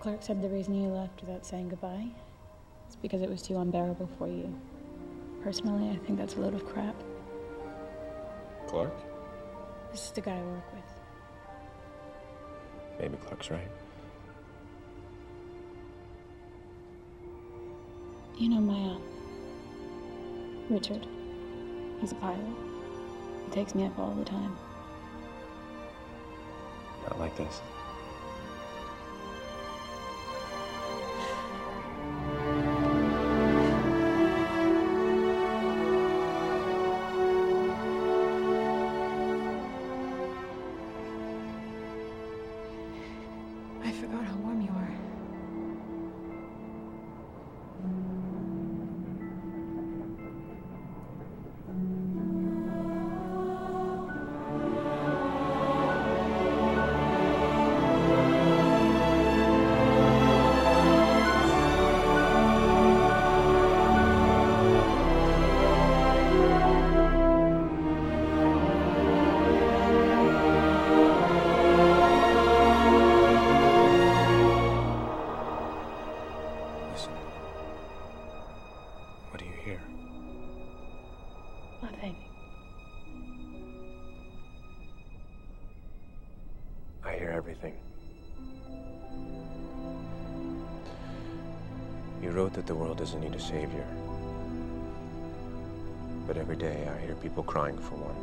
Clark said the reason you left without saying goodbye is because it was too unbearable for you. Personally, I think that's a load of crap. Clark? This is the guy I work with. Maybe Clark's right. You know my, uh, Richard. He's a pilot. He takes me up all the time. Not like this. Doesn't need a savior. But every day I hear people crying for one.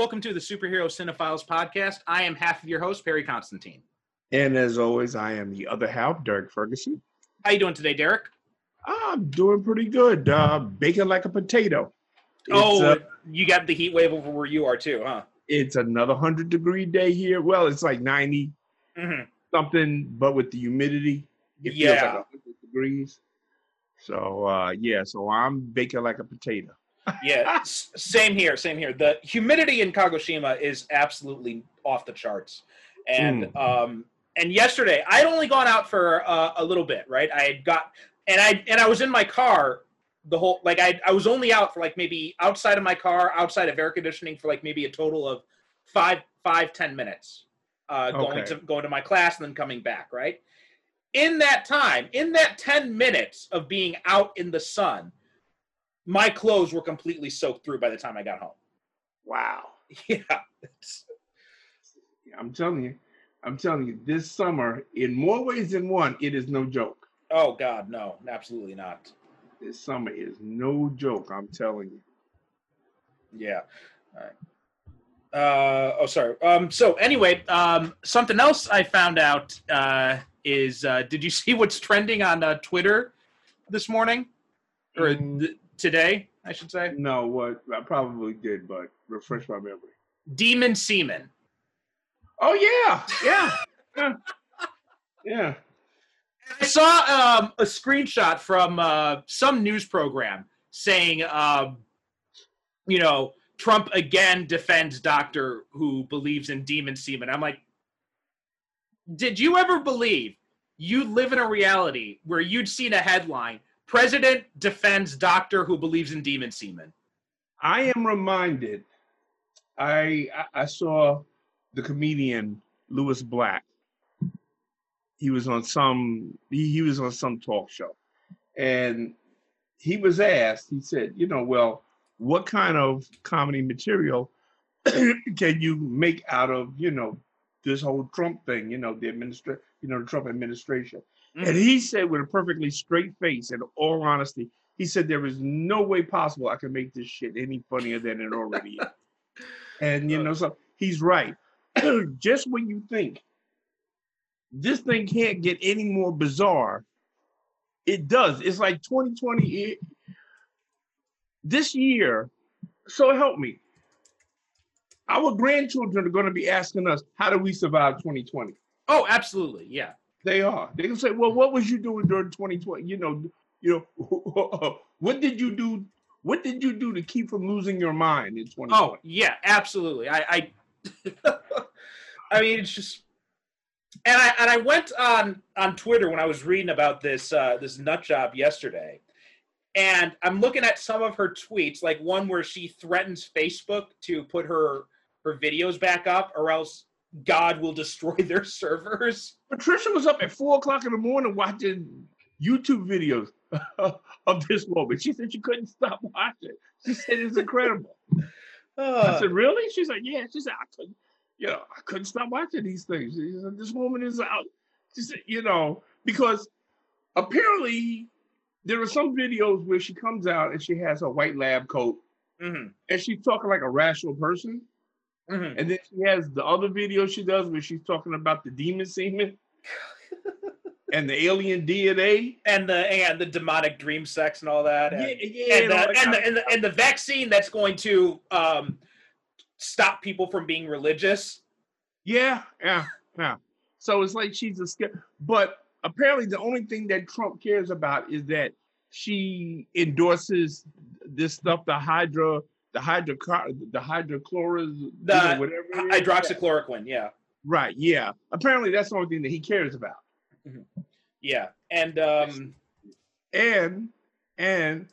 Welcome to the Superhero Cinephiles podcast. I am half of your host, Perry Constantine. And as always, I am the other half, Derek Ferguson. How you doing today, Derek? I'm doing pretty good. Uh, baking like a potato. It's, oh, uh, you got the heat wave over where you are too, huh? it's another 100 degree day here. Well, it's like 90 Mhm. something, but with the humidity, it feels like 100 degrees. So, uh, yeah, so I'm baking like a potato. Yeah, same here, same here. The humidity in Kagoshima is absolutely off the charts, and Mm. um, and yesterday I'd only gone out for uh, a little bit, right? I had got and I and I was in my car the whole like I I was only out for like maybe outside of my car, outside of air conditioning for like maybe a total of five five ten minutes, uh, going Okay. to going to my class and then coming back, right? In that time, in that ten minutes of being out in the sun, my clothes were completely soaked through by the time I got home. Wow. Yeah. I'm telling you, I'm telling you, this summer, in more ways than one, it is no joke. oh God, no, absolutely not. This summer is no joke. I'm telling you. Yeah. All right. Uh, oh, sorry. Um, so anyway, um, something else I found out uh, is uh, did you see what's trending on uh, Twitter this morning or Mm. th- today? I should say No, what I probably did, but refresh my memory. Demon Semen. Oh yeah, yeah, yeah. yeah. I saw um, a screenshot from uh, some news program saying, um, you know, Trump again defends doctor who believes in demon semen. I'm like, did you ever believe you live in a reality where you'd seen a headline, President defends doctor who believes in demon semen? I am reminded. I I- saw the comedian Lewis Black. He was on some he, he was on some talk show, and he was asked. He said, "You know, well, what kind of comedy material can you make out of you know this whole Trump thing? You know, the administra- you know, the Trump administration." Mm. And he said with a perfectly straight face and all honesty, he said there is no way possible I can make this shit any funnier than it already is. And you know, so he's right. Just when you think this thing can't get any more bizarre, it does. It's like 2020. it- this year, so help me. Our grandchildren are going to be asking us, how do we survive 2020? Oh, absolutely. Yeah. They are. They can say, "Well, what was you doing during 2020? You know, you know, what did you do? What did you do to keep from losing your mind in 2020?" Oh, yeah, absolutely. I I, I mean, it's just and I and I went on on Twitter when I was reading about this uh this nut job yesterday. And I'm looking at some of her tweets, like one where she threatens Facebook to put her her videos back up or else God will destroy their servers. Patricia was up at four o'clock in the morning watching YouTube videos of this woman. She said she couldn't stop watching. She said it's incredible. I Uh, said, "Really?" She's like, "Yeah." She said, "I couldn't, you know, I couldn't stop watching these things." She said, "This woman is out." She said, "You know, because apparently there are some videos where she comes out and she has a white lab coat mhm, and she's talking like a rational person." Mhm. And then she has the other video she does where she's talking about the demon semen and the alien DNA. and the and the demonic dream sex and all that. And, Yeah, yeah, and, the, and, the, and, the, and the vaccine that's going to um, stop people from being religious. yeah, yeah, yeah. So it's like she's a scare. But apparently, the only thing that Trump cares about is that she endorses this stuff, the hydra, the hydro, the hydrochlorous, you The know, whatever. it is. Hydroxychloroquine, yeah, Right. Yeah. Apparently, that's the only thing that he cares about. yeah, and um, and and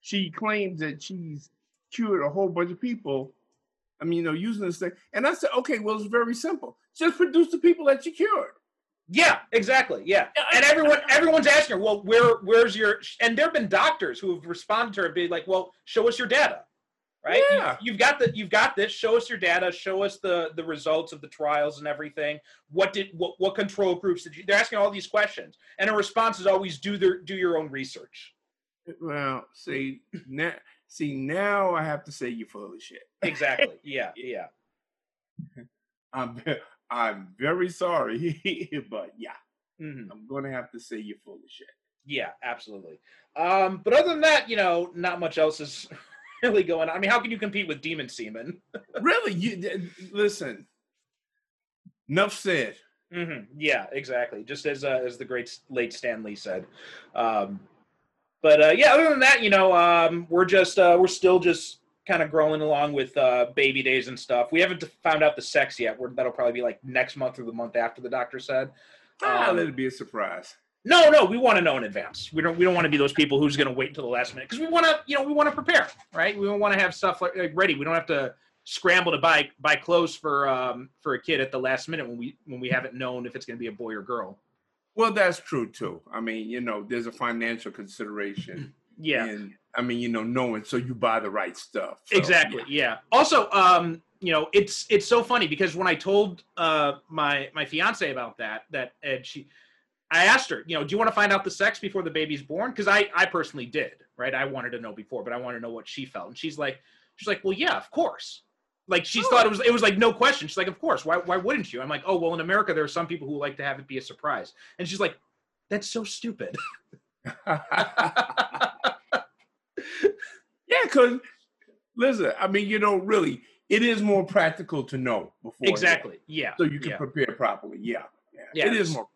she claims that she's cured a whole bunch of people. I mean, you know, using this thing. And I said, okay, well, it's very simple. Just produce the people that you cured. yeah, exactly, yeah. And everyone everyone's asking her, well, where where's your? And there have been doctors who have responded to her, be like, well, show us your data, right? Yeah. You've got the you've got this. Show us your data. Show us the the results of the trials and everything. What did what what control groups did you? They're asking all these questions, and a response is always do their do your own research. Well, see now, see now I have to say you're full of shit. Exactly. Yeah. Yeah. I'm I'm very sorry, but yeah, hmm I'm gonna have to say you're full of shit. Yeah. Absolutely. Um, but other than that, you know, not much else is really going on. I mean, how can you compete with demon semen? really, you listen. Enough said. hmm Yeah, exactly. Just as uh, as the great late Stan Lee said. Um, but uh, yeah, other than that, you know, um, we're just uh, we're still just kind of growing along with uh, baby days and stuff. We haven't found out the sex yet. We're, that'll probably be like next month or the month after. The doctor said. Ah, Um, it be a surprise. No, no, we want to know in advance. We don't. We don't want to be those people who's going to wait until the last minute because we want to. You know, we want to prepare, right? We want to have stuff like, like ready. We don't have to scramble to buy buy clothes for um for a kid at the last minute when we when we haven't known if it's going to be a boy or girl. Well, that's true too. I mean, you know, there's a financial consideration. Yeah, And I mean, you know, knowing so you buy the right stuff. So, exactly. Yeah. Also, um, you know, it's it's so funny because when I told uh my my fiance about that, that and she, I asked her, you know, do you want to find out the sex before the baby's born? Because I I personally did, right? I wanted to know before, but I wanted to know what she felt, and she's like, she's like, well, yeah, of course. Like she thought it oh. was it was like no question. She's like, of course. Why why wouldn't you? I'm like, oh well, in America there are some people who like to have it be a surprise, and she's like, that's so stupid. yeah, because listen, I mean, you know, really, it is more practical to know before exactly. Yeah. so you can yeah. prepare properly. Yeah, yeah, Yeah, it is more.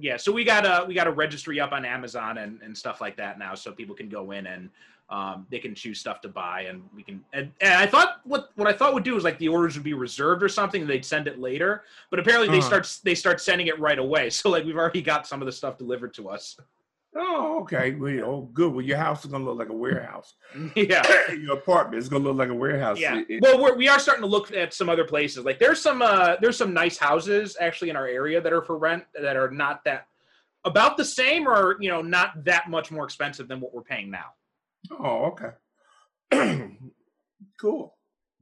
Yeah so we got a we got a registry up on amazon and, and stuff like that now so people can go in and um, they can choose stuff to buy, and we can. And, and I thought what what I thought would do is like the orders would be reserved or something, and they'd send it later. But apparently they Uh-huh. start they start sending it right away. So like we've already got some of the stuff delivered to us. Oh, okay. Well, oh, good. Well, your house is gonna look like a warehouse. yeah. your apartment is gonna look like a warehouse. Yeah. It- Well, we're, we are starting to look at some other places. Like there's some uh there's some nice houses actually in our area that are for rent that are not that about the same or you know not that much more expensive than what we're paying now. oh, okay. cool.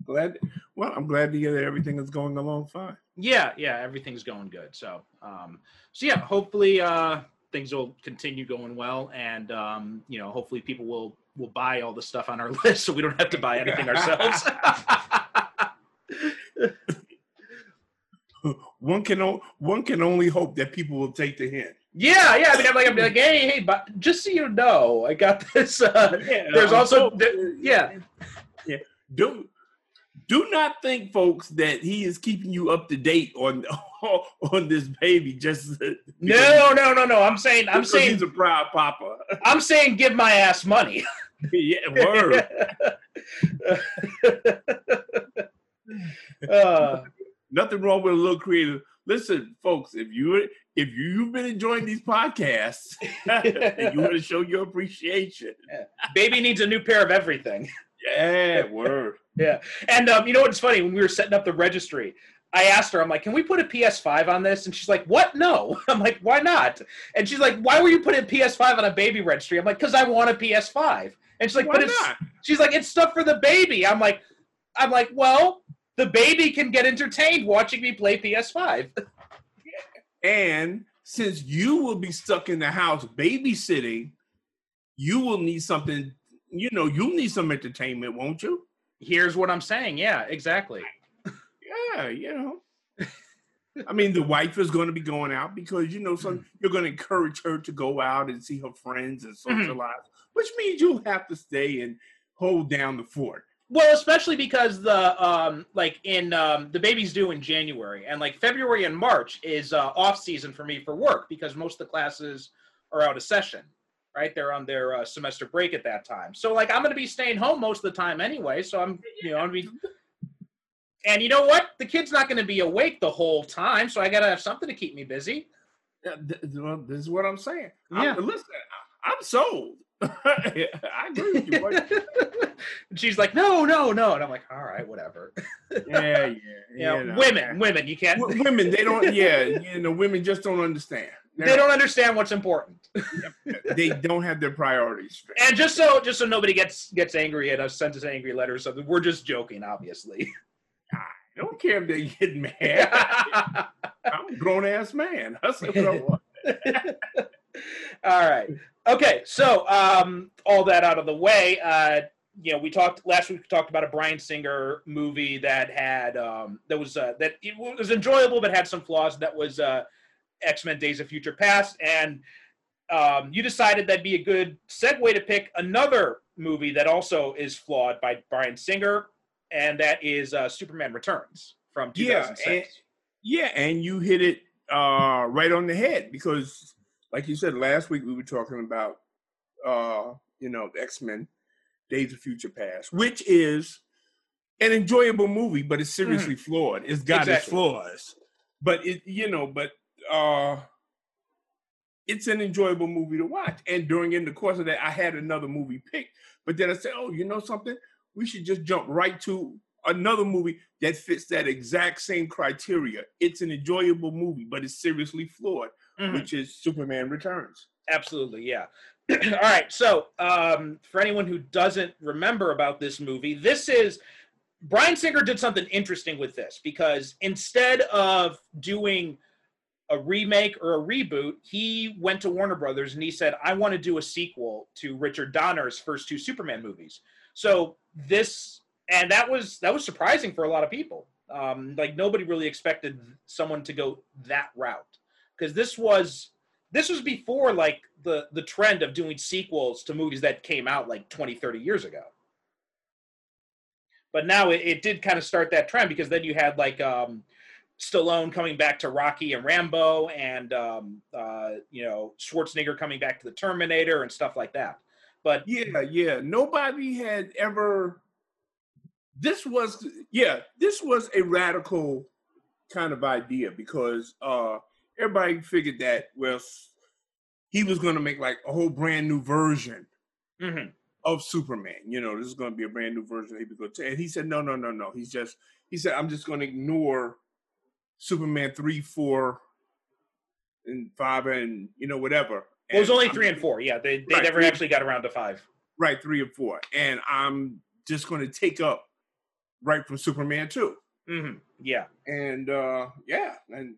Glad. Well, I'm glad to hear that everything is going along fine. Yeah, yeah, everything's going good. So um so yeah, hopefully uh things will continue going well and um you know hopefully people will will buy all the stuff on our list so we don't have to buy anything ourselves. one can o- one can only hope that people will take the hint. yeah, yeah. I mean, I'm like, I'm like, hey, hey, but just so you know, I got this. Uh, There's also, there- yeah, do do not think, folks, that he is keeping you up to date on on this baby. Just no, no, no, no. I'm saying, I'm saying, he's a proud papa. I'm saying, give my ass money. yeah, word. uh, Nothing wrong with a little creative. Listen, folks, if you if you've been enjoying these podcasts and you want to show your appreciation, baby needs a new pair of everything. Yeah, word. Yeah. And um, you know what's funny? When we were setting up the registry, I asked her, I'm like, can we put a PS5 on this? And she's like, what? No. I'm like, why not? And she's like, why were you putting PS5 on a baby registry? I'm like, because I want a PS5. And she's like, Why but it's not? she's like, it's stuff for the baby. I'm like, I'm like, well, the baby can get entertained watching me play PS5. And since you will be stuck in the house babysitting, you will need something. You know, you'll need some entertainment, won't you? Here's what I'm saying. Yeah, exactly. Yeah, you know. I mean, the wife is going to be going out because you know some you're going to encourage her to go out and see her friends and Mhm. socialize, which means you'll have to stay and hold down the fort. Well, especially because the um like in um the baby's due in January and like February and March is uh, off season for me for work because most of the classes are out of session, right? They're on their uh, semester break at that time. So like I'm going to be staying home most of the time anyway, so I'm you know, I'm gonna be And you know what? The kid's not going to be awake the whole time, so I got to have something to keep me busy. Yeah, th- th- well, this is what I'm saying. Yeah. I'm, listen, I- I'm sold. I agree with you. boy. She's like, "No, no, no." And I'm like, "All right, whatever." Yeah, yeah, You yeah. know, no. women, women, you can't W- women, they don't. Yeah, you know, women just don't understand. They don't understand what's important. They don't have their priorities straight. And just so just so nobody gets gets angry at us, sent us angry letters, so we're just joking, obviously. I don't care if they get mad. I'm a grown ass man. I say what I want. all right. Okay, so um, all that out of the way, uh, you know, we talked last week. We talked about a Bryan Singer movie that had um, that was uh, that it was enjoyable but had some flaws. That was uh, X Men: Days of Future Past, and um, you decided that'd be a good segue to pick another movie that also is flawed by Bryan Singer, and that is uh, Superman Returns from Yeah, 2006. and- Yeah, and you hit it uh, right on the head because, like you said last week, we were talking about, uh, you know, X Men: Days of Future Past, which is an enjoyable movie, but it's seriously flawed. It's got its flaws, but it, you know, but uh, it's an enjoyable movie to watch. And during in the course of that, I had another movie picked, but then I said, oh, you know something? We should just jump right to another movie that fits that exact same criteria. It's an enjoyable movie, but it's seriously flawed, Mhm. which is Superman Returns. Absolutely, yeah. All right, so um, for anyone who doesn't remember about this movie, this is Bryan Singer did something interesting with this because instead of doing a remake or a reboot, he went to Warner Brothers and he said, "I want to do a sequel to Richard Donner's first two Superman movies." So this and that was that was surprising for a lot of people. Um, like nobody really expected someone to go that route because this was this was before like the the trend of doing sequels to movies that came out like 20 30 years ago but now it, it did kind of start that trend because then you had like um Stallone coming back to Rocky and Rambo and um uh you know Schwarzenegger coming back to the Terminator and stuff like that But Yeah, yeah. Nobody had ever. This was, yeah, this was a radical kind of idea because uh everybody figured that well, he was going to make like a whole brand new version mhm. of Superman. You know, this is going to be a brand new version. He was going to, and he said, no, no, no, no. He's just, he said, I'm just going to ignore Superman three, four, and five, and you know whatever. it was And only I'm- three and four. Yeah, they they Right, never three- actually got around to five. right three and four, and I'm just going to take up right from Superman two, hmm Yeah. and uh yeah, and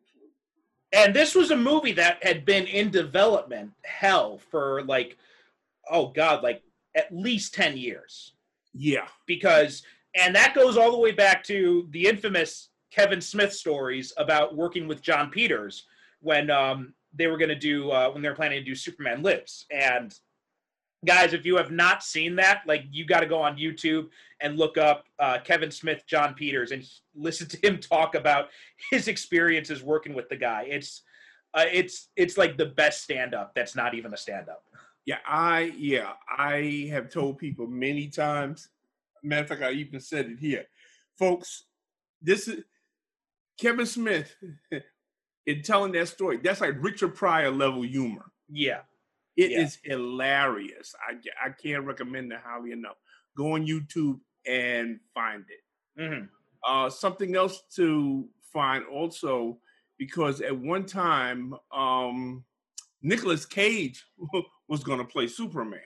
And this was a movie that had been in development hell for like, oh god, like at least ten years. yeah, because and that goes all the way back to the infamous Kevin Smith stories about working with Jon Peters when um, they were going to do uh, when they were planning to do Superman Lives. And guys, if you have not seen that, like you got to go on YouTube and look up uh, Kevin Smith, Jon Peters, and listen to him talk about his experiences working with the guy. It's uh, it's it's like the best stand up. That's not even a stand up. yeah. I yeah, I have told people many times. Matter of fact, I even said it here, folks. This is Kevin Smith in telling that story. That's like Richard Pryor level humor. Yeah. It Yeah. is hilarious. I, I can't recommend it highly enough. Go on YouTube and find it. hmm Uh, something else to find also, because at one time, um, Nicolas Cage was going to play Superman.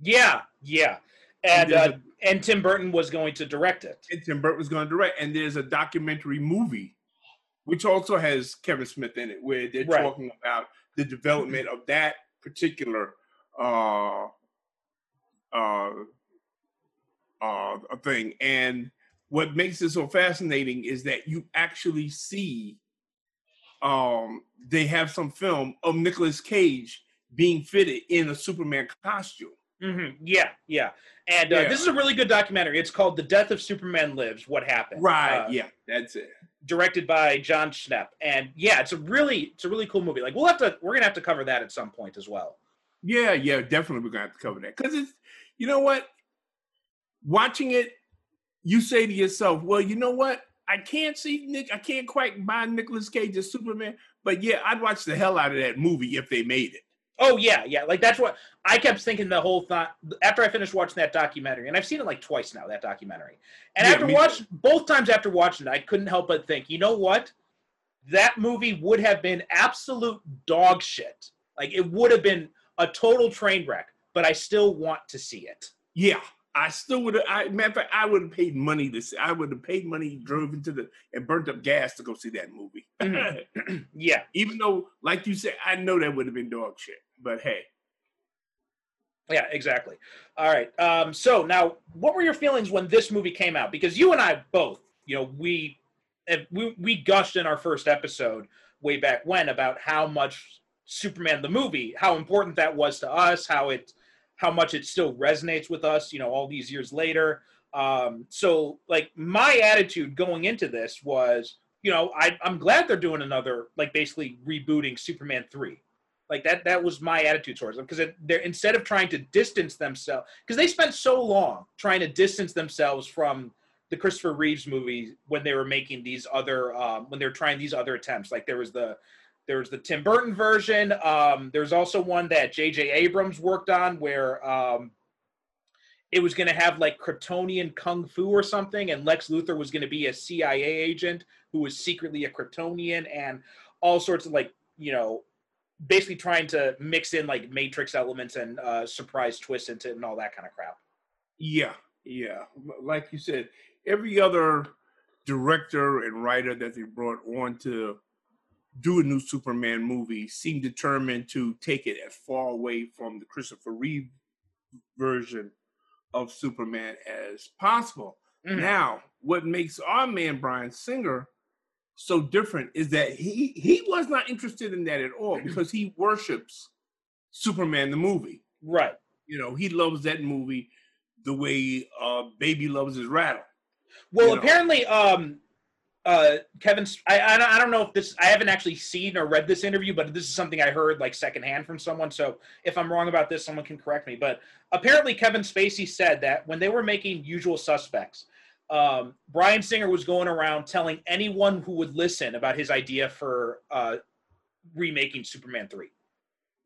Yeah. Yeah. And there's uh, and Tim Burton was going to direct it. and Tim Burton was going to direct. And there's a documentary movie, which also has Kevin Smith in it, where they're Right. talking about the development of that particular uh, uh, uh, thing. And what makes it so fascinating is that you actually see um, they have some film of Nicolas Cage being fitted in a Superman costume. hmm Yeah, yeah. And uh, Yeah. this is a really good documentary. It's called "The Death of Superman Lives: What Happened." Right. Uh, yeah, that's it. Directed by Jon Schnepp, and yeah, it's a really, it's a really cool movie. Like we'll have to, we're gonna have to cover that at some point as well. Yeah, yeah, definitely we're gonna have to cover that because it's you know what, watching it, you say to yourself, well, you know what, I can't see Nick, I can't quite buy Nicolas Cage as Superman, but yeah, I'd watch the hell out of that movie if they made it. Oh yeah, yeah. Like that's what I kept thinking the whole thought after I finished watching that documentary, and I've seen it like twice now. That documentary, and Yeah, after me too. watch both times after watching it, I couldn't help but think, you know what? That movie would have been absolute dog shit. Like it would have been a total train wreck, but I still want to see it. Yeah, I still would have. I matter of fact, I would have paid money to. See, I would have paid money, drove into the and burnt up gas to go see that movie. Mhm. Yeah. Even though, like you said, I know that would have been dog shit. But hey, Yeah, exactly. All right. Um, so now, what were your feelings when this movie came out? Because you and I both, you know, we we we gushed in our first episode way back when about how much Superman the movie, how important that was to us, how it how much it still resonates with us, you know, all these years later. Um, so like my attitude going into this was, you know, I, I'm glad they're doing another, like basically rebooting Superman 3 like that that was my attitude towards them because they're instead of trying to distance themselves because they spent so long trying to distance themselves from the christopher reeves movies when they were making these other um, when they were trying these other attempts. Like there was the there was the tim burton version um, there's also one that jj abrams worked on where um, it was going to have like kryptonian kung fu or something and lex luthor was going to be a cia agent who was secretly a kryptonian and all sorts of like you know basically trying to mix in like matrix elements and uh surprise twists into it and all that kind of crap Yeah, yeah. Like you said, every other director and writer that they brought on to do a new Superman movie seemed determined to take it as far away from the Christopher Reeve version of Superman as possible. Mhm. Now, what makes our man Bryan Singer so different is that he he was not interested in that at all because he worships Superman the movie right you know he loves that movie the way uh baby loves his rattle well You know. apparently um uh, Kevin, I, I I don't know if this, I haven't actually seen or read this interview, but this is something I heard like secondhand from someone. So if I'm wrong about this, someone can correct me. But apparently, Kevin Spacey said that when they were making Usual Suspects, um, Bryan Singer was going around telling anyone who would listen about his idea for uh, remaking Superman 3.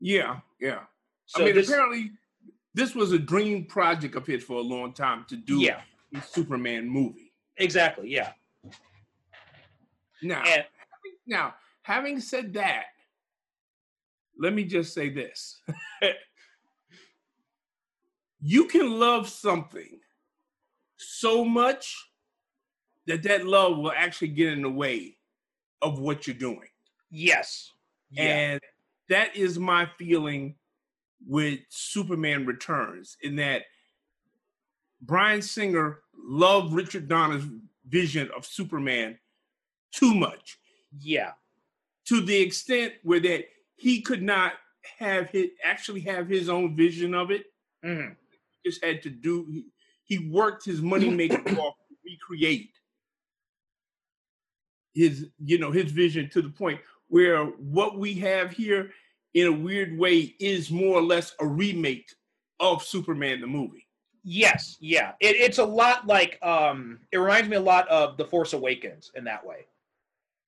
Yeah, yeah. So I mean, this, apparently, this was a dream project of his for a long time to do yeah, a Superman movie. exactly. Yeah. Now, And now, having said that, let me just say this: you can love something so much that that love will actually get in the way of what you're doing. yes. Yeah. And that is my feeling with Superman Returns, in that Bryan Singer loved Richard Donner's vision of Superman too much, yeah. to the extent where that he could not have his actually have his own vision of it. Mhm. Just had to do he, worked his money making off to recreate his you know his vision to the point where what we have here in a weird way is more or less a remake of Superman the movie. Yes, yeah. It, it's a lot like um it reminds me a lot of The Force Awakens in that way.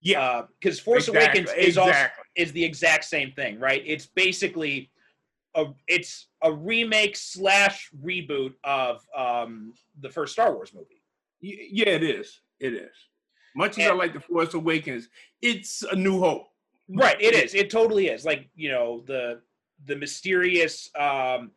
Yeah, because Force exactly, Awakens is also is the exact same thing, right? It's basically a it's a remake slash reboot of um the first Star Wars movie. Y- yeah, it is. It is. Much as I like the Force Awakens, it's a new hope. Right, it is. It totally is. Like, you know, the the mysterious um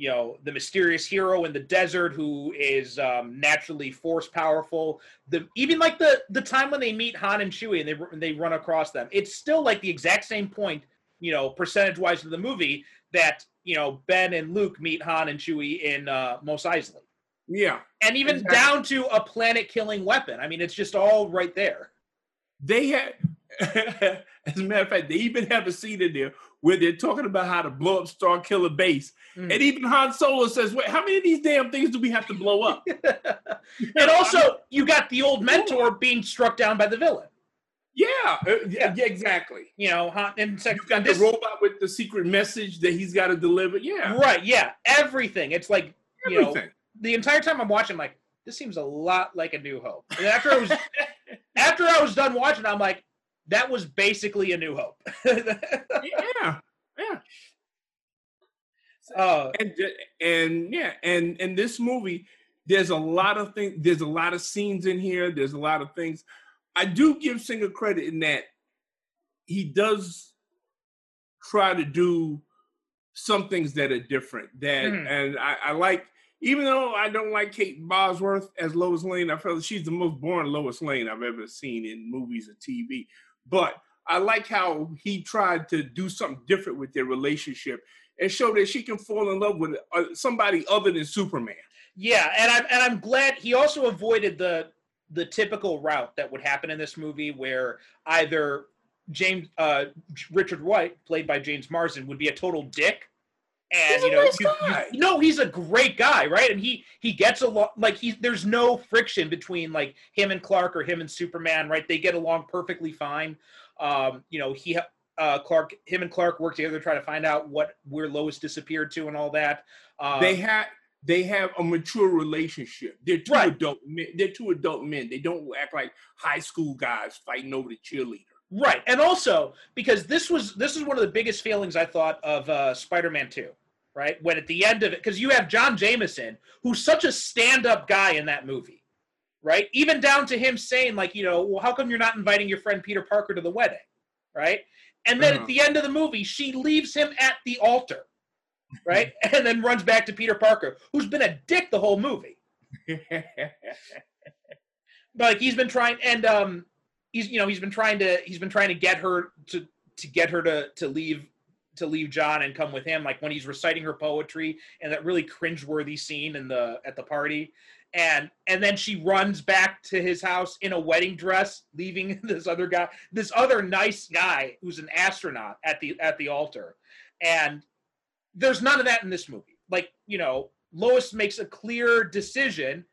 you know, the mysterious hero in the desert who is um, naturally force powerful. The even like the the time when they meet Han and Chewie and they and they run across them, it's still like the exact same point, you know, percentage wise of the movie that you know Ben and Luke meet Han and Chewie in uh, Mos Eisley, Yeah. and even Exactly. down to a planet killing weapon. I mean, it's just all right there. They had, as a matter of fact, they even have a scene in there where they're talking about how to blow up Star Killer Base. Mm. And even Han Solo says, Wait, how many of these damn things do we have to blow up? and also, you got the old mentor being struck down by the villain. Yeah, uh, yeah, yeah, exactly. You know, and sec- You got this- the robot with the secret message that he's got to deliver. Yeah, right? Yeah, everything. It's like you know, the entire time I'm watching, I'm like, this seems a lot like A New Hope. And after I was after I was done watching, I'm like, that was basically A New Hope. yeah, yeah. uh, and and yeah, and and this movie, there's a lot of things. There's a lot of scenes in here. There's a lot of things. I do give Singer credit in that he does try to do some things that are different. That Mhm. and I, I like, even though I don't like Kate Bosworth as Lois Lane, I feel she's the most boring Lois Lane I've ever seen in movies or TV. But I like how he tried to do something different with their relationship and show that she can fall in love with uh, somebody other than Superman. yeah, and I'm and I'm glad he also avoided the the typical route that would happen in this movie, where either James uh, Richard White, played by James Marsden, would be a total dick. And He's a you know, nice you- you- no, he's a great guy, right? And he he gets along like he there's no friction between like him and Clark or him and Superman, right? They get along perfectly fine. Um, you know, he uh, Clark, him and Clark work together to try to find out what where Lois disappeared to and all that. Uh, they have they have a mature relationship. They're two Right. adult men. They're two adult men. They don't act like high school guys fighting over the cheerleader. Right, and also because this was this is one of the biggest failings I thought of uh, Spider-Man Two, right? When at the end of it, because you have John Jameson, who's such a stand-up guy in that movie, right? Even down to him saying like, you know, well, how come you're not inviting your friend Peter Parker to the wedding, right? And then Uh-huh. at the end of the movie, she leaves him at the altar, right? and then runs back to Peter Parker, who's been a dick the whole movie. But like he's been trying and um he's you know he's been trying to he's been trying to get her to to get her to to leave to leave John and come with him like when he's reciting her poetry and that really cringeworthy scene in the at the party and and then she runs back to his house in a wedding dress leaving this other guy this other nice guy who's an astronaut at the at the altar and there's none of that in this movie like you know Lois makes a clear decision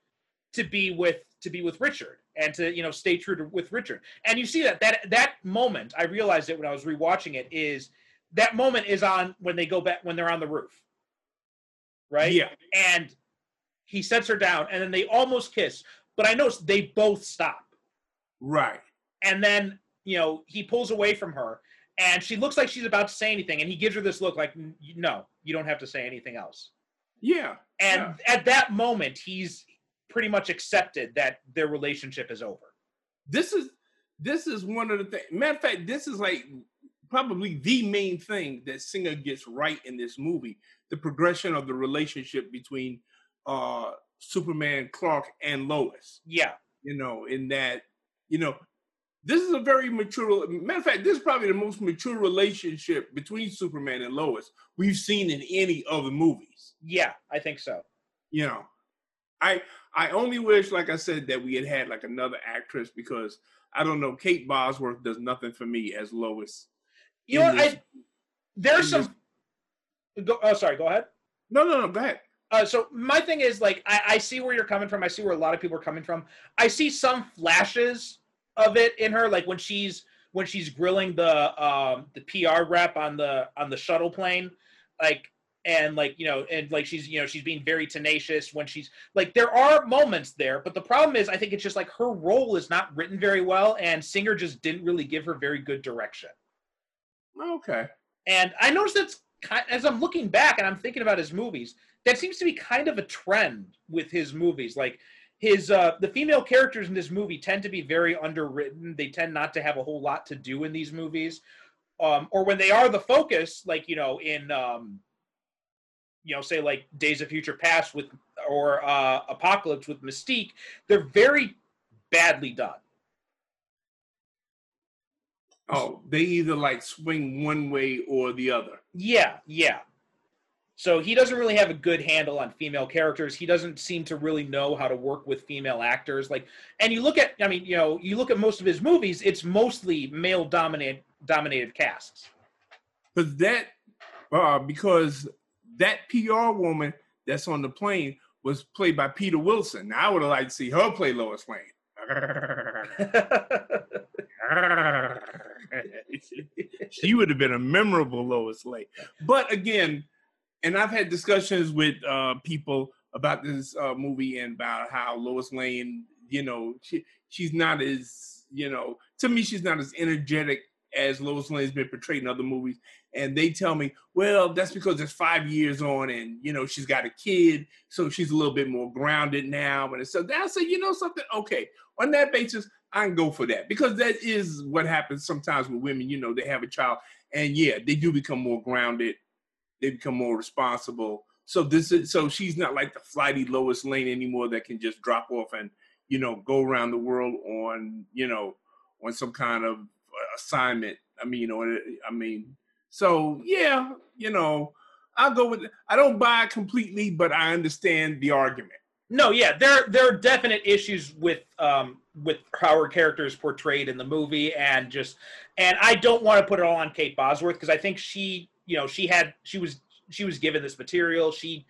to be with to be with Richard and to you know stay true to with Richard. And you see that that that moment, I realized it when I was rewatching it. Is that moment is on when they go back when they're on the roof, right? Yeah. And he sets her down, and then they almost kiss, but I noticed they both stop, Right. and then you know he pulls away from her, and she looks like she's about to say anything, and he gives her this look like, no, you don't have to say anything else. Yeah. And at that moment, he's pretty much accepted that their relationship is over. this is this is one of the things. Matter of fact, this is like probably the main thing that Singer gets right in this movie: the progression of the relationship between uh Superman, Clark, and Lois. Yeah, You know, in that you know, this is a very mature. Matter of fact, this is probably the most mature relationship between Superman and Lois we've seen in any of the movies. yeah, I think so. you know i i only wish like i said that we had had like another actress because i don't know kate bosworth does nothing for me as lois You know this- I there's some. Go, oh, sorry. Go ahead. no no no go ahead Uh, so my thing is like I, I see where you're coming from. I see where a lot of people are coming from. I see some flashes of it in her, like when she's when she's grilling the um the PR rep on the on the shuttle plane, like and like you know and like she's you know she's being very tenacious when she's like there are moments there, but the problem is I think it's just like her role is not written very well, and Singer just didn't really give her very good direction. okay And I noticed that's kind as I'm looking back and I'm thinking about his movies, that seems to be kind of a trend with his movies. Like his uh the female characters in this movie tend to be very underwritten. They tend not to have a whole lot to do in these movies. Um, or when they are the focus, like you know, in um you know, say like Days of Future Past with or uh Apocalypse with Mystique, they're very badly done. oh they either like swing one way or the other Yeah, yeah. So he doesn't really have a good handle on female characters. He doesn't seem to really know how to work with female actors. Like, and you look at, I mean, you know, you look at most of his movies. It's mostly male dominated dominated casts. because that uh because that pr woman that's on the plane was played by peta wilson now i would have liked to see her play lois lane she would have been a memorable Lois Lane. But again, and I've had discussions with uh, people about this uh, movie and about how Lois Lane, you know, she, she's not as, you know, to me, she's not as energetic as Lois Lane's been portrayed in other movies. And they tell me, well, that's because it's five years on and, you know, she's got a kid. So she's a little bit more grounded now. And so I say, you know something? Okay. On that basis, I can go for that because that is what happens sometimes with women. You know, they have a child and yeah, they do become more grounded. They become more responsible. So this is so she's not like the flighty Lois Lane anymore that can just drop off and you know go around the world on you know on some kind of uh, assignment. I mean, you know, I mean, so yeah, you know, I'll go with. I don't buy completely, but I understand the argument. No, yeah, there there are definite issues with um with how her character is portrayed in the movie, and just and I don't want to put it all on Kate Bosworth because I think she, you know, she had she was she was given this material, she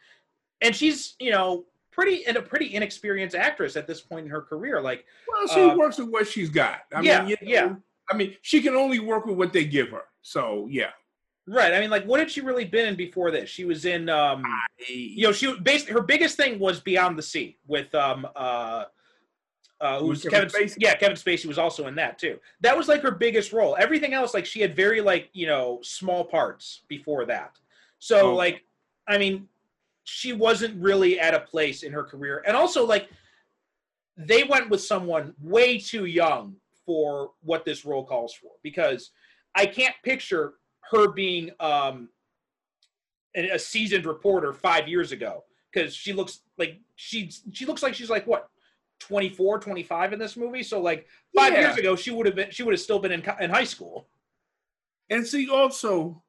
and she's you know pretty and a pretty inexperienced actress at this point in her career. Like, Well, she Uh, works with what she's got. I yeah, mean, you know, yeah. I mean, she can only work with what they give her. So yeah, right? I mean, like, what had she really been in before this? She was in, um, you know, she basically her biggest thing was Beyond the Sea with um uh. Uh, who's Kevin? Spacey? Yeah, Kevin Spacey was also in that too. That was like her biggest role. Everything else, like she had very like you know small parts before that. So Okay. like, I mean, she wasn't really at a place in her career, and also like, they went with someone way too young for what this role calls for because I can't picture her being um a a seasoned reporter five years ago because she looks like she's she looks like she's like what 24 25 in this movie so like five Yeah. years ago she would have been she would have still been in, in high school And see, also,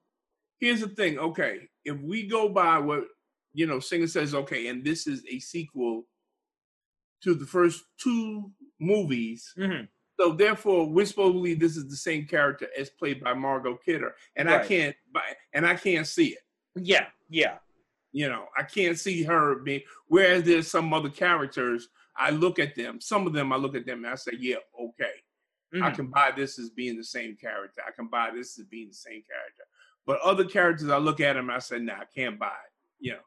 here's the thing. Okay, if we go by what you know, Singer says, okay, and this is a sequel to the first two movies. Mhm. So therefore, we're supposed to believe this is the same character as played by Margot Kidder, and I can't, and I can't see it. yeah yeah You know, I can't see her being. Whereas there's some other characters I look at them. Some of them I look at them and I say, yeah, okay. I Mhm. can buy this as being the same character. I can buy this as being the same character. But other characters, I look at them and I say, nah, I can't buy it. You know.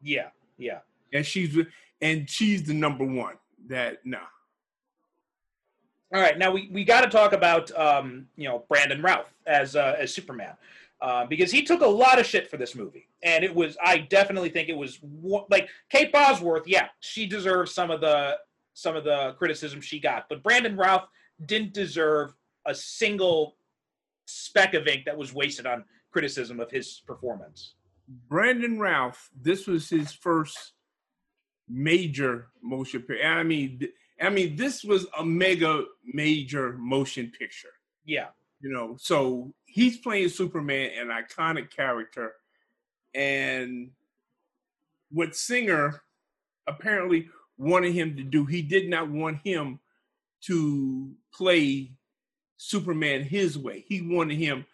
Yeah, yeah. And she's and she's the number one. That nah. All right, now we, we got to talk about um, you know Brandon Routh as uh, as Superman uh, because he took a lot of shit for this movie, and it was I definitely think it was like Kate Bosworth. Yeah, she deserves some of the some of the criticism she got, but Brandon Routh didn't deserve a single speck of ink that was wasted on criticism of his performance. Brandon Routh, this was his first major motion picture. I mean, I mean, this was a mega major motion picture. Yeah, You know, so he's playing Superman, an iconic character, and what Singer apparently wanted him to do, he did not want him to play Superman his way. He wanted him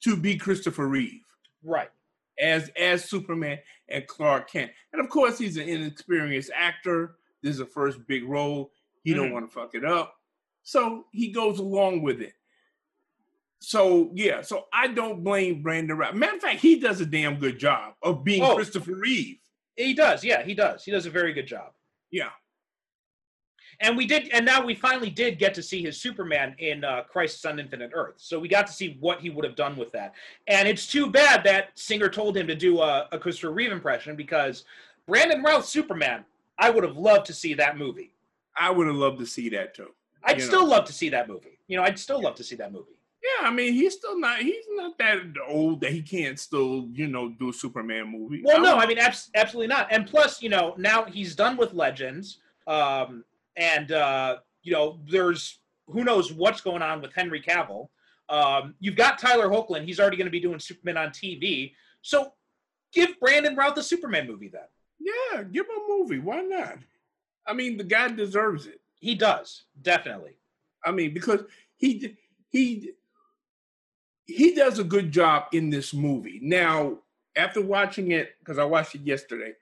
to be Christopher Reeve right. as as Superman and Clark Kent. And of course, he's an inexperienced actor. This is a first big role. He don't Mhm. want to fuck it up, so he goes along with it. So yeah, so I don't blame Brandon Routh. Matter of fact, he does a damn good job of being Oh. Christopher Reeve. He does. Yeah, he does. He does a very good job. Yeah, And we did, and now we finally did get to see his Superman in uh, Crisis on Infinite Earth. So we got to see what he would have done with that. And it's too bad that Singer told him to do a, a Christopher Reeve impression because Brandon Routh's Superman, I would have loved to see that movie. I would have loved to see that too. I'd You know. still love to see that movie. You know, I'd still love to see that movie. Yeah, I mean, he's still not. He's not that old that he can't still, you know, do a Superman movie. Well, no, I mean, abs- absolutely not. And plus, you know, now he's done with Legends, um, and uh, you know, there's who knows what's going on with Henry Cavill. Um, you've got Tyler Hoechlin; he's already going to be doing Superman on TV. So, give Brandon Routh a Superman movie then. yeah, give him a movie. Why not? I mean, the guy deserves it. He does definitely. I mean, because he he he does a good job in this movie. Now, after watching it, because I watched it yesterday,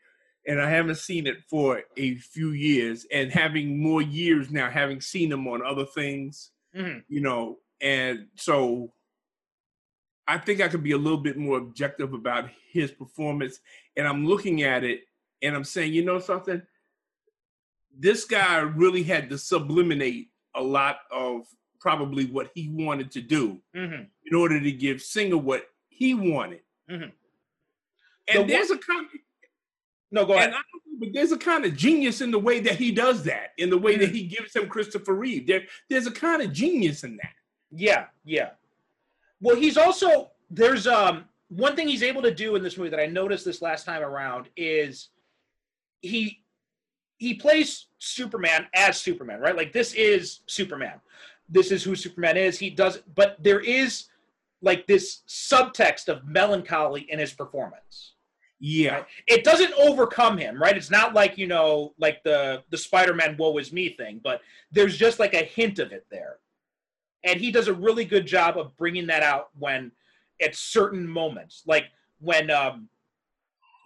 and I haven't seen it for a few years, and having more years now, having seen him on other things, Mhm. you know, and so I think I could be a little bit more objective about his performance. And I'm looking at it and I'm saying, you know something? This guy really had to subliminate a lot of probably what he wanted to do Mhm. in order to give Singer what he wanted. Mhm. And The there's a kind No, go ahead. and I but there's a kind of genius in the way that he does that, in the way that Mm. he gives him Christopher Reeve. There, there's a kind of genius in that. Yeah, yeah. Well, he's also there's um one thing he's able to do in this movie that I noticed this last time around is he he plays Superman as Superman, right? Like this is Superman. This is who Superman is. He does but there is like this subtext of melancholy in his performance. Yeah. Right? It doesn't overcome him, right? It's not like, you know, like the the Spider-Man woe is me thing, but there's just like a hint of it there. And he does a really good job of bringing that out when at certain moments, like when um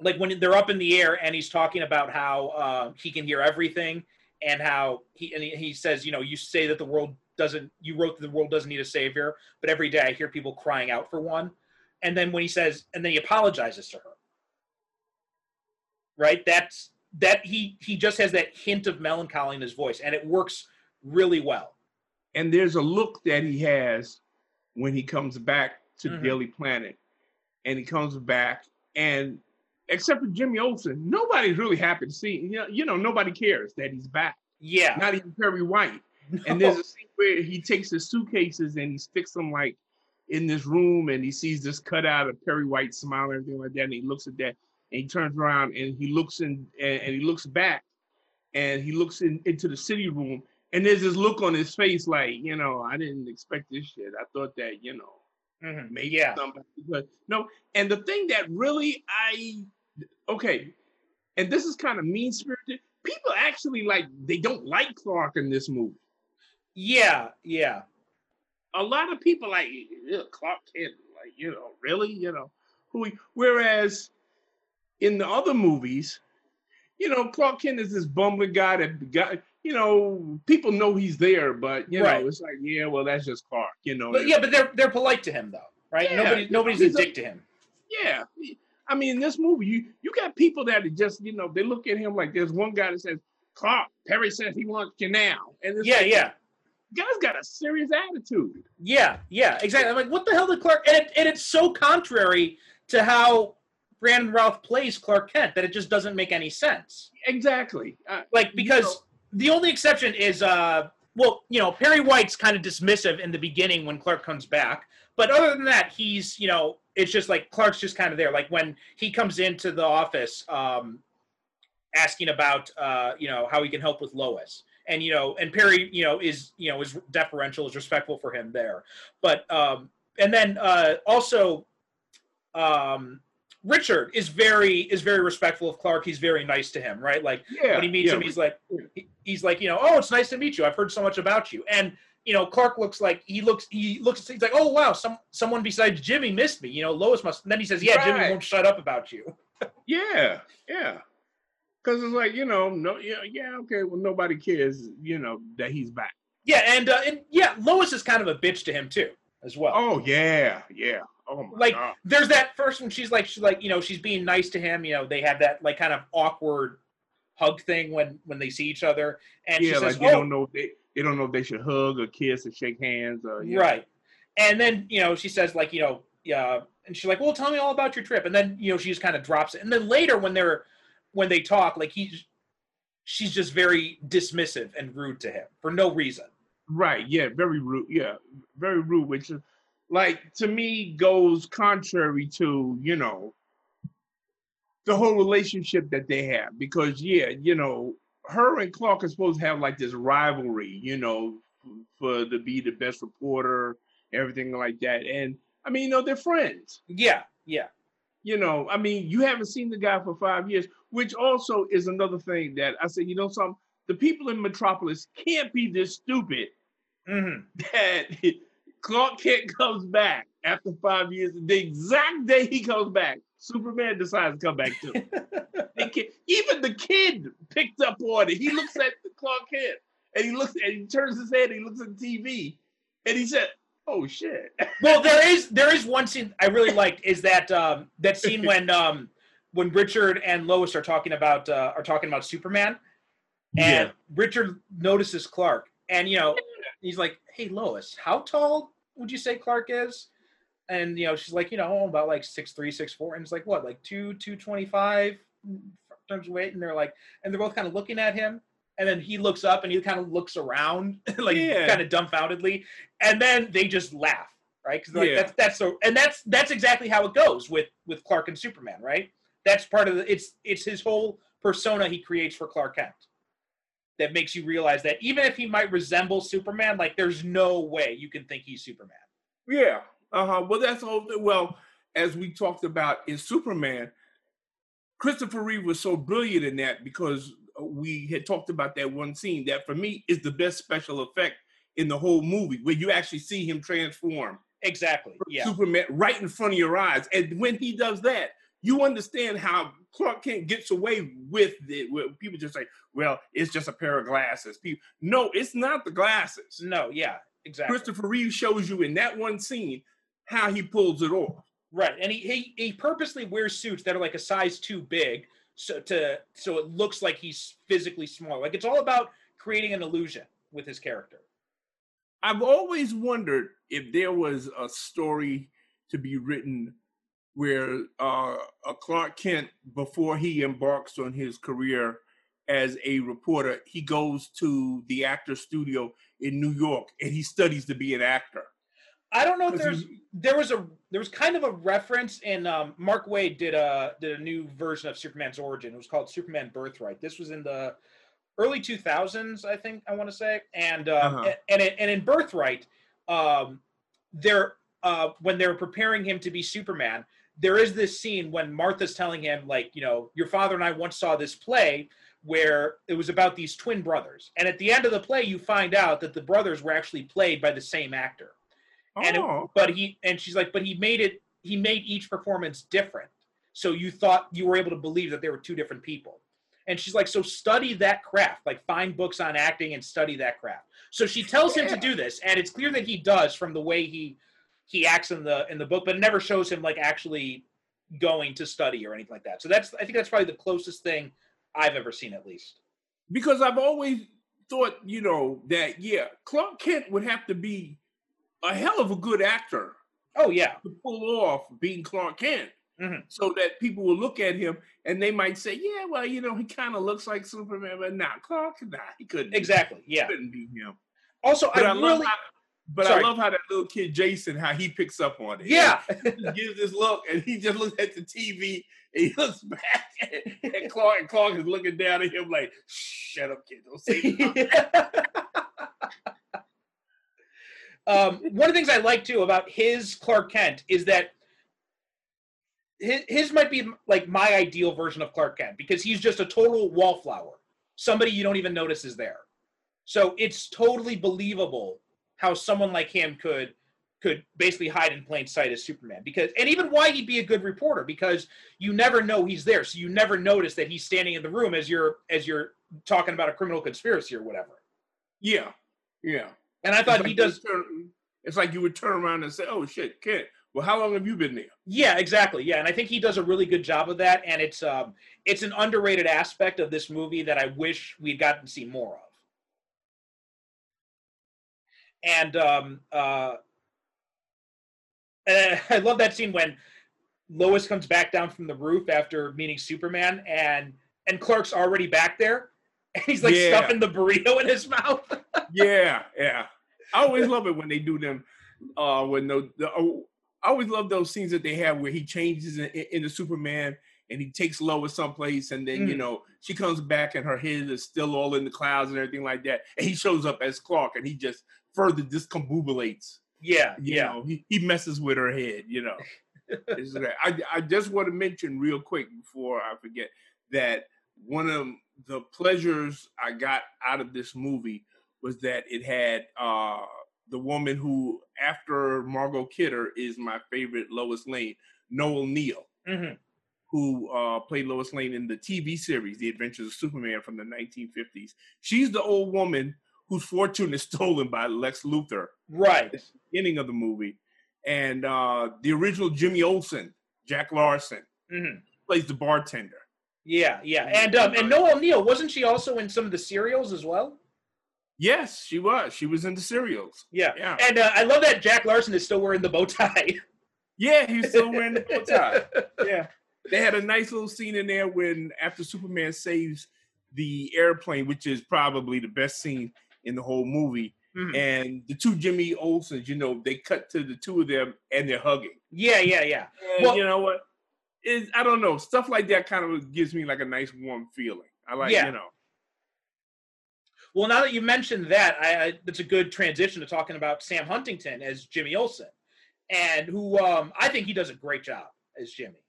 like when they're up in the air and he's talking about how uh, he can hear everything and how he and he, he says, you know, you say that the world doesn't you wrote that the world doesn't need a savior, but every day I hear people crying out for one. And then when he says and then he apologizes to her right that's that he he just has that hint of melancholy in his voice and it works really well and there's a look that he has when he comes back to Mhm. Daily Planet, and he comes back, and except for Jimmy Olsen, nobody's really happy to see. You know, you know, nobody cares that he's back. yeah Not even Perry White. And there's a scene where he takes his suitcases and he sticks them like in this room, and he sees this cutout of Perry White smile and everything like that, and he looks at that, and he turns around and he looks in and, and he looks back, and he looks in, into the city room, and there's this look on his face like, you know, I didn't expect this shit. I thought that, you know, Mhm. maybe yeah somebody but no. And the thing that really I okay, and this is kind of mean spirited. People actually like they don't like Clark in this movie. Yeah yeah A lot of people like Clark Kent, like you know, really, you know, who? he-" Whereas in the other movies, you know, Clark Kent is this bumbling guy that got you know, people know he's there, but you Right. know, it's like, yeah, well, that's just Clark, you know. But yeah, but they're they're polite to him though, right? Yeah, Nobody nobody's a he's a- dick to him. yeah. I mean, in this movie, you you got people that are just, you know, they look at him like there's one guy that says, Clark, Perry says he wants you now. And it's Yeah, like, yeah. Guy's got a serious attitude. Yeah, yeah, exactly. I'm like, what the hell did Clark? And, it, and it's so contrary to how Brandon Routh plays Clark Kent that it just doesn't make any sense. Exactly. Uh, Like because know- the only exception is, uh, well, you know, Perry White's kind of dismissive in the beginning when Clark comes back, but other than that, he's you know, it's just like Clark's just kind of there. Like when he comes into the office, um, asking about uh, you know how he can help with Lois. And you know, and Perry, you know, is you know is deferential, is respectful for him there. But um, and then uh, also, um, Richard is very is very respectful of Clark. He's very nice to him, right? Like yeah, when he meets yeah, him, he's like, he's like, you know, oh, it's nice to meet you. I've heard so much about you. And you know, Clark looks like he looks he looks he's like, oh wow, some someone besides Jimmy missed me. You know, Lois must. And then he says, yeah, Jimmy won't shut up about you. Yeah, yeah. Because it's like you know, no, yeah, yeah, okay. Well, nobody cares, you know, that he's back. Yeah, and uh, and yeah, Lois is kind of a bitch to him too, as well. Oh yeah, yeah. Oh my like god. there's that first one she's like she's like you know she's being nice to him you know they have that like kind of awkward hug thing when when they see each other and Yeah, she like says they oh don't know if they they don't know if they should hug or kiss or shake hands or you know. right and then you know she says like you know yeah and she's like well tell me all about your trip and then you know she just kind of drops it and then later when they're when they talk like he's she's just very dismissive and rude to him for no reason Right. Yeah. Very rude. Yeah. Very rude. Which is like to me goes contrary to you know the whole relationship that they have because yeah you know her and Clark are supposed to have like this rivalry you know for to be the best reporter everything like that and I mean you know they're friends yeah yeah you know, I mean, you haven't seen the guy for five years, which also is another thing that I said, you know, some the people in Metropolis can't be this stupid hmm that Clark Kent comes back after five years. The exact day he comes back, Superman decides to come back too. Even the kid picked up on it. He looks at the Clark Kent and he looks and he turns his head, and he looks at the TV, and he said, "Oh shit." well there is there is one scene i really liked is that um that scene when um when richard and lois are talking about uh are talking about superman and Yeah. richard notices clark and you know he's like hey lois how tall would you say clark is and you know she's like you know about like six three six four and it's like what like two two twenty five terms of weight and they're like and they're both kind of looking at him and then he looks up and he kind of looks around like Yeah. kind of dumbfoundedly and then they just laugh right because like Yeah. that's that's so and that's that's exactly how it goes with with clark and superman right that's part of the it's it's his whole persona he creates for clark kent that makes you realize that even if he might resemble superman like there's no way you can think he's superman Yeah. Uh huh. Well, that's all. Well, as we talked about in Superman, Christopher Reeve was so brilliant in that because we had talked about that one scene that for me is the best special effect in the whole movie, where you actually see him transform exactly yeah Superman right in front of your eyes. And when he does that, you understand how Clark Kent gets away with it. Where people just say, "Well, it's just a pair of glasses." People, no, it's not the glasses. no yeah exactly Christopher Reeve shows you in that one scene how he pulls it off. Right, and he, he he purposely wears suits that are like a size too big, so to so it looks like he's physically small. Like it's all about creating an illusion with his character. I've always wondered if there was a story to be written where uh, Clark Kent, before he embarks on his career as a reporter, he goes to the actor studio in New York and he studies to be an actor. I don't know if there's there was a there was kind of a reference in um, Mark Waid did a did a new version of Superman's origin. It was called Superman Birthright. This was in the early 2000s, I think I want to say, and um, Uh-huh. and and, and in Birthright, um, there uh, when they're preparing him to be Superman, there is this scene when Martha's telling him like, you know, your father and I once saw this play where it was about these twin brothers, and at the end of the play, you find out that the brothers were actually played by the same actor. And it- Oh, but he and she's like but he made it he made each performance different. So you thought you were able to believe that they were two different people. And she's like, so study that craft, like find books on acting and study that craft. So she tells him to do this, and it's clear that he does from the way he he acts in the in the book, but it never shows him like actually going to study or anything like that. So that's I think that's probably the closest thing I've ever seen, at least. because I've always thought, you know, that yeah, Clark Kent would have to be a hell of a good actor Oh yeah, to pull off being Clark Kent. Mhm. So that people will look at him and they might say, "Yeah, well, you know, he kind of looks like Superman, but nah, Clark, nah, he couldn't, exactly. he Yeah. couldn't be him." Also, But I, I love, really how, but Sorry. I love how that little kid Jason, how he picks up on it. yeah. he gives this look, and he just looks at the TV, and he looks back at, at Clark, and Clark is looking down at him like, "Shut up, kid, don't say nothing." um, one of the things I like too about his Clark Kent is that his, his might be like my ideal version of Clark Kent because he's just a total wallflower, somebody you don't even notice is there. So it's totally believable how someone like him could could basically hide in plain sight as Superman because and even why he'd be a good reporter because you never know he's there so you never notice that he's standing in the room as you're as you're talking about a criminal conspiracy or whatever. Yeah, yeah. And I thought like he does turn- it's like you would turn around and say, "Oh shit, Kent. Well, how long have you been there?" Yeah, exactly. Yeah, and I think he does a really good job of that, and it's um, it's an underrated aspect of this movie that I wish we'd gotten to see more of. And um, uh, and I love that scene when Lois comes back down from the roof after meeting Superman, and and Clark's already back there, and he's like Yeah. stuffing the burrito in his mouth. yeah, yeah. I always love it when they do them. Uh, when the, the oh, I always love those scenes that they have where he changes in, in- into Superman and he takes Lois someplace, and then you Mm. know she comes back and her head is still all in the clouds and everything like that, and he shows up as Clark and he just further discombobulates. yeah, You yeah. know, he, he messes with her head. You know. I I just want to mention real quick before I forget that one of the pleasures I got out of this movie was that it had uh the woman who after Margot Kidder is my favorite Lois Lane, Noel Neill, hmm who uh played Lois Lane in the TV series The Adventures of Superman from the 1950s. She's the old woman whose fortune is stolen by Lex Luthor Right. beginning of the movie. And uh, the original Jimmy Olsen, Jack Larson, hmm plays the bartender. Yeah, yeah, and um, and Noel Neill wasn't she also in some of the serials as well? Yes, she was. She was in the serials. Yeah, Yeah. and uh, I love that Jack Larson is still wearing the bow tie. Yeah, he's still wearing the bow tie. Yeah. They had a nice little scene in there when after Superman saves the airplane, which is probably the best scene in the whole movie. Mhm. And the two Jimmy Olsens, you know, they cut to the two of them and they're hugging. Yeah, yeah, yeah. And Well- you know what? It, I don't know. Stuff like that kind of gives me like a nice warm feeling. I like, Yeah. you know. Well, now that you mentioned that, I, I that's a good transition to talking about Sam Huntington as Jimmy Olsen, and who um, I think he does a great job as Jimmy.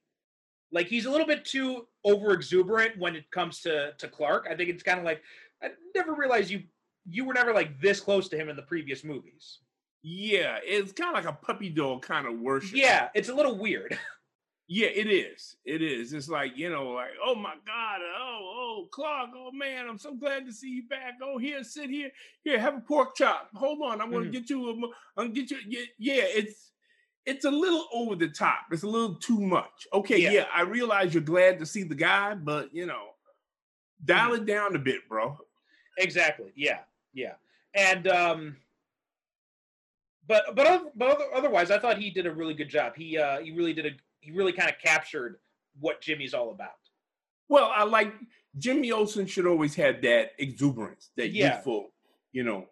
Like he's a little bit too over exuberant when it comes to to Clark. I think it's kind of like I never realized you you were never like this close to him in the previous movies. Yeah, it's kind of like a puppy dog kind of worship. Yeah, it's a little weird. Yeah, it is. It is. It's like, you know, like, oh my God, oh, oh, Clark, oh man, I'm so glad to see you back. Oh, here, sit here. Here, have a pork chop. Hold on, I'm gonna Mhm. get you a I'm gonna get you yeah, it's it's a little over the top. It's a little too much. Okay, Yeah. yeah, I realize you're glad to see the guy, but you know, dial it down a bit, bro. Exactly. Yeah. Yeah. And um but but but otherwise I thought he did a really good job. He uh he really did a he really kind of captured what Jimmy's all about. Well, I like Jimmy Olsen should always have that exuberance, that Yeah. youthful, you know,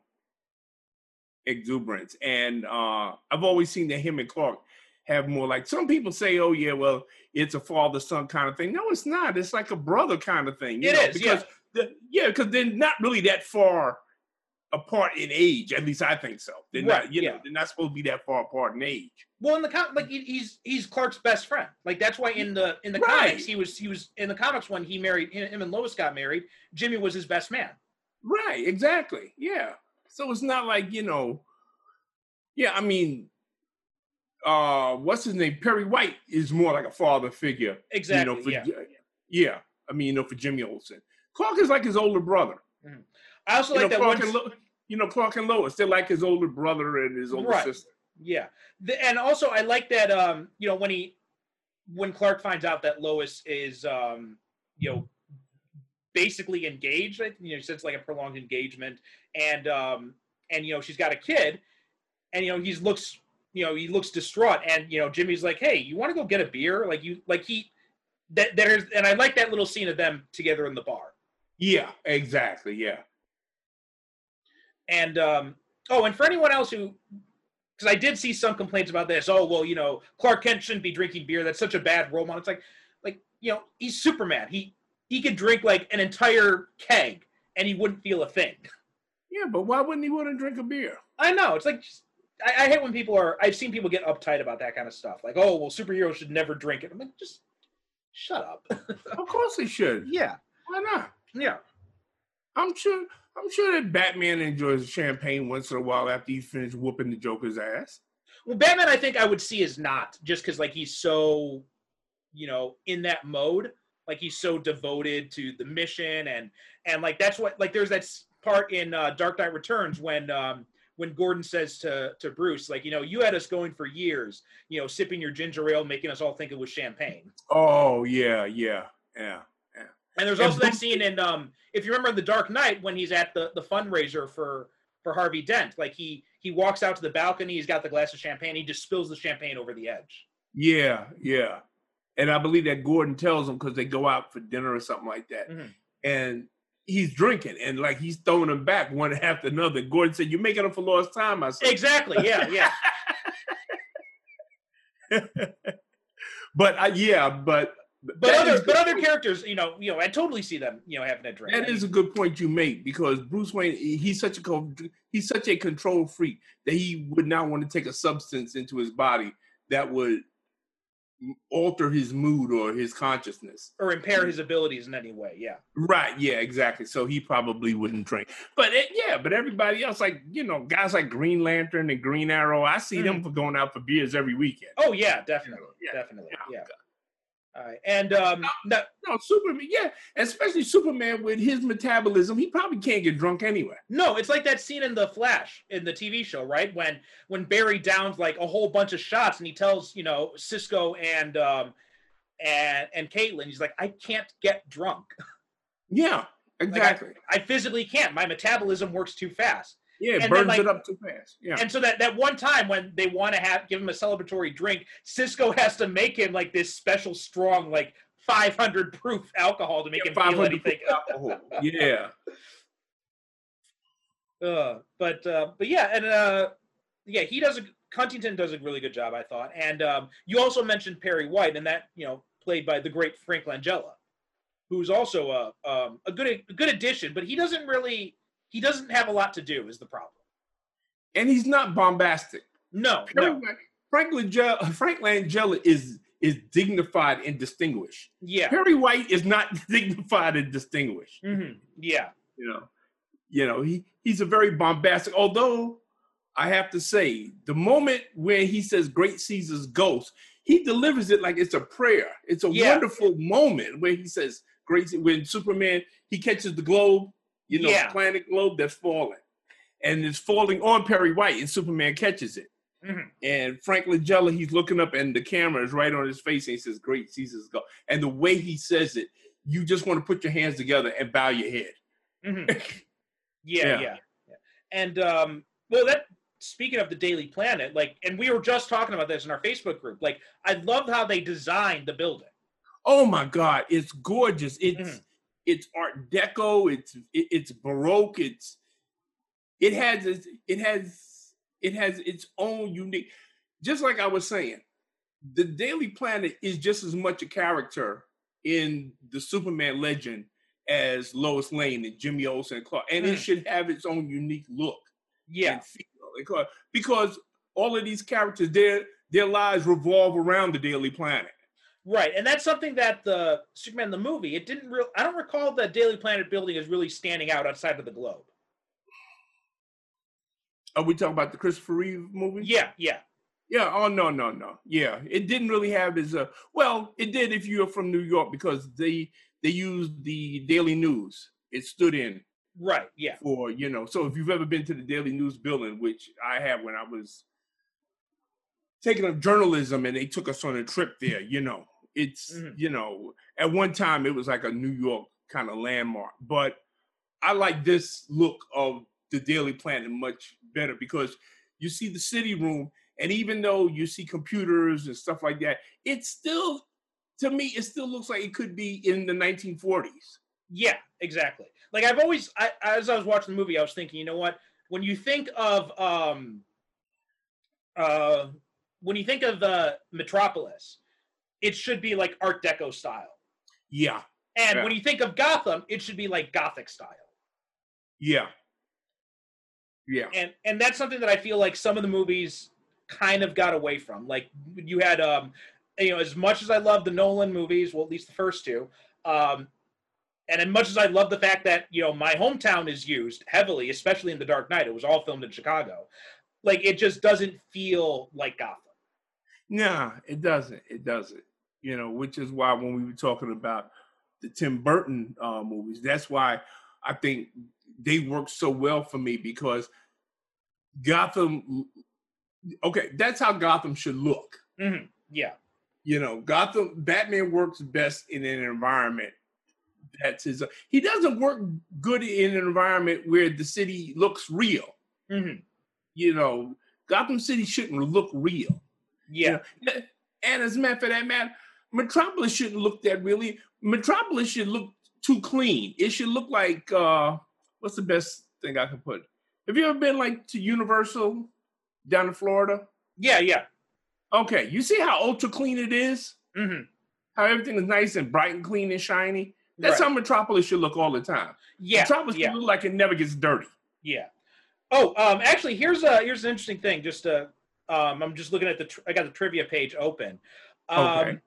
exuberance. And uh I've always seen that him and Clark have more like some people say, oh yeah, well, it's a father son kind of thing. No, it's not. It's like a brother kind of thing. You It know, is, because the, yeah, because they're not really that far apart in age. At least I think so. They're Right, not, you know, they're not supposed to be that far apart in age. Well, in the com- like he's he's Clark's best friend. Like that's why in the in the Right. comics he was he was in the comics when he married him, and Lois got married. Jimmy was his best man. Right, exactly. Yeah. So it's not like, you know, yeah, I mean, uh, what's his name? Perry White is more like a father figure. Exactly. You know, for yeah. Yeah. I mean, you know, for Jimmy Olsen. Clark is like his older brother. I also You like know, that Clark one. Lo- you know, Clark and Lois, they're like his older brother and his older Right. sister. Yeah, the, and also I like that. Um, you know, when he when Clark finds out that Lois is, um, you know, basically engaged. You know, since like a prolonged engagement, and um, and you know she's got a kid, and you know he looks, you know, he looks distraught, and you know Jimmy's like, hey, you want to go get a beer? Like you, like he. That there's and I like that little scene of them together in the bar. Yeah, exactly. Yeah. And um, oh, and for anyone else who, because I did see some complaints about this. Oh, well, you know, Clark Kent shouldn't be drinking beer. That's such a bad role model. It's like, like you know, he's Superman. He he could drink like an entire keg and he wouldn't feel a thing. Yeah, but why wouldn't he want to drink a beer? I know. It's like just- I, I hate when people are. I've seen people get uptight about that kind of stuff. Like, oh, well, superheroes should never drink it. I'm like, just shut up. Of course he should. yeah, Why not? yeah. I'm sure. I'm sure that Batman enjoys champagne once in a while after he finished whooping the Joker's ass. Well, Batman, I think I would see as not just because like he's so, you know, in that mode. Like he's so devoted to the mission and and like that's what like there's that part in uh, Dark Knight Returns when um when Gordon says to to Bruce like you know you had us going for years you know sipping your ginger ale making us all think it was champagne. Oh yeah, yeah, yeah. And there's also that scene in um if you remember in the Dark Knight when he's at the the fundraiser for for Harvey Dent like he he walks out to the balcony he's got the glass of champagne he just spills the champagne over the edge. Yeah, yeah. And I believe that Gordon tells him because they go out for dinner or something like that. Mhm. And he's drinking and like he's throwing them back one after another. Gordon said, You're making up for lost time, I said. Exactly. Yeah. Yeah. but I, yeah, but But other but other point. characters, you know, you know, I totally see them, you know, having a drink. That is a good point you make because Bruce Wayne he's such a he's such a control freak that he would not want to take a substance into his body that would alter his mood or his consciousness. or impair his abilities in any way. Yeah. Right, yeah, exactly. So he probably wouldn't drink. But it, yeah, but everybody else like, you know, guys like Green Lantern and Green Arrow, I see them mm. for going out for beers every weekend. Oh yeah, definitely, Yeah, definitely, yeah. yeah. All right, and um, no, No, Superman, yeah, especially Superman with his metabolism, he probably can't get drunk anyway. no, it's like that scene in the Flash in the TV show, right? When when Barry downs like a whole bunch of shots, and he tells you know Cisco and um and and Caitlin, he's like, I can't get drunk. Yeah, Like, exactly. I, I physically can't. My metabolism works too fast. Yeah, it and burns like- it up too fast. Yeah. And so that that one time when they want to have give him a celebratory drink, Cisco has to make him like this special strong like 500 proof alcohol to make him feel anything. alcohol. yeah. Uh, but uh, but yeah, and uh, yeah, he does a Huntington does a really good job, I thought. And um, you also mentioned Perry White, and that you know played by the great Frank Langella, who's also a um, a good a good addition, but he doesn't really he doesn't have a lot to do is the problem. And he's not bombastic. No, no, Frank, Langella, Frank Langella is is dignified and distinguished. yeah, Perry White is not dignified and distinguished. hmm yeah, You know, you know he he's a very bombastic. Although I have to say, the moment when he says "Great Caesar's ghost," he delivers it like it's a prayer. It's a Yeah. wonderful moment where he says "Great." When Superman he catches the globe, you know, Yeah. planet globe that's falling, and it's falling on Perry White, and Superman catches it. Mhm. And Frank Langella, he's looking up, and the camera is right on his face, and he says, "Great Caesar's ghost." And the way he says it, you just want to put your hands together and bow your head. hmm Yeah, Yeah. yeah, yeah. And um, well, that speaking of the Daily Planet, like, and we were just talking about this in our Facebook group. Like, I love how they designed the building. Oh my God, it's gorgeous. It's Mhm. It's Art Deco. It's it, it's Baroque. It's it has its- it has it has its own unique. Just like I was saying, the Daily Planet is just as much a character in the Superman legend as Lois Lane and Jimmy Olsen and Clark, and it Mm. should have its own unique look. Yeah, and feel. Because- Because all of these characters, their their lives revolve around the Daily Planet. Right. And that's something that the Superman the movie it didn't real. I don't recall the Daily Planet building is really standing out outside of the globe. Are we talking about the Christopher Reeve movie? Yeah, yeah, Yeah. Oh no, no, no. Yeah, it didn't really have as a well. It did if you're from New York because they they used the Daily News. It stood in Right. Yeah. for you know. So if you've ever been to the Daily News building, which I have when I was taking up journalism, and they took us on a trip there, you know, it's Mhm. you know, at one time it was like a New York kind of landmark, but I like this look of the Daily Planet much better because you see the city room, and even though you see computers and stuff like that, it still to me it still looks like it could be in the 1940s. Yeah, exactly. Like I've always, I, as I was watching the movie, I was thinking, you know what? When you think of, um, uh, when you think of uh, Metropolis, it should be like Art Deco style, Yeah, and Yeah. when you think of Gotham, it should be like Gothic style. yeah, yeah. and and that's something that I feel like some of the movies kind of got away from. Like you had, um, you know, as much as I love the Nolan movies, well, at least the first two, um, and as much as I love the fact that you know my hometown is used heavily, especially in The Dark Knight, it was all filmed in Chicago. Like it just doesn't feel like Gotham. No, it doesn't. It doesn't. You know, which is why when we were talking about the Tim Burton uh, movies, that's why I think they work so well for me because Gotham. Okay, that's how Gotham should look. hmm Yeah, You know, Gotham. Batman works best in an environment that's his. He doesn't work good in an environment where the city looks real. hmm You know, Gotham City shouldn't look real. yeah, Yeah. And as a matter for that matter, Metropolis shouldn't look that really. Metropolis should look too clean. It should look like uh what's the best thing I can put? Have you ever been like to Universal down in Florida? yeah, yeah. Okay, you see how ultra clean it is? Mm-hmm. How everything is nice and bright and clean and shiny? That's Right. how Metropolis should look all the time. Yeah, Metropolis yeah. should look like it never gets dirty. Yeah. Oh, um, actually, here's a here's an interesting thing. Just uh, um, I'm just looking at the tr- I got the trivia page open. Um, Okay.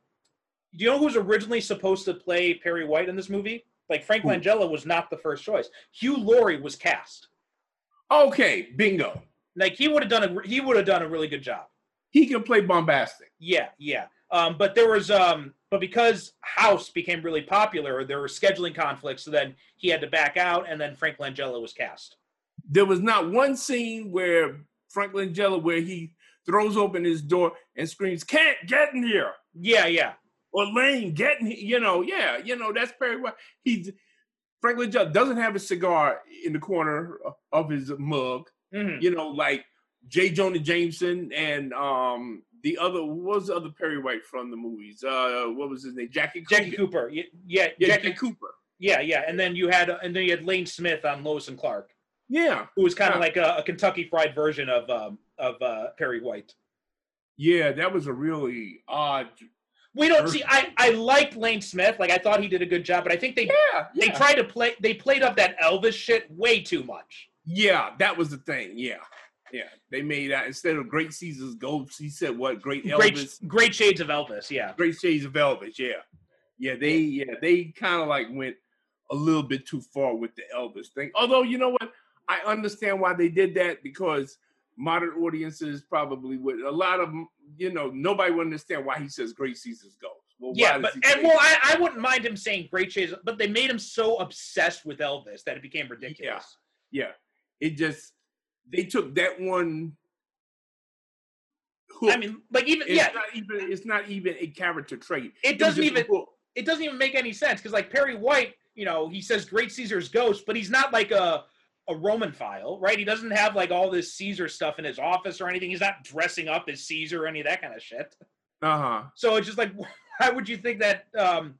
Do you know who was originally supposed to play Perry White in this movie? Like Frank Langella was not the first choice. Hugh Laurie was cast. Okay, bingo. Like he would have done a he would have done a really good job. He can play bombastic. Yeah, yeah. Um, but there was um, but because House became really popular, there were scheduling conflicts. So then he had to back out, and then Frank Langella was cast. there was not one scene where Frank Langella where he throws open his door and screams, "Can't get in here!" Yeah, yeah, or Lane, getting. You know, yeah, you know that's Perry White. He Franklin Langella doesn't have a cigar in the corner of his mug. hmm You know, like J. Jonah Jameson and um the other what was the other Perry White from the movies? Uh, what was his name? Jackie Cooper. Jackie Cooper. Y- Yeah, Yeah, Jackie Jackie Cooper. Yeah, yeah, and then you had and then you had Lane Smith on Lois and Clark, Yeah, who was kind of Yeah. like a, a Kentucky Fried version of um, of uh, Perry White. yeah, that was a really odd. We don't see. I I like Lane Smith. Like I thought he did a good job, but I think they Yeah, they tried to play. They played up that Elvis shit way too much. Yeah, that was the thing. Yeah, yeah. They made that instead of Great Caesar's Ghost, he said what? Great Elvis, Great great shades of Elvis. Yeah. Great Shades of Elvis. Yeah, yeah. They yeah they kind of like went a little bit too far with the Elvis thing. Although you know what, I understand why they did that because modern audiences probably would a lot of you know nobody would understand why he says Great Caesar's Ghost. Well, Yeah, but and well. I, I wouldn't mind him saying great shades, but they made him so obsessed with Elvis that it became ridiculous. yeah, yeah. it just they took that one. Hook I mean, like even It's yeah, not even it's not even a character trait. It was doesn't even- it doesn't even make any sense because like Perry White, you know, he says Great Caesar's ghost, but he's not like a a Roman file, right? He doesn't have like all this Caesar stuff in his office or anything. He's not dressing up as Caesar or any of that kind of shit. Uh-huh. So it's just like, why would you think that? Um,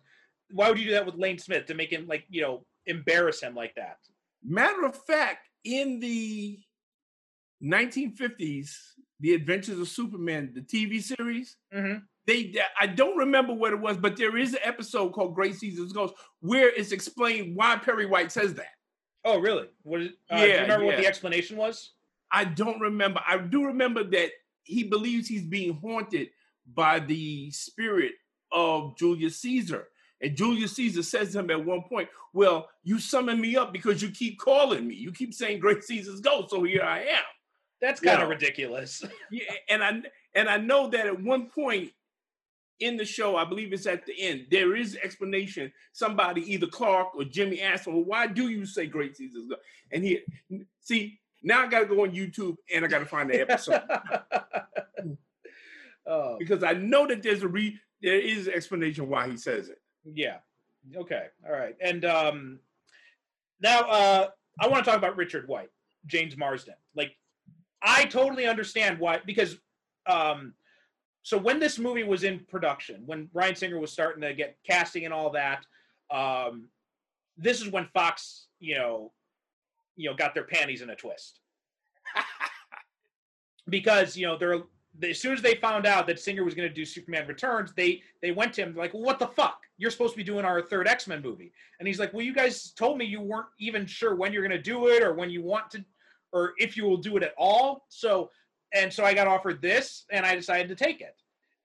why would you do that with Lane Smith to make him like you know embarrass him like that? Matter of fact, in the 1950s, The Adventures of Superman, the TV series, Mm-hmm. they I don't remember what it was, but there is an episode called Great Caesar's Ghost where it's explained why Perry White says that. Oh, really? What is, uh, do you Yeah, remember what the explanation was? I don't remember. I do remember that he believes he's being haunted by the spirit of Julius Caesar. And Julius Caesar says to him at one point, Well, you summoned me up because you keep calling me. You keep saying Great Caesar's ghost, so here I am. That's kind of Yeah. ridiculous. Yeah, and I and I know that at one point in the show, I believe it's at the end. There is explanation. Somebody, either Clark or Jimmy, asked him, well, "Why do you say Great Caesar's?" Go-" And he, see, now I got to go on YouTube and I got to find the episode oh, because I know that there's a re there is explanation why he says it. yeah. Okay. All right. And um, now uh, I want to talk about Richard White, James Marsden. Like, I totally understand why because um, so when this movie was in production, when Bryan Singer was starting to get casting and all that, um, this is when Fox, you know, you know, got their panties in a twist. because you know they're as soon as they found out that Singer was going to do Superman Returns, they they went to him like, well, "What the fuck? You're supposed to be doing our third X Men movie." And he's like, "Well, you guys told me you weren't even sure when you're going to do it or when you want to, or if you will do it at all." So, and so I got offered this, and I decided to take it.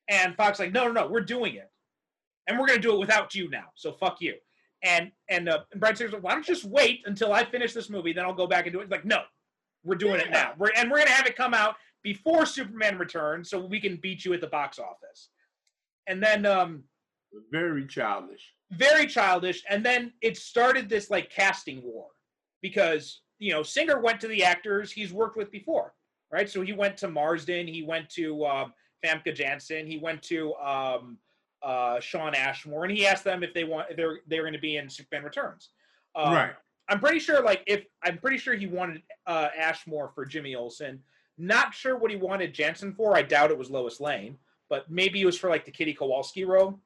And Fox like, "No, no, no, we're doing it, and we're going to do it without you now. So fuck you." And and uh, and Bryan Singer's like, "Why don't you just wait until I finish this movie, then I'll go back and do it?" He's like, "No, we're doing it now. We're, and we're going to have it come out before Superman Returns, so we can beat you at the box office. And then, um, Very childish. very childish. And then it started this like casting war because you know Singer went to the actors he's worked with before, right? So he went to Marsden, he went to um, Famke Janssen, he went to um, uh, Shawn Ashmore, and he asked them if they want if they're they're going to be in Superman Returns. Um, right. I'm pretty sure, like, if I'm pretty sure he wanted uh, Ashmore for Jimmy Olsen. Not sure what he wanted Janssen for. I doubt it was Lois Lane, but maybe it was for like the Kitty Kowalski role.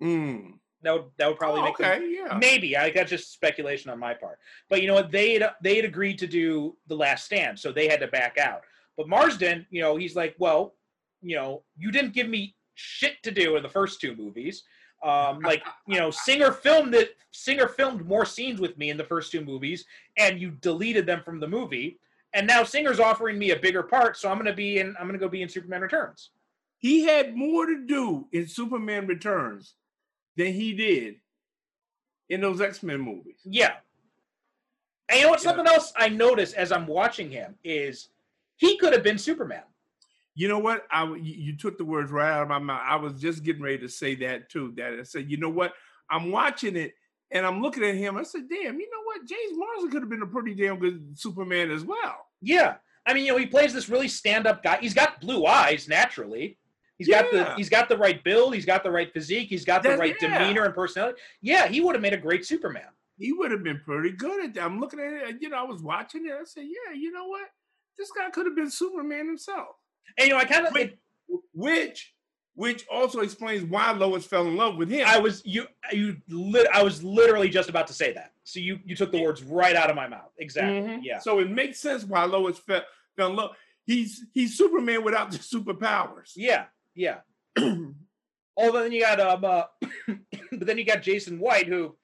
Mm. That would that would probably Oh, make them- okay, yeah. maybe. I that's just speculation on my part. But you know what? They had they had agreed to do the Last Stand, so they had to back out. But Marsden, you know, he's like, well, you know, you didn't give me shit to do in the first two movies. Um, like you know, Singer filmed it. Singer filmed more scenes with me in the first two movies, and you deleted them from the movie. And now Singer's offering me a bigger part, so I'm gonna be in. I'm gonna go be in Superman Returns. He had more to do in Superman Returns than he did in those X Men movies. Yeah. And you know what? Yeah. Something else I noticed as I'm watching him is he could have been Superman. You know what? I you, you took the words right out of my mouth. I was just getting ready to say that too. That I said, you know what? I'm watching it and I'm looking at him. I said, damn, you know what? James Marsden could have been a pretty damn good Superman as well. Yeah. I mean, you know, he plays this really stand-up guy. He's got blue eyes naturally. He's got the he's got the right build, he's got the right physique, he's got the That- right yeah. demeanor and personality. Yeah, he would have made a great Superman. He would have been pretty good at that. I'm looking at it, and, you know, I was watching it. I said, yeah, you know what? This guy could have been Superman himself. And you know, I kind of Wait. Which, which also explains why Lois fell in love with him. I was you you lit, I was literally just about to say that. So you you took the words right out of my mouth. Exactly. Mhm. Yeah. So it makes sense why Lois fell, fell in love. He's he's Superman without the superpowers. Yeah. Yeah. Although then you got um, uh, but then you got Jason White, who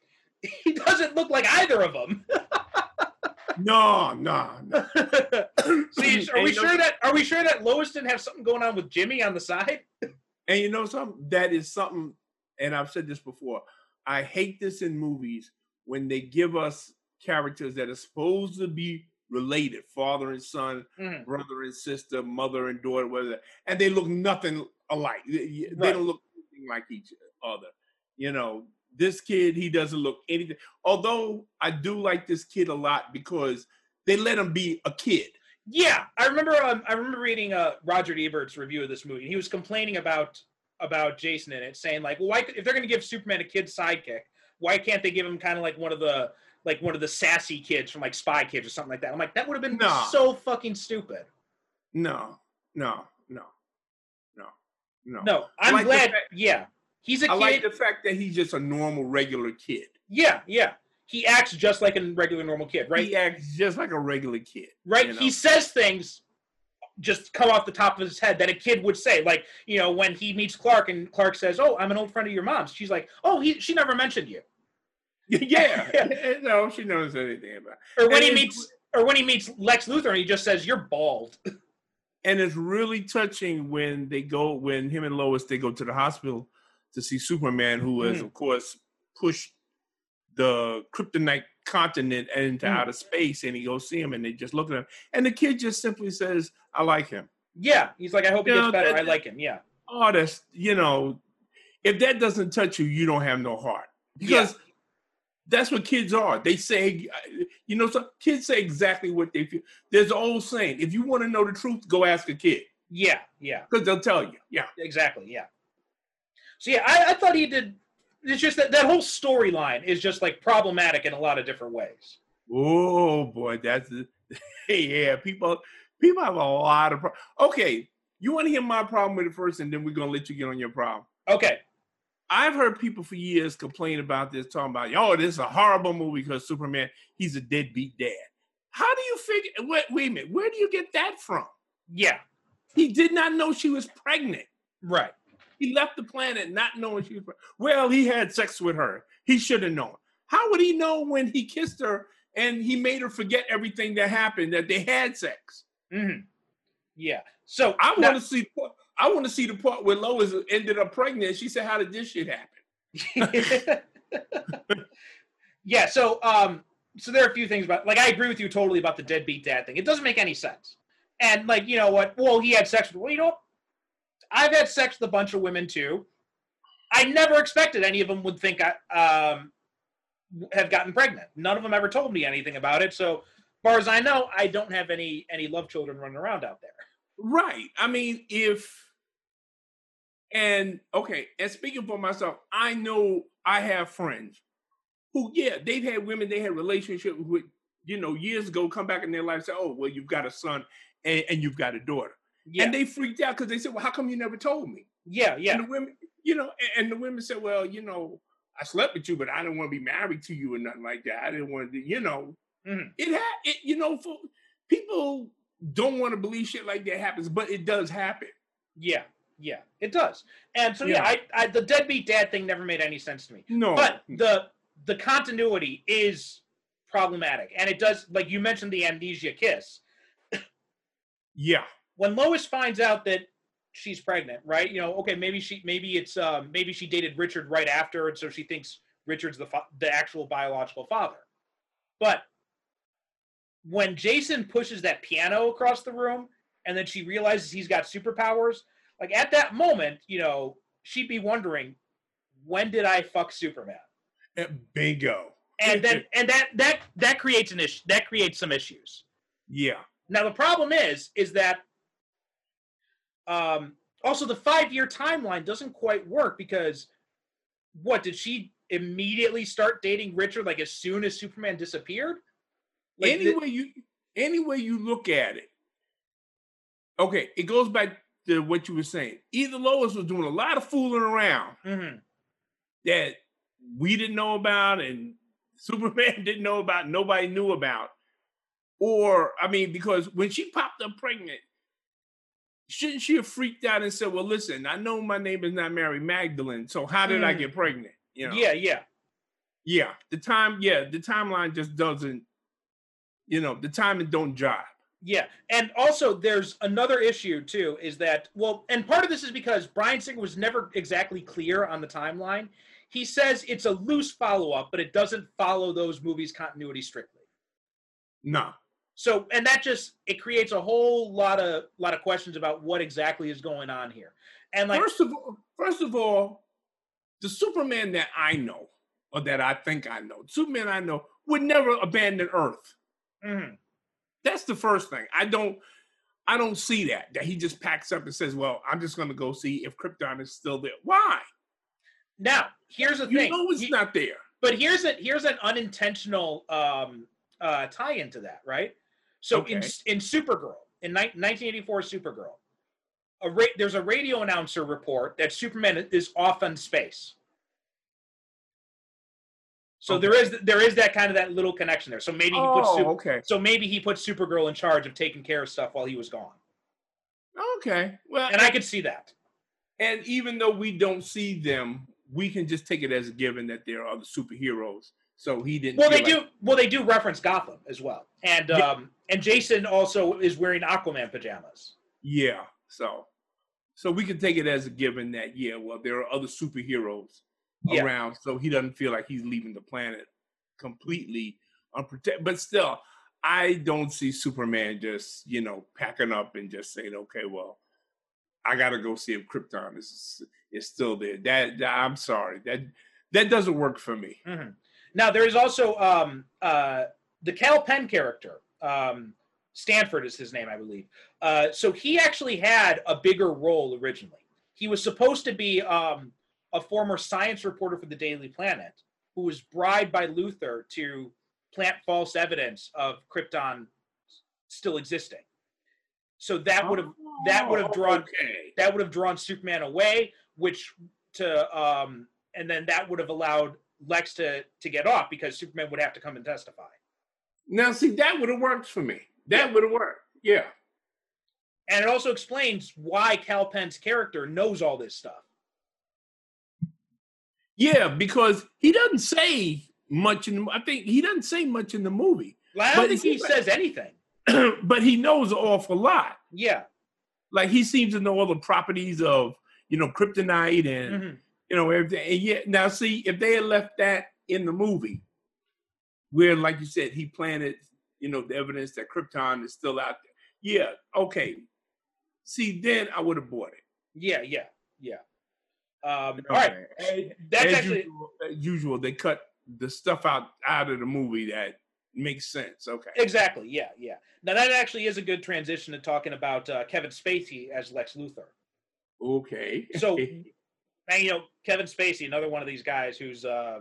he doesn't look like either of them. no, no, no. See, are we Ain't no- sure that are we sure that Lois didn't have something going on with Jimmy on the side? And you know something? That is something, and I've said this before. I hate this in movies when they give us characters that are supposed to be related, father and son, Mhm. brother and sister, mother and daughter, whatever, and they look nothing alike. They Right. don't look anything like each other. You know, this kid, he doesn't look anything. Although I do like this kid a lot because they let him be a kid. Yeah, I remember. Um, I remember reading uh, Roger Ebert's review of this movie. and He was complaining about about Jason in it, saying like, "Well, why if they're going to give Superman a kid sidekick, why can't they give him kind of like one of the like one of the sassy kids from like Spy Kids or something like that?" I'm like, that would have been Nah. so fucking stupid. No, no, no, no, no. No, I'm like glad. fact- yeah, he's a I kid. like the fact that he's just a normal, regular kid. yeah, yeah. He acts just like a regular normal kid, right? He acts just like a regular kid. right? you know? He says things just come off the top of his head that a kid would say. Like, you know, when he meets Clark and Clark says, "Oh, I'm an old friend of your mom's." She's like, "Oh, he she never mentioned you." yeah. no, she knows anything about. It. Or when And he meets or when he meets Lex Luthor and he just says, "You're bald." And it's really touching when they go when him and Lois they go to the hospital to see Superman, who has Mm. of course pushed the kryptonite continent into Mm. outer space, and he goes see him, and they just look at him, and the kid just simply says, "I like him." yeah, he's like, "I hope he You gets know, better. that- I like him." Yeah. Oh, that's you know if that doesn't touch you, you don't have no heart. Because that's what kids are. They say, uh, you know, some kids say exactly what they feel. There's an old saying: if you want to know the truth, go ask a kid Yeah, yeah, because they'll tell you. Yeah. exactly. Yeah. So yeah, I, I thought he did. It's just that that whole storyline is just like problematic in a lot of different ways. Oh boy, that's yeah. People, people have a lot of. Pro- okay, you want to hear my problem with it first, and then we're gonna let you get on your problem. Okay. I've heard people for years complain about this, talking about, oh, this is a horrible movie because Superman, he's a deadbeat dad. How do you figure? Wait, wait a minute. Where do you get that from? Yeah. He did not know she was pregnant. Right. He left the planet not knowing she was pregnant. Well, he had sex with her. He should have known. How would he know when he kissed her and he made her forget everything that happened that they had sex? hmm Yeah. So I want to see. I want to see the part where Lois ended up pregnant. She said, "How did this shit happen?" yeah. So um, so there are a few things about like I agree with you totally about the deadbeat dad thing. It doesn't make any sense. And like you know what? Well, he had sex with. Well, you know, what? I've had sex with a bunch of women too. I never expected any of them would think I um have gotten pregnant. None of them ever told me anything about it. So, as far as I know, I don't have any any love children running around out there. Right. I mean, if and okay, and speaking for myself, I know I have friends who, yeah, they've had women they had relationships with, you know, years ago, come back in their life and say, Oh, well, you've got a son and, and you've got a daughter. Yeah. And they freaked out because they said, Well, how come you never told me? yeah. Yeah. And the women, you know, and, and the women said, Well, you know, I slept with you, but I didn't want to be married to you or nothing like that. I didn't want to, you know, Mhm. it had it, you know, for people don't want to believe shit like that happens, but it does happen. Yeah, yeah, it does. And so yeah, Yeah. I, I the deadbeat dad thing never made any sense to me. No, But the the continuity is problematic, and it does like you mentioned the amnesia kiss. yeah, When Lois finds out that she's pregnant, right? You know, okay, maybe she maybe it's um, maybe she dated Richard right after, and so she thinks Richard's the fa- the actual biological father. But when Jason pushes that piano across the room, and then she realizes he's got superpowers, like at that moment, you know, she'd be wondering, when did I fuck Superman? Eh, bingo. And then and that that that creates an issue. That creates some issues. yeah, Now the problem is, is that um, also the five-year timeline doesn't quite work because what did she immediately start dating Richard like as soon as Superman disappeared? Like any way you any way you look at it, okay, it goes back to what you were saying. Either Lois was doing a lot of fooling around Mhm. that we didn't know about and Superman didn't know about, nobody knew about. Or, I mean, because when she popped up pregnant, shouldn't she have freaked out and said, Well, listen, I know my name is not Mary Magdalene, so how did I Mm. get pregnant? You know? Yeah, yeah, Yeah. The time, yeah, the timeline just doesn't, you know, the timing don't jive. Yeah. And also, there's another issue too. Is that well, and part of this is because Bryan Singer was never exactly clear on the timeline. He says it's a loose follow-up, but it doesn't follow those movies' continuity strictly. No. So, and that just it creates a whole lot of lot of questions about what exactly is going on here. And like, first of all, first of all, the Superman that I know, or that I think I know, Superman I know, would never abandon Earth. mhm. That's the first thing. I don't I don't see that. That he just packs up and says, Well, I'm just gonna go see if Krypton is still there. Why? now here's the You thing. know it's He- not there. but here's a here's an unintentional um, uh, tie into that, right? So in in Supergirl in ni- 1984 Supergirl, a ra- there's a radio announcer report that Superman is off in space. So there is there is that kind of that little connection there. So maybe he puts Oh, okay. so maybe he put Supergirl in charge of taking care of stuff while he was gone, Okay. Well and I could see that. and even though we don't see them, we can just take it as a given that there are other superheroes. So he didn't Well, they like- do. Well, they do reference Gotham as well, and Yeah. um, and Jason also is wearing Aquaman pajamas. Yeah. So so we can take it as a given that yeah, well, there are other superheroes Yeah. around, so he doesn't feel like he's leaving the planet completely unprotected. But still, I don't see Superman just, you know, packing up and just saying, okay, well, I gotta go see if Krypton is is still there. That, that I'm sorry. That that doesn't work for me. Mhm. Now there is also um, uh, the Kal Penn character. Um, Stanford is his name, I believe. Uh, so he actually had a bigger role originally. He was supposed to be um, a former science reporter for the Daily Planet who was bribed by Luthor to plant false evidence of Krypton still existing. So that would have that would have drawn Okay. that would have drawn Superman away, which to um, and then that would have allowed Lex to to get off because Superman would have to come and testify. Now, see, that would have worked for me. That Yeah. would have worked. Yeah. And it also explains why Kal Penn's character knows all this stuff. Yeah, because he doesn't say much in. I think he doesn't say much in the movie, Like, I But don't think he it's- says anything. but he knows an awful lot. Yeah. Like he seems to know all the properties of you know kryptonite and Mhm. you know everything. And yet, now see if they had left that in the movie, where like you said, he planted you know the evidence that Krypton is still out there. Yeah, okay. See, then I would have bought it. Yeah. Yeah. Yeah. Um, All right. As, That's as actually usual, as usual, they cut the stuff out out of the movie that makes sense. Okay. exactly. Yeah. Yeah. Now that actually is a good transition to talking about uh, Kevin Spacey as Lex Luthor. Okay. So, and you know, Kevin Spacey, another one of these guys who's uh,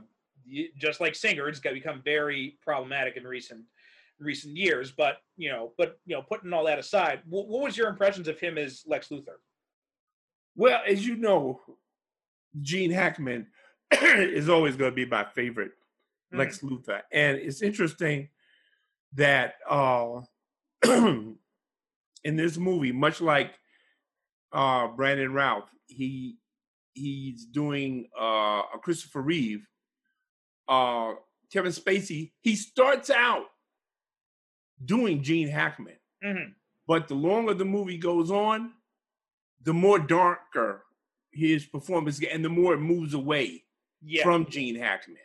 just like Singer, has got become very problematic in recent recent years. But you know, but you know, putting all that aside, what, what was your impressions of him as Lex Luthor? Well, as you know, Gene Hackman is always going to be my favorite Lex Luthor, and it's interesting that uh, in this movie, much like uh, Brandon Routh, he he's doing uh, a Christopher Reeve. Uh, Kevin Spacey, he starts out doing Gene Hackman, Mhm. but the longer the movie goes on, the more darker his performance and the more it moves away Yeah, from Gene Hackman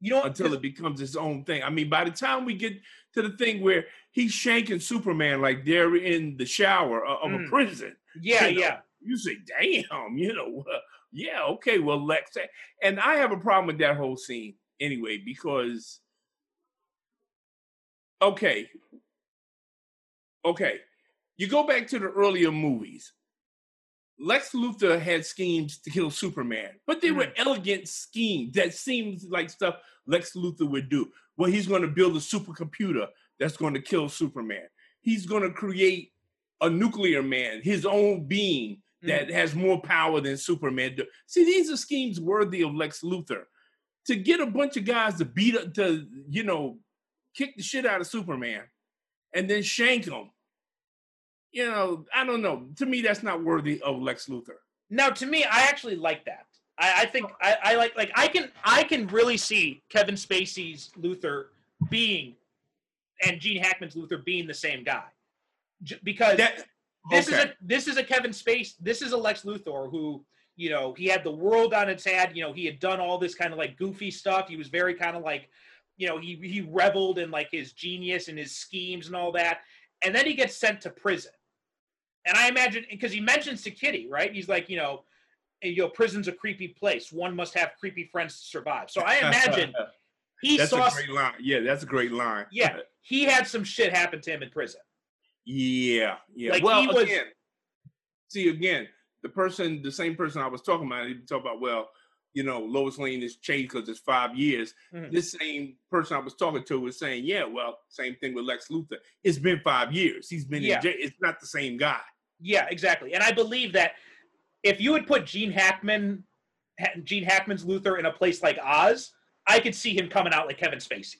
you know, until it becomes its own thing. I mean, by the time we get to the thing where he's shanking Superman like they're in the shower o- of Mm. a prison, yeah, you know, yeah, you say, "Damn," you know, uh, yeah, okay, well, Lex, and I have a problem with that whole scene anyway because, okay, okay, you go back to the earlier movies. Lex Luthor had schemes to kill Superman, but they were mm-hmm. elegant schemes that seems like stuff Lex Luthor would do. Well, he's going to build a supercomputer that's going to kill Superman. He's going to create a nuclear man, his own being that mm-hmm. has more power than Superman. do. See, these are schemes worthy of Lex Luthor. To get a bunch of guys to beat up, to you know, kick the shit out of Superman, and then shank him. You know, I don't know. To me, that's not worthy of Lex Luthor. Now, to me, I actually like that. I, I think oh. I, I like like I can I can really see Kevin Spacey's Luthor being and Gene Hackman's Luthor being the same guy, J- because That this is a this is a Kevin Space. This is a Lex Luthor who you know he had the world on its head. You know he had done all this kind of like goofy stuff. He was very kind of like you know he he reveled in like his genius and his schemes and all that. And then he gets sent to prison. And I imagine because he mentions to Kitty, right? He's like, you know, you know, prison's a creepy place. One must have creepy friends to survive. So I imagine he that's saw, a great line. Yeah, that's a great line. yeah, he had some shit happen to him in prison. Yeah, yeah. Like, well, he was- again, see again, the person, the same person I was talking about, he talk about, well, you know, Lois Lane is changed because it's five years. Mhm. This same person I was talking to was saying, yeah, well, same thing with Lex Luthor. It's been five years. He's been Yeah. in jail. It's not the same guy. Yeah, exactly. And I believe that if you had put Gene Hackman, Gene Hackman's Luthor in a place like Oz, I could see him coming out like Kevin Spacey.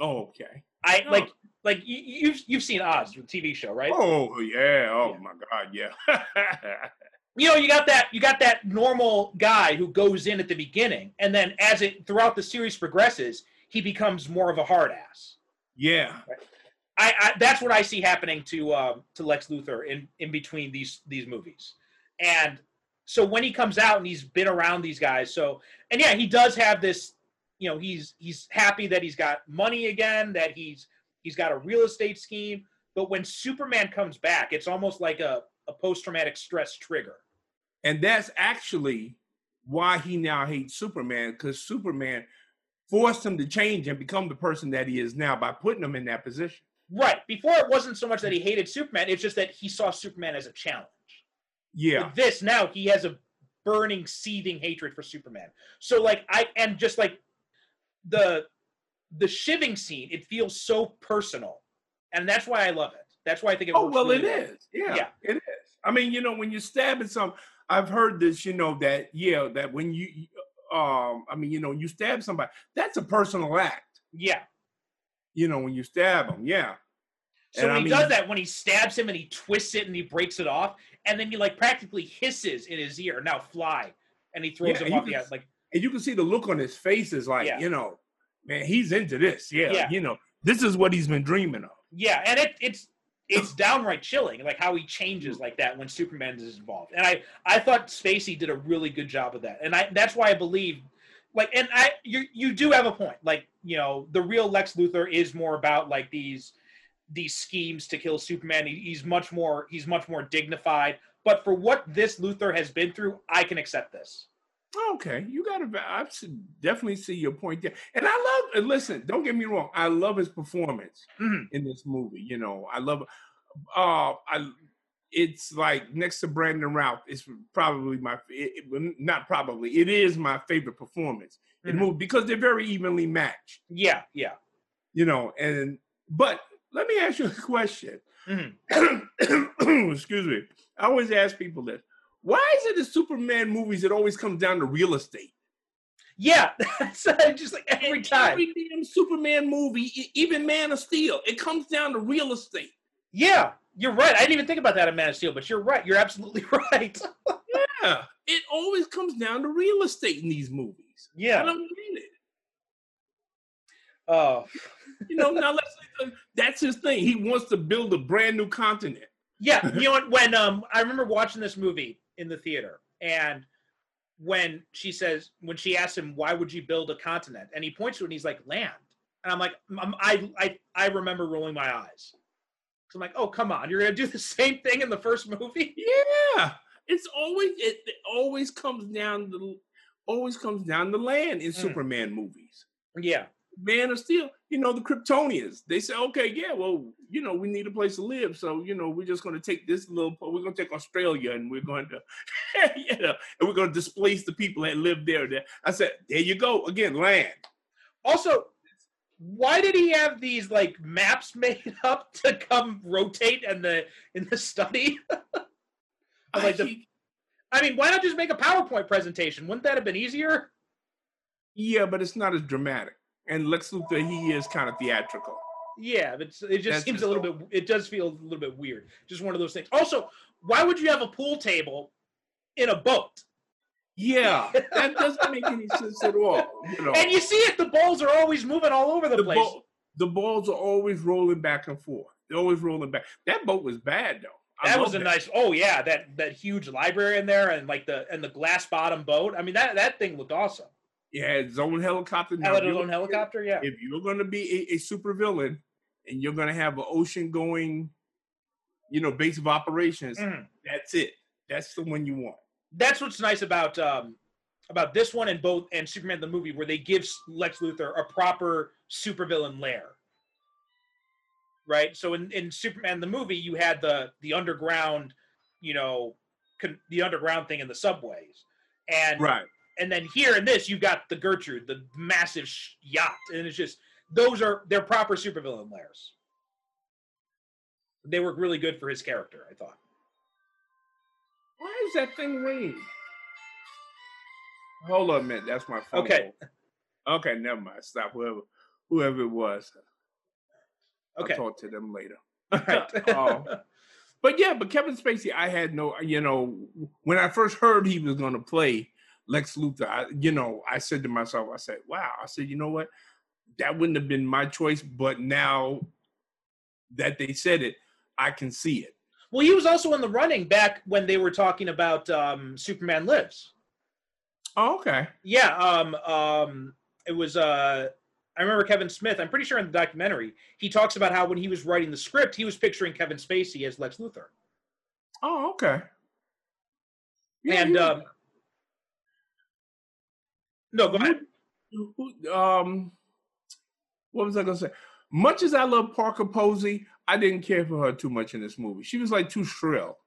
Oh, okay. I No. like like you, you've you've seen Oz, the TV show, right? Oh, yeah. Oh, Yeah. my God. Yeah. you know you got that you got that normal guy who goes in at the beginning and then as it throughout the series progresses he becomes more of a hard ass yeah. I, I that's what i see happening to um to lex luthor in in between these these movies. And so when he comes out and he's been around these guys so and yeah he does have this you know he's he's happy that he's got money again that he's he's got a real estate scheme. But when superman comes back it's almost like a, a post-traumatic stress trigger. And that's actually why he now hates Superman, because Superman forced him to change and become the person that he is now by putting him in that position. Right. Before it wasn't so much that he hated Superman, it's just that he saw Superman as a challenge. Yeah. With this now he has a burning, seething hatred for Superman. So like I and just like the the shiving scene, it feels so personal. And that's why I love it. That's why I think it Oh well, really it is. Yeah, Yeah. it is. I mean, you know, when you're stabbing some, I've heard this. You know that yeah, that when you, um, I mean, you know, you stab somebody, that's a personal act. Yeah. You know, when you stab him. yeah. So And when I he mean- does that, when he stabs him and he twists it and he breaks it off, and then he like practically hisses in his ear, now fly, and he throws Yeah, him off the can- out like and you can see the look on his face is like, Yeah. you know, man, he's into this. Yeah, Yeah. you know, this is what he's been dreaming of. Yeah, and it, it's it's downright chilling, like how he changes like that when Superman is involved. And I I thought Spacey did a really good job of that, and I that's why I believe, like, and I you you do have a point. Like, you know, the real Lex Luthor is more about like these these schemes to kill Superman. He, he's much more he's much more dignified. But for what this Luthor has been through, I can accept this. Okay, you got to. I definitely see your point there, and I love. And listen, don't get me wrong. I love his performance Mhm. in this movie. You know, I love. Uh, I. It's like next to Brandon Routh. It's probably my. It, it- not probably. It is my favorite performance in Mhm. the movie because they're very evenly matched. Yeah, yeah. You know, and but let me ask you a question. Mhm. Excuse me. I always ask people this. Why is it in Superman movies it always comes down to real estate? Yeah, that's just like every In time. Every damn Superman movie, even Man of Steel, it comes down to real estate. Yeah, you're right. I didn't even think about that in Man of Steel, but you're right. You're absolutely right. Yeah, it always comes down to real estate in these movies. Yeah, I don't get it. Oh, You know, now let's say that's his thing. He wants to build a brand new continent. yeah. You know? When um, I remember watching this movie in the theater, and when she says, when she asks him, "Why would you build a continent?" and he points to it, and he's like, "Land." And I'm like, I'm, I, I, I remember rolling my eyes. So I'm like, "Oh, come on! You're gonna do the same thing in the first movie?" Yeah, it's always it, it always comes down to always comes down to land in Mm. Superman movies. Yeah. Man of Steel, you know, the Kryptonians, they say, okay, yeah, well, you know, we need a place to live. So, you know, we're just going to take this little, we're going to take Australia and we're going to, you know, and we're to displace the people that live there. There. I said, there you go. Again, land. Also, why did he have these like maps made up to come rotate in the in the study? I like the- I mean, why not just make a PowerPoint presentation? Wouldn't that have been easier? yeah, but it's not as dramatic. And Lex Luthor, he is kind of theatrical. Yeah, but it just That's seems just a little bit. It does feel a little bit weird. Just one of those things. Also, why would you have a pool table in a boat? Yeah, that doesn't make any sense at all. You know, And you see it. The balls are always moving all over the, the, place. ball, the balls are always rolling back and forth. They're always rolling back. That boat was bad though. I that was a nice. Oh yeah, that that huge library in there, and like the and the glass bottom boat. I mean, that that thing looked awesome. Had its own helicopter. Now, Had its own helicopter. Yeah. If you're going to be a, a super villain and you're going to have an ocean going, you know, base of operations, Mhm. that's it. That's the one you want. That's what's nice about um about this one and both and Superman the movie where they give Lex Luthor a proper supervillain lair. Right? So in, in Superman the movie you had the the underground, you know, con, the underground thing in the subways. And Right. and then here in this you've got the Gertrude, the massive sh- yacht and it's just those are they're proper supervillain lairs. They work really good for his character, I thought. Why is that thing ringing? Hold on a minute. That's my phone. Okay. Okay, never mind. Stop. Whoever, whoever it was. Okay. I'll talk to them later. Right. Um, But yeah, but Kevin Spacey, I had no, you know, when I first heard he was going to play Lex Luthor, I, you know, I said to myself, I said, wow, I said, you know what? That wouldn't have been my choice, but now that they said it, I can see it. Well, he was also in the running back when they were talking about um, Superman Lives. Oh, okay. Yeah, um, um, it was. Uh, I remember Kevin Smith. I'm pretty sure in the documentary he talks about how when he was writing the script, he was picturing Kevin Spacey as Lex Luthor. Oh, okay. Yeah, and um, no, go ahead. um, what was I gonna say? Much as I love Parker Posey, I didn't care for her too much in this movie. She was like too shrill.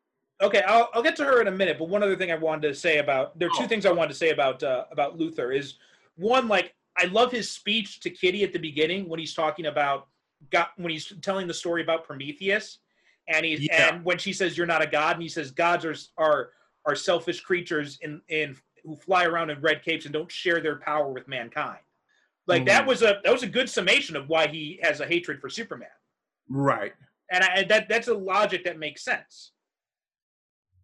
Okay, I'll, I'll get to her in a minute. But one other thing I wanted to say about there are two Oh. things I wanted to say about uh, about Luthor is one like I love his speech to Kitty at the beginning when he's talking about got when he's telling the story about Prometheus, and he's Yeah. and when she says you're not a god, and he says gods are are are selfish creatures in in who fly around in red capes and don't share their power with mankind. Like that Mhm. was a that was a good summation of why he has a hatred for Superman Right. and I, that that's a logic that makes sense.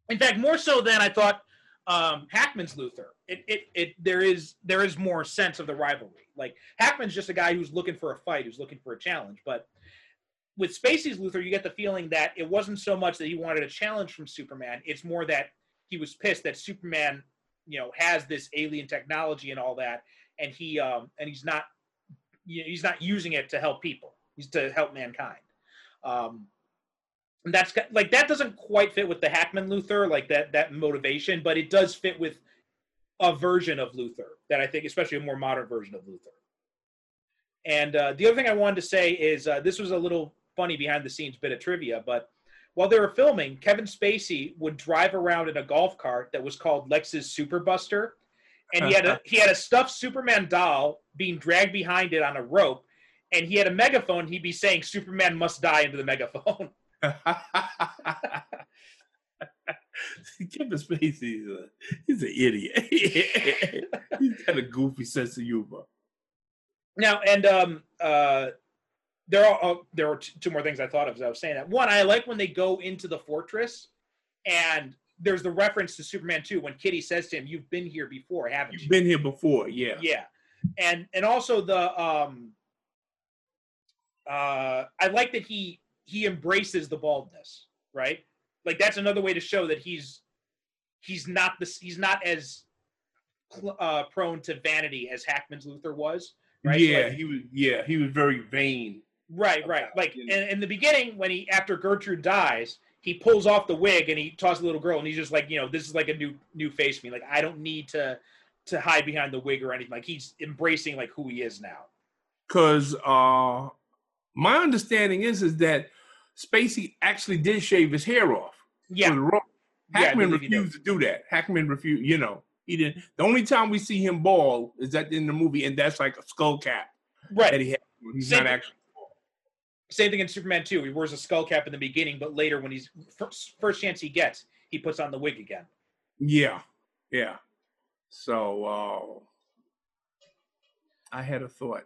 In fact, more so than I thought um, Hackman's Luthor. It, it it there is there is more sense of the rivalry. Like Hackman's just a guy who's looking for a fight, who's looking for a challenge. But with Spacey's Luthor, you get the feeling that it wasn't so much that he wanted a challenge from Superman. It's more that he was pissed that Superman, you know, has this alien technology and all that, and he um and he's not you know, he's not using it to help people. He's to help mankind. Um, and that's like that doesn't quite fit with the Hackman Luthor, like that that motivation, but it does fit with a version of Luthor that I think, especially a more modern version of Luthor. And uh, the other thing I wanted to say is uh, this was a little funny behind the scenes bit of trivia, but while they were filming, Kevin Spacey would drive around in a golf cart that was called Lex's Super Buster, and he had a he had a stuffed Superman doll being dragged behind it on a rope, and he had a megaphone. He'd be saying "Superman must die" into the megaphone. Kevin Spacey is a, he's an idiot. he's got a goofy sense of humor. Now, and um, uh, there are uh, there t- two more things I thought of as I was saying that. One, I like when they go into the fortress, and there's the reference to Superman 2 when Kitty says to him, "You've been here before, haven't you?" You've been here before, yeah. yeah, and and also the um, uh, I like that he he embraces the baldness, right? Like that's another way to show that he's he's not this he's not as cl- uh, prone to vanity as Hackman's Luthor was. Right? Yeah, like, he was. Yeah, he was very vain. Right, right. Like in, in the beginning, when he after Gertrude dies, he pulls off the wig and he tosses the little girl, and he's just like, you know, this is like a new new face to me. Like I don't need to to hide behind the wig or anything. Like he's embracing like who he is now. Because uh, my understanding is is that Spacey actually did shave his hair off. Yeah. Yeah, Hackman did. refused to do that. Hackman refused. You know, he didn't. The only time we see him bald is that in the movie, and that's like a skull cap that right. he had. He's Same not thing. actually. Same thing in Superman 2. He wears a skull cap in the beginning, but later when he's first, first chance he gets, he puts on the wig again. Yeah, yeah. So uh, I had a thought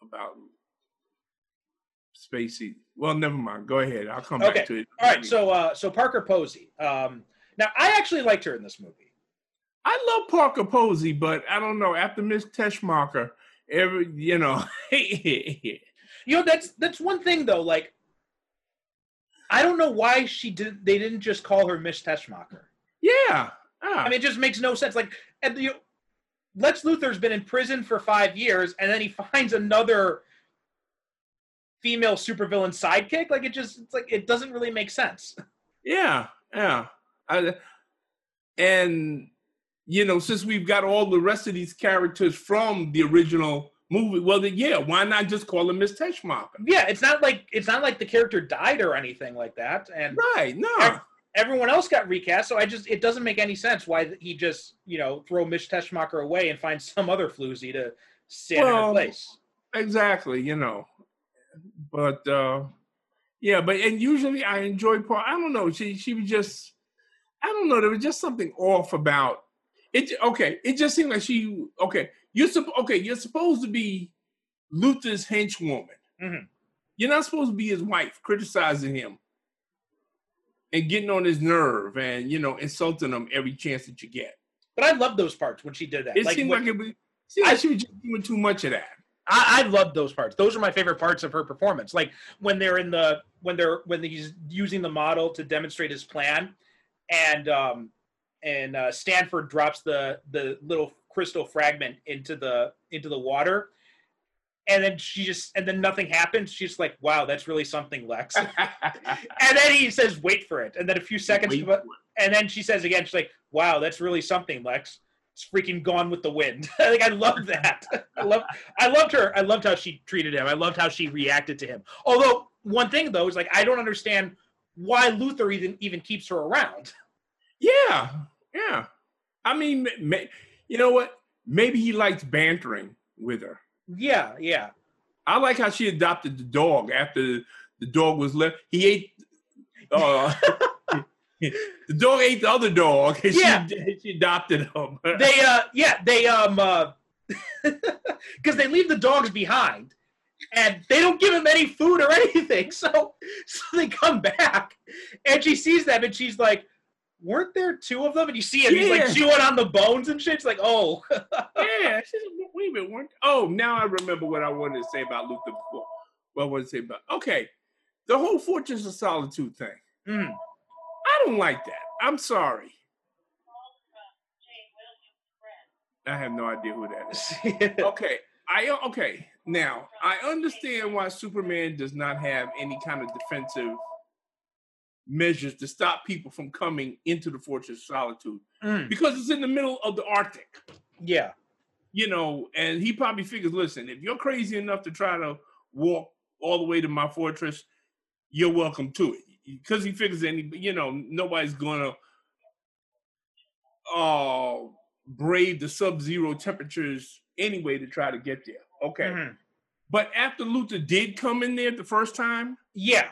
about Spacey. Well, never mind. Go ahead. I'll come Okay. back to it. All right, so uh, so Parker Posey. Um, now I actually liked her in this movie. I love Parker Posey, but I don't know. After Miss Teschmacher, every you know, You know, that's that's one thing though. Like, I don't know why she did. They didn't just call her Miss Teschmacher. yeah, ah, I mean, it just makes no sense. Like, and the, Lex Luthor's been in prison for five years, and then he finds another female supervillain sidekick. Like, it just it's like it doesn't really make sense. yeah, yeah. I, and you know, since we've got all the rest of these characters from the original movie, well, then yeah, why not just call him Miss Teschmacher? Yeah, it's not like it's not like the character died or anything like that, and Right? No. Ev- everyone else got recast. So I just it doesn't make any sense why he just you know throw Miss Teschmacher away and find some other floozy to stand in her place. exactly you know but uh yeah but and usually i enjoy part i don't know. She she was just i don't know. There was just something off about it. Okay it just seemed like she okay you're okay you're supposed to be luthor's henchwoman Mhm. you're not supposed to be his wife criticizing him and getting on his nerve and you know insulting him every chance that you get. But I love those parts when she did that. it like, seemed when- like it was seemed like she was just doing too much of that I, I loved those parts. Those are my favorite parts of her performance. Like when they're in the when they're when he's using the model to demonstrate his plan, and um and uh, Stanford drops the the little crystal fragment into the into the water. and then she just and then nothing happens. She's like, "Wow, that's really something, Lex." and then he says, "Wait for it," and then a few seconds, Wait but- for it. and then she says again, she's like, "Wow, that's really something, Lex." It's freaking gone with the wind. like I love that. I love I loved her. I loved how she treated him. I loved how she reacted to him. Although one thing though is like I don't understand why Luthor even even keeps her around. Yeah, yeah. I mean, ma- ma- you know what? Maybe he likes bantering with her. Yeah, yeah. I like how she adopted the dog after the dog was left. He ate. Uh, the dog ate the other dog. And Yeah. she, she adopted him. They uh yeah, they um uh because they leave the dogs behind and they don't give him any food or anything. So so they come back and she sees them and she's like, Weren't there two of them? And you see him, he's like chewing on the bones and shit. It's like, oh yeah. She said, wait a minute. weren't- Oh, now I remember what I wanted to say about Luthor before. What I wanted to say about. Okay, the whole Fortress of Solitude thing. Mm. I don't like that. I'm sorry. I have no idea who that is. okay i okay now i understand why superman does not have any kind of defensive measures to stop people from coming into the fortress of solitude Mm. because it's in the middle of the arctic Yeah. you know and he probably figures listen if you're crazy enough to try to walk all the way to my fortress you're welcome to it because he figures any you know nobody's gonna uh brave the sub-zero temperatures anyway to try to get there okay Mhm. but after luthor did come in there the first time Yeah.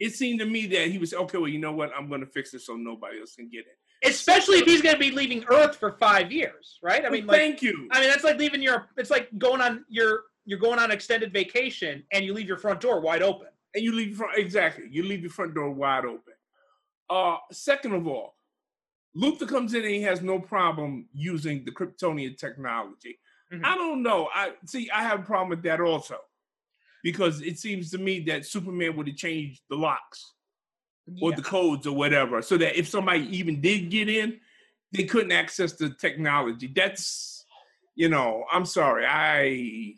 it seemed to me that he was okay well you know what i'm gonna fix this so nobody else can get it Especially if he's gonna be leaving Earth for five years, right? I mean Well, like thank you I mean that's like leaving your it's like going on your you're going on extended vacation and you leave your front door wide open. And you leave your front exactly you leave your front door wide open uh second of all luthor comes in and he has no problem using the kryptonian technology Mhm. i don't know i see i have a problem with that also because it seems to me that superman would have changed the locks or Yeah. the codes or whatever so that if somebody even did get in they couldn't access the technology that's you know i'm sorry i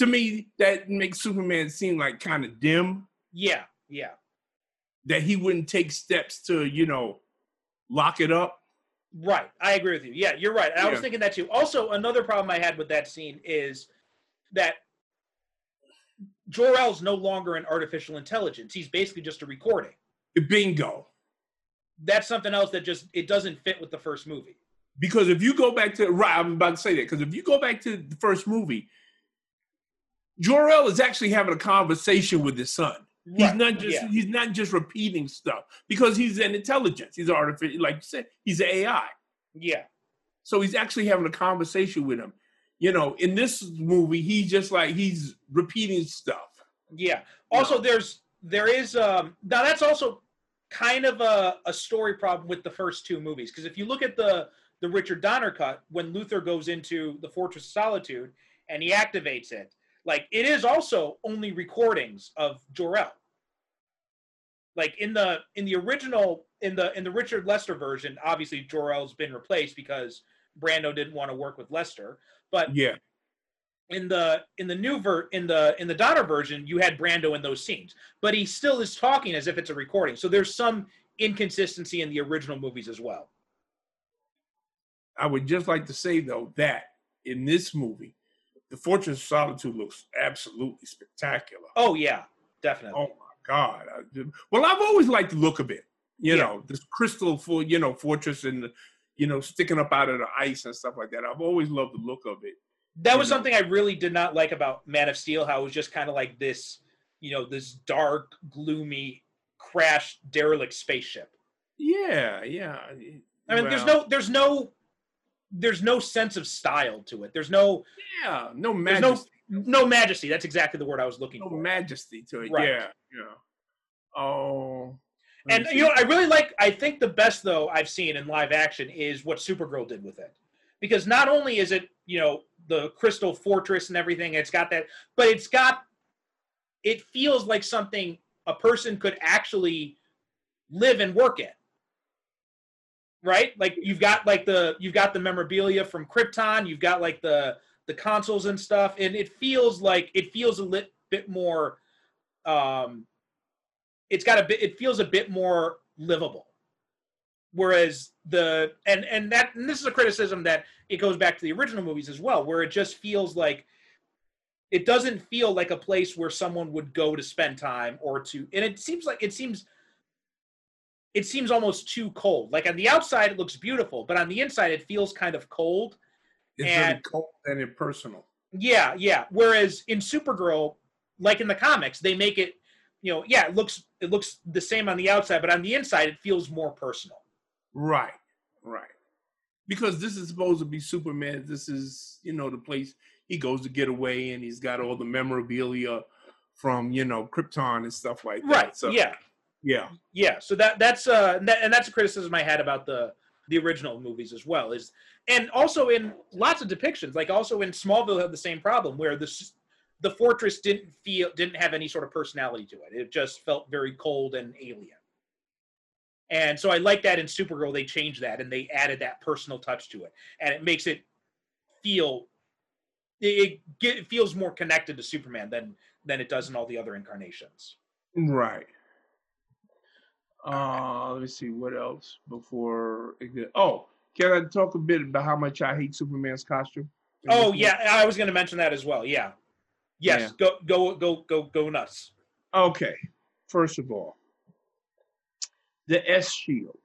to me that makes superman seem like kind of dim Yeah, yeah. that he wouldn't take steps to, you know, lock it up. Right. I agree with you. Yeah, you're right. I was thinking that too. Also, another problem I had with that scene is that Jor-El's no longer an artificial intelligence. He's basically just a recording. Bingo. That's something else that just it doesn't fit with the first movie. Because if you go back to right, I'm about to say that. Because if you go back to the first movie, Jor-El is actually having a conversation with his son. He's Right, not just yeah. he's not just repeating stuff because he's an intelligence. He's artificial, like you said, he's an AI. Yeah. So he's actually having a conversation with him. You know, in this movie, he's just like he's repeating stuff. Yeah. Also, there's there is um now that's also kind of a, a story problem with the first two movies because if you look at the the Richard Donner cut when Luthor goes into the Fortress of Solitude and he activates it, like it is also only recordings of Jor-El. Like in the in the original in the in the Richard Lester version, obviously Jor-El's been replaced because Brando didn't want to work with Lester. But Yeah. in the in the new ver in the in the Donner version, you had Brando in those scenes, but he still is talking as if it's a recording. So there's some inconsistency in the original movies as well. I would just like to say though that in this movie, the Fortress of Solitude looks absolutely spectacular. Oh yeah, definitely. Oh my God! I well, I've always liked the look of it. You Yeah. know, this crystal for you know fortress and the, you know sticking up out of the ice and stuff like that. I've always loved the look of it. that was know. something I really did not like about Man of Steel. How it was just kind of like this, you know, this dark, gloomy, crashed, derelict spaceship. Yeah, yeah. I mean, there's no, there's no, there's no sense of style to it. There's no, yeah, no there's no, no majesty. That's exactly the word I was looking no for. majesty to it. Right. Yeah, yeah. Oh, And you know. I really like. I think the best though I've seen in live action is what Supergirl did with it, because not only is it you know the Crystal Fortress and everything, it's got that, but it's got. It feels like something a person could actually live and work in. Right, like you've got like the you've got the memorabilia from Krypton, you've got like the the consoles and stuff, and it feels like it feels a lit, bit more. Um, it's got a bit. It feels a bit more livable. Whereas the and and that and this is a criticism that it goes back to the original movies as well, where it just feels like it doesn't feel like a place where someone would go to spend time or to and it seems like it seems it seems almost too cold like on the outside it looks beautiful but on the inside it feels kind of cold It's And- cold and impersonal. yeah yeah whereas in supergirl like in the comics they make it you know yeah it looks it looks the same on the outside but on the inside it feels more personal Right, right. Because this is supposed to be Superman. This is, you know, the place he goes to get away, and he's got all the memorabilia from, you know, Krypton and stuff like that. right So, yeah yeah, yeah so that that's uh and, that, and that's a criticism i had about the the original movies as well is and also in lots of depictions like also in smallville had the same problem where the s- the fortress didn't feel didn't have any sort of personality to it. It just felt very cold and alien. And so i like that in supergirl they changed that and they added that personal touch to it and it makes it feel it, it, get, it feels more connected to superman than than it does in all the other incarnations. Right. Uh, let me see what else before. It get, oh, can I talk a bit about how much I hate Superman's costume? Oh yeah, I was going to mention that as well. Yeah. Yes, go go go go go nuts. Okay, first of all, the S shield.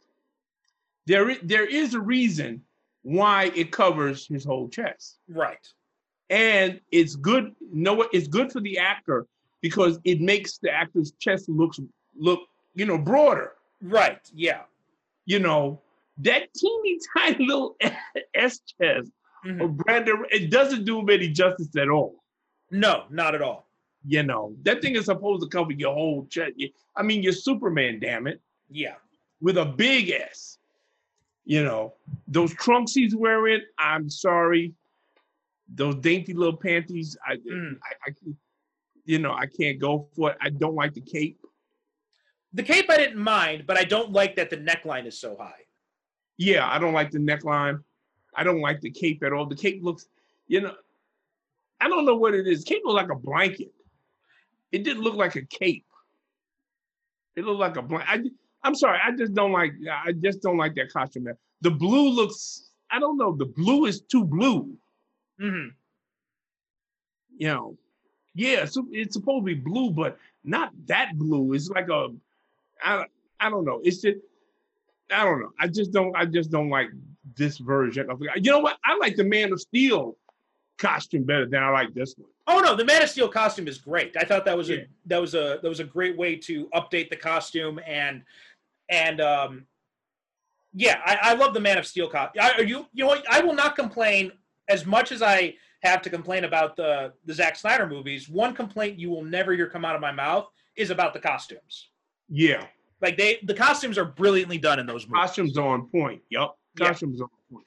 There there is a reason why it covers his whole chest, Right. and it's good. No, it's good for the actor because it makes the actor's chest looks look, you know, broader. Right. Yeah. You know, that teeny tiny little S chest Mhm. of Brandon, it doesn't do him any justice at all. No, not at all. You know, that thing is supposed to cover your whole chest. I mean, you're Superman, damn it. Yeah. with a big S. You know, those trunks he's wearing, I'm sorry. Those dainty little panties, I, Mm. I, I, you know, I can't go for it. I don't like the cape. The cape I didn't mind, but I don't like that the neckline is so high. Yeah, I don't like the neckline. I don't like the cape at all. The cape looks, you know, I don't know what it is. Cape looked like a blanket. It didn't look like a cape. It looked like a blanket. I'm sorry, I just don't like. I just don't like that costume. The blue looks. I don't know. The blue is too blue. hmm You know, yeah, so it's supposed to be blue, but not that blue. It's like a. I, I don't know. It's just. I don't know. I just don't. I just don't like this version of. You know what? I like the Man of Steel costume better than I like this one. Oh no, the Man of Steel costume is great. I thought that was Yeah. a that was a that was a great way to update the costume and and um yeah, I, I love the Man of Steel costume. I, you you know what? I will not complain as much as I have to complain about the the Zack Snyder movies. One complaint you will never hear come out of my mouth is about the costumes. Yeah, Like they the costumes are brilliantly done in those movies. costumes are on point. Yeah. costumes are on point.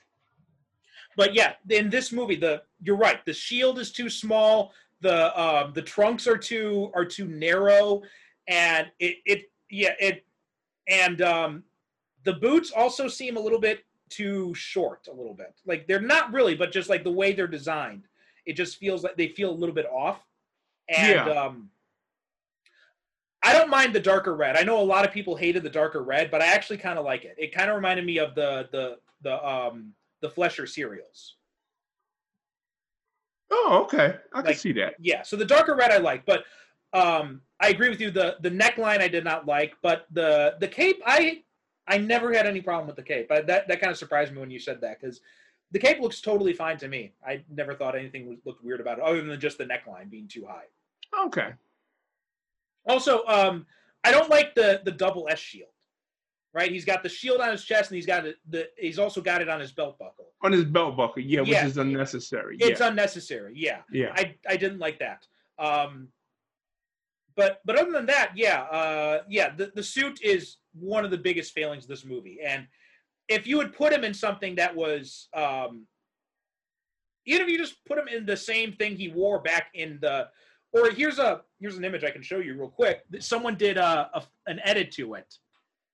But yeah, in this movie, the you're right. The shield is too small. The um, the trunks are too are too narrow, and it it yeah it and um, the boots also seem a little bit too short. A little bit like they're not really, but just like the way they're designed, it just feels like they feel a little bit off. And Yeah. um, I don't mind the darker red. I know a lot of people hated the darker red, but I actually kind of like it. It kind of reminded me of the the the um the Fleischer serials. Oh, okay, I can see that. Yeah, so the darker red I like, but um I agree with you. The the neckline I did not like, but the the cape I I never had any problem with the cape. I, that that kind of surprised me when you said that because the cape looks totally fine to me. I never thought anything looked weird about it, other than just the neckline being too high. Okay, Also, um, I don't like the the double S shield. Right, he's got the shield on his chest, and he's got it. The he's also got it on his belt buckle. on his belt buckle, yeah, which is unnecessary. It's yeah, unnecessary. Yeah, yeah. I I didn't like that. Um, but but other than that, yeah, uh, yeah, the the suit is one of the biggest failings of this movie. And if you would put him in something that was, um, even if you just put him in the same thing he wore back in the, or here's a here's an image I can show you real quick. Someone did a, a an edit to it,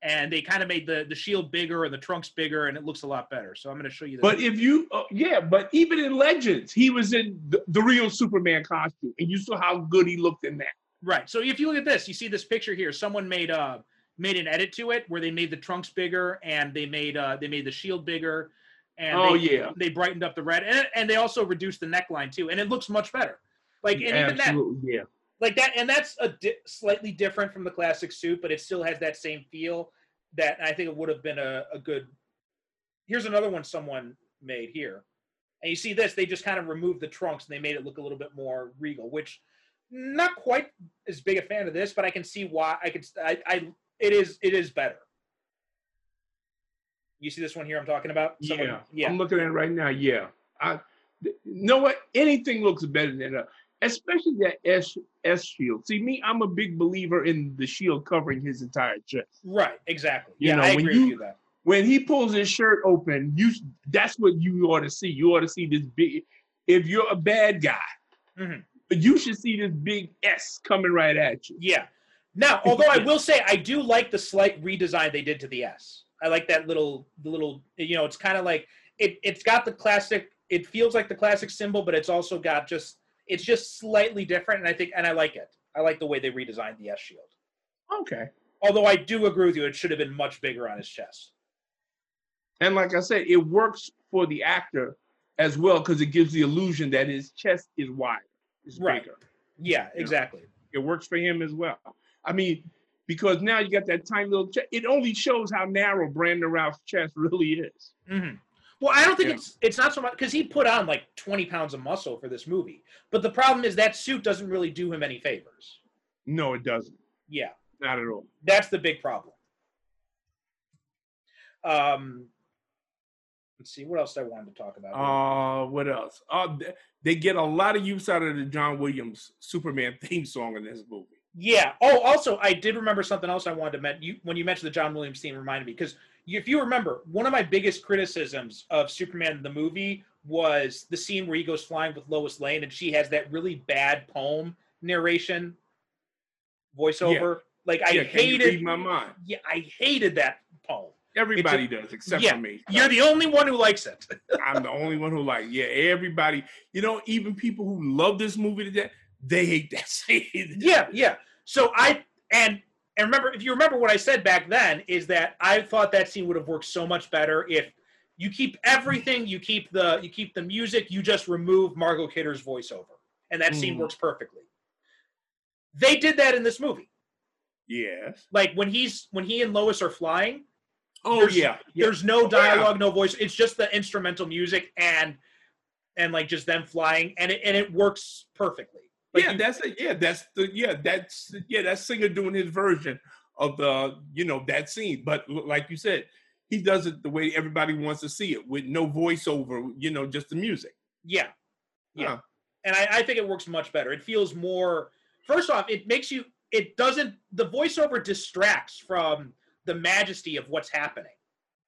and they kind of made the the shield bigger and the trunks bigger, and it looks a lot better. So I'm going to show you. This. But if you, uh, yeah, but even in Legends, he was in the, the real Superman costume, and you saw how good he looked in that. Right. So if you look at this, you see this picture here. Someone made uh made an edit to it where they made the trunks bigger and they made uh they made the shield bigger and Oh, they, yeah. they brightened up the red and and they also reduced the neckline too and it looks much better. Like and even that yeah. like that and that's a di- slightly different from the classic suit but it still has that same feel that I think it would have been a, a good Here's another one someone made here. And you see this, they just kind of removed the trunks and they made it look a little bit more regal, which not quite as big a fan of this, but I can see why I could I, I it is it is better. You see this one here I'm talking about? Someone- yeah, yeah. I'm looking at it right now. Yeah, I you know what? Anything looks better than a, especially that S S shield. See, me, I'm a big believer in the shield covering his entire chest. Right, exactly. You yeah, know, I when agree you- with you that. When he pulls his shirt open, you that's what you ought to see. You ought to see this big. If you're a bad guy, Mhm. you should see this big S coming right at you. Yeah. Now, although I will say I do like the slight redesign they did to the S. I like that little the little you know, it's kind of like it it's got the classic it feels like the classic symbol, but it's also got just it's just slightly different and I think and I like it. I like the way they redesigned the S shield. Okay. Although I do agree with you, it should have been much bigger on his chest. And like I said, it works for the actor as well because it gives the illusion that his chest is wider, is Right. bigger. Yeah, exactly. It works for him as well. I mean, because now you got that tiny little chest. It only shows how narrow Brandon Routh's chest really is. hmm Well, I don't think Yeah. it's it's not so much because he put on like 20 pounds of muscle for this movie. But the problem is that suit doesn't really do him any favors. No, it doesn't. Yeah. Not at all. That's the big problem. Um, let's see what else I wanted to talk about. Uh, what else? Uh, they get a lot of use out of the John Williams Superman theme song in this movie. yeah. Oh, also, I did remember something else I wanted to mention. You when you mentioned the John Williams theme reminded me because if you remember, one of my biggest criticisms of Superman the movie was the scene where he goes flying with Lois Lane and she has that really bad poem narration voiceover. Like I yeah, hated. my mind? yeah, I hated that poem. Everybody does, except yeah, for me. You're the only one who likes it. I'm the only one who like. Yeah, everybody. You know, even people who love this movie to death, they hate that scene. yeah, yeah. So I and and remember if you remember what I said back then is that I thought that scene would have worked so much better if you keep everything, you keep the you keep the music, you just remove Margot Kidder's voiceover, and that scene Mm. works perfectly. They did that in this movie. Yes. Like when he's when he and Lois are flying, Oh There's- yeah. yeah. there's no Oh, yeah. dialogue, no voice. It's just the instrumental music and and like just them flying, and it and it works perfectly. Like yeah, you- that's it. Yeah, that's the yeah, that's yeah, that singer doing his version of the you know that scene. But like you said, he does it the way everybody wants to see it, with no voiceover. You know, just the music. Yeah. Yeah. And I, I think it works much better. It feels more first off, it makes you it doesn't the voiceover distracts from the majesty of what's happening,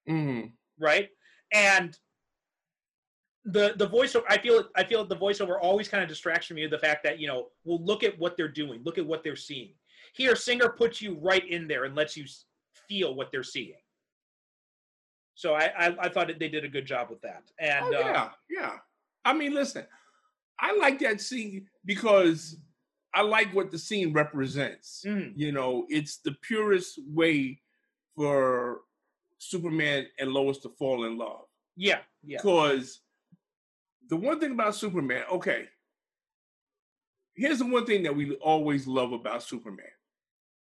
Mhm. right? And the the voiceover I feel I feel the voiceover always kind of distracts from you the fact that, you know, well look at what they're doing, look at what they're seeing. Here, Singer puts you right in there and lets you feel what they're seeing. So I, I, I thought that they did a good job with that. And Oh uh, yeah, yeah. I mean, listen, I like that scene because I like what the scene represents. mhm. You know, it's the purest way for Superman and Lois to fall in love. yeah, yeah. Because the one thing about Superman, okay, here's the one thing that we always love about Superman.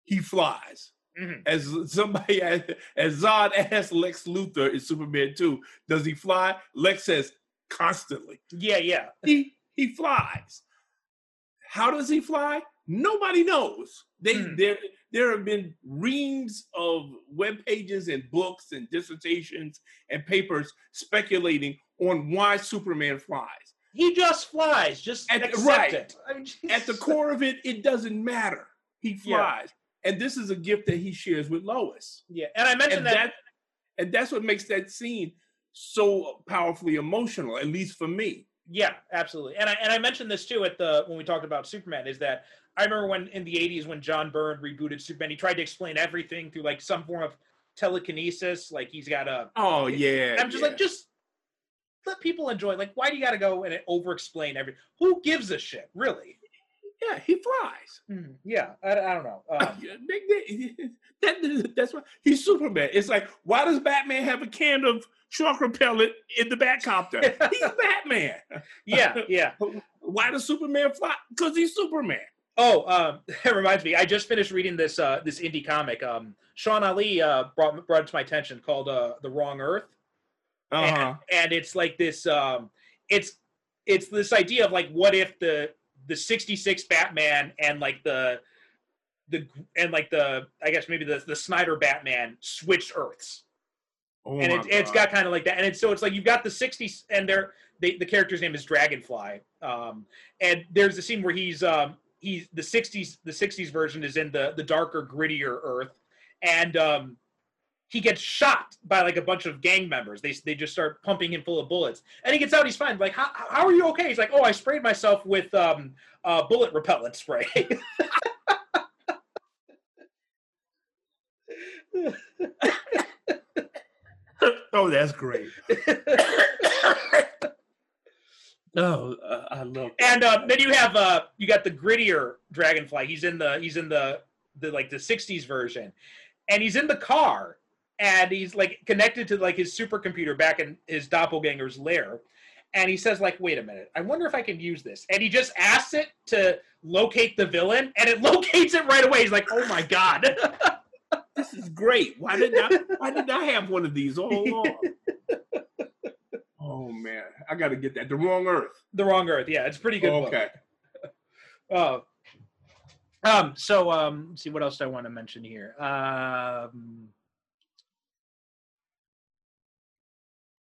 He flies. Mhm. As somebody as, Zod asked Lex Luthor in Superman 2, does he fly? Lex says constantly. Yeah, yeah. He he flies. How does he fly? Nobody knows. They Hmm. There have been reams of web pages and books and dissertations and papers speculating on why Superman flies. He just flies. Just At- accept right. it. I mean, At the core of it, it doesn't matter. He Yeah. flies. And this is a gift that he shares with Lois. Yeah, and I mentioned And that. that and that's what makes that scene so powerfully emotional, at least for me. Yeah, absolutely. And I and I mentioned this too at the when we talked about Superman is that I remember when in the 80s when John Byrne rebooted Superman, he tried to explain everything through like some form of telekinesis. Like he's got a. Oh yeah. I'm just yeah. like, just let people enjoy. Like, why do you got to go and over explain everything? Who gives a shit, really? Yeah, he flies. Yeah, I, I don't know. Um, Yeah, they- they- that, that's why he's Superman. It's like, why does Batman have a can of shark repellent in the Batcopter? He's Batman. yeah, yeah. Why does Superman fly? Because he's Superman. Oh, um, that reminds me. I just finished reading this uh, this indie comic. Um, Sean Ali uh, brought brought it to my attention called uh, "The Wrong Earth," Uh-huh. and, and it's like this. Um, it's it's this idea of like, what if the the '66 Batman and like the the and like the I guess maybe the the Snyder Batman switched Earths. Oh and it, has got kind of like that. And it's so it's like you've got the 60s and they're they, the character's name is dragonfly um and there's a scene where he's um he's the 60s the 60s version is in the the darker grittier earth. And um he gets shot by like a bunch of gang members. They they just start pumping him full of bullets. And he gets out he's fine. Like how, how are you okay? He's like oh i sprayed myself with um uh bullet repellent spray. Oh, that's great. oh, uh, I love that. and uh, then you have uh you got the grittier dragonfly. He's in the he's in the the like the 60s version. And he's in the car and he's like connected to like his supercomputer back in his doppelganger's lair and he says like wait a minute i wonder if i can use this and he just asks it to locate the villain and it locates it right away he's like oh my god this is great. Why did I? Why did I have one of these all along? oh man, I got to get that. The wrong Earth. the wrong earth yeah it's pretty good book. okay. Oh. Um, so um let's see what else do I want to mention here. Um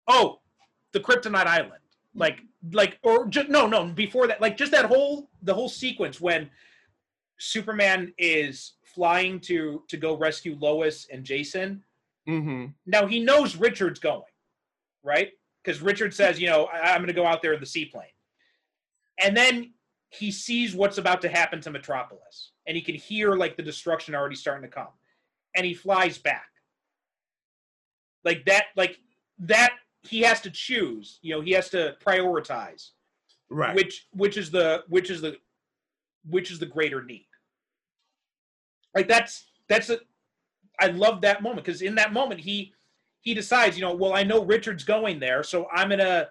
Oh, the Kryptonite Island. Like like or just no, no, before that, like just that whole the whole sequence when Superman is flying to to go rescue Lois and Jason. Mm-hmm. Now he knows Richard's going, right? Because Richard says, you know, I- I'm going to go out there in the seaplane. And then he sees what's about to happen to Metropolis, and he can hear like the destruction already starting to come, and he flies back. Like that, like that, he has to choose. You know, he has to prioritize Right. which which is the which is the which is the greater need like that's that's a i love that moment because in that moment he he decides you know well i know richard's going there so i'm gonna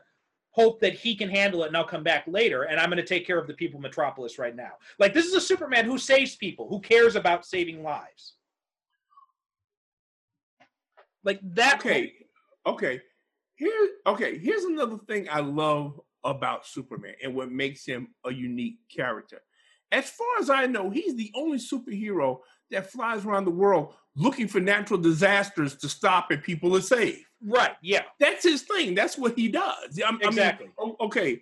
hope that he can handle it and i'll come back later and i'm gonna take care of the people of metropolis right now like this is a superman who saves people who cares about saving lives like that okay. Okay. Here. Okay. Here's another thing I love about Superman and what makes him a unique character. As far as I know, he's the only superhero that flies around the world looking for natural disasters to stop and people to save. right yeah That's his thing. That's what he does. I, I mean, Exactly. okay.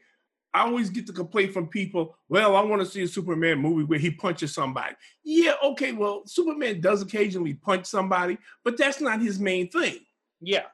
I always get the complaint from people, well, I want to see a Superman movie where he punches somebody. Yeah, okay, well, Superman does occasionally punch somebody, but that's not his main thing. yeah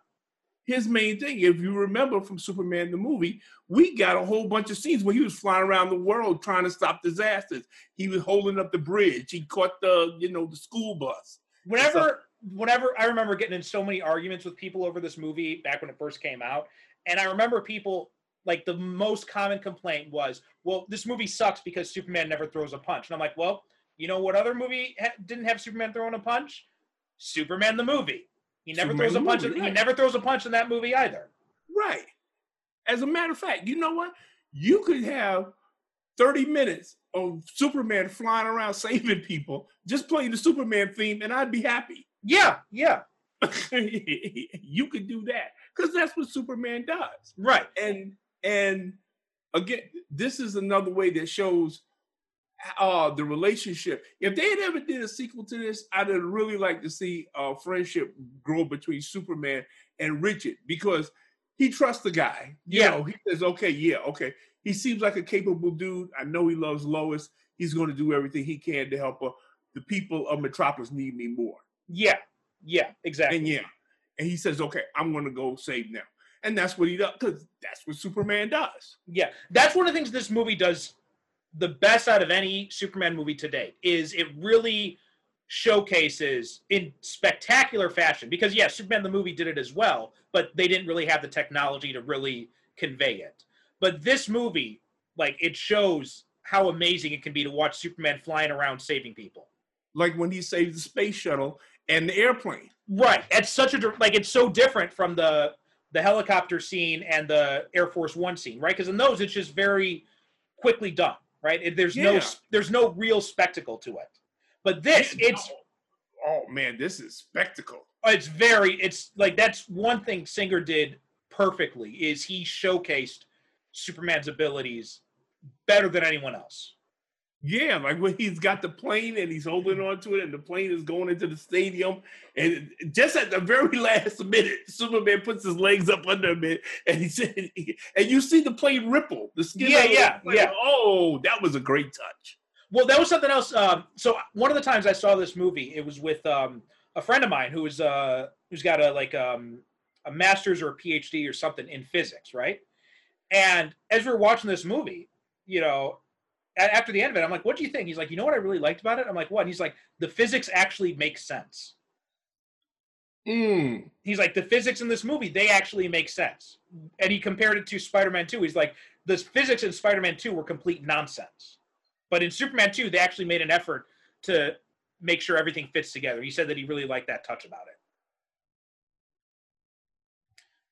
His main thing, if you remember from Superman the movie, we got a whole bunch of scenes where he was flying around the world trying to stop disasters. He was holding up the bridge. He caught the, you know, the school bus. whenever whenever I remember getting in so many arguments with people over this movie back when it first came out, and I remember people like the most common complaint was, "Well, this movie sucks because Superman never throws a punch." And I'm like, "Well, you know what other movie ha- didn't have Superman throwing a punch? Superman the movie. He never Superman throws a punch. movie, in, He never throws a punch in that movie either. Right. As a matter of fact, you know what? You could have 30 minutes of Superman flying around saving people, just playing the Superman theme, and I'd be happy. Yeah, yeah, you could do that because that's what Superman does. right. And and again, this is another way that shows uh the relationship. If they had ever did a sequel to this, I'd have really like to see a friendship grow between Superman and Richard because he trusts the guy. You Yeah. know, he says, okay, yeah, okay. He seems like a capable dude. I know he loves Lois. He's going to do everything he can to help her. The people of Metropolis need me more. Yeah, yeah, exactly. And yeah. And he says, okay, I'm going to go save them. And that's what he does because that's what Superman does. Yeah, that's one of the things this movie does the best out of any Superman movie to date. Is it really showcases in spectacular fashion. Because yes superman the movie did it as well but they didn't really have the technology to really convey it. But this movie like it shows how amazing it can be to watch superman flying around saving people. Like when he saved the space shuttle and the airplane. right. It's such a like it's so different from the the helicopter scene and the air force one scene right? Because in those it's just very quickly done right It- there's no Yeah. s- there's no real spectacle to it but this it's Oh man, this is spectacle. it's very it's like that's one thing singer did perfectly is he showcased superman's abilities better than anyone else Yeah, like when he's got the plane and he's holding on to it, and the plane is going into the stadium, and just at the very last minute, Superman puts his legs up under him, and and he said, and you see the plane ripple. The skin. Yeah, yeah, plane. yeah. Oh, that was a great touch. well that was something else um, so one of the times i saw this movie it was with um, a friend of mine who was uh, who's got a like um, a master's or a phd or something in physics right and as we were watching this movie you know after the end of it i'm like what do you think? He's like you know what i really liked about it? I'm like what? And he's like the physics actually makes sense. Mm. he's like the physics in this movie they actually make sense. And he compared it to spider-man 2 he's like the physics in spider-man 2 were complete nonsense. But in superman 2 they actually made an effort to make sure everything fits together. He said that he really liked that touch about it.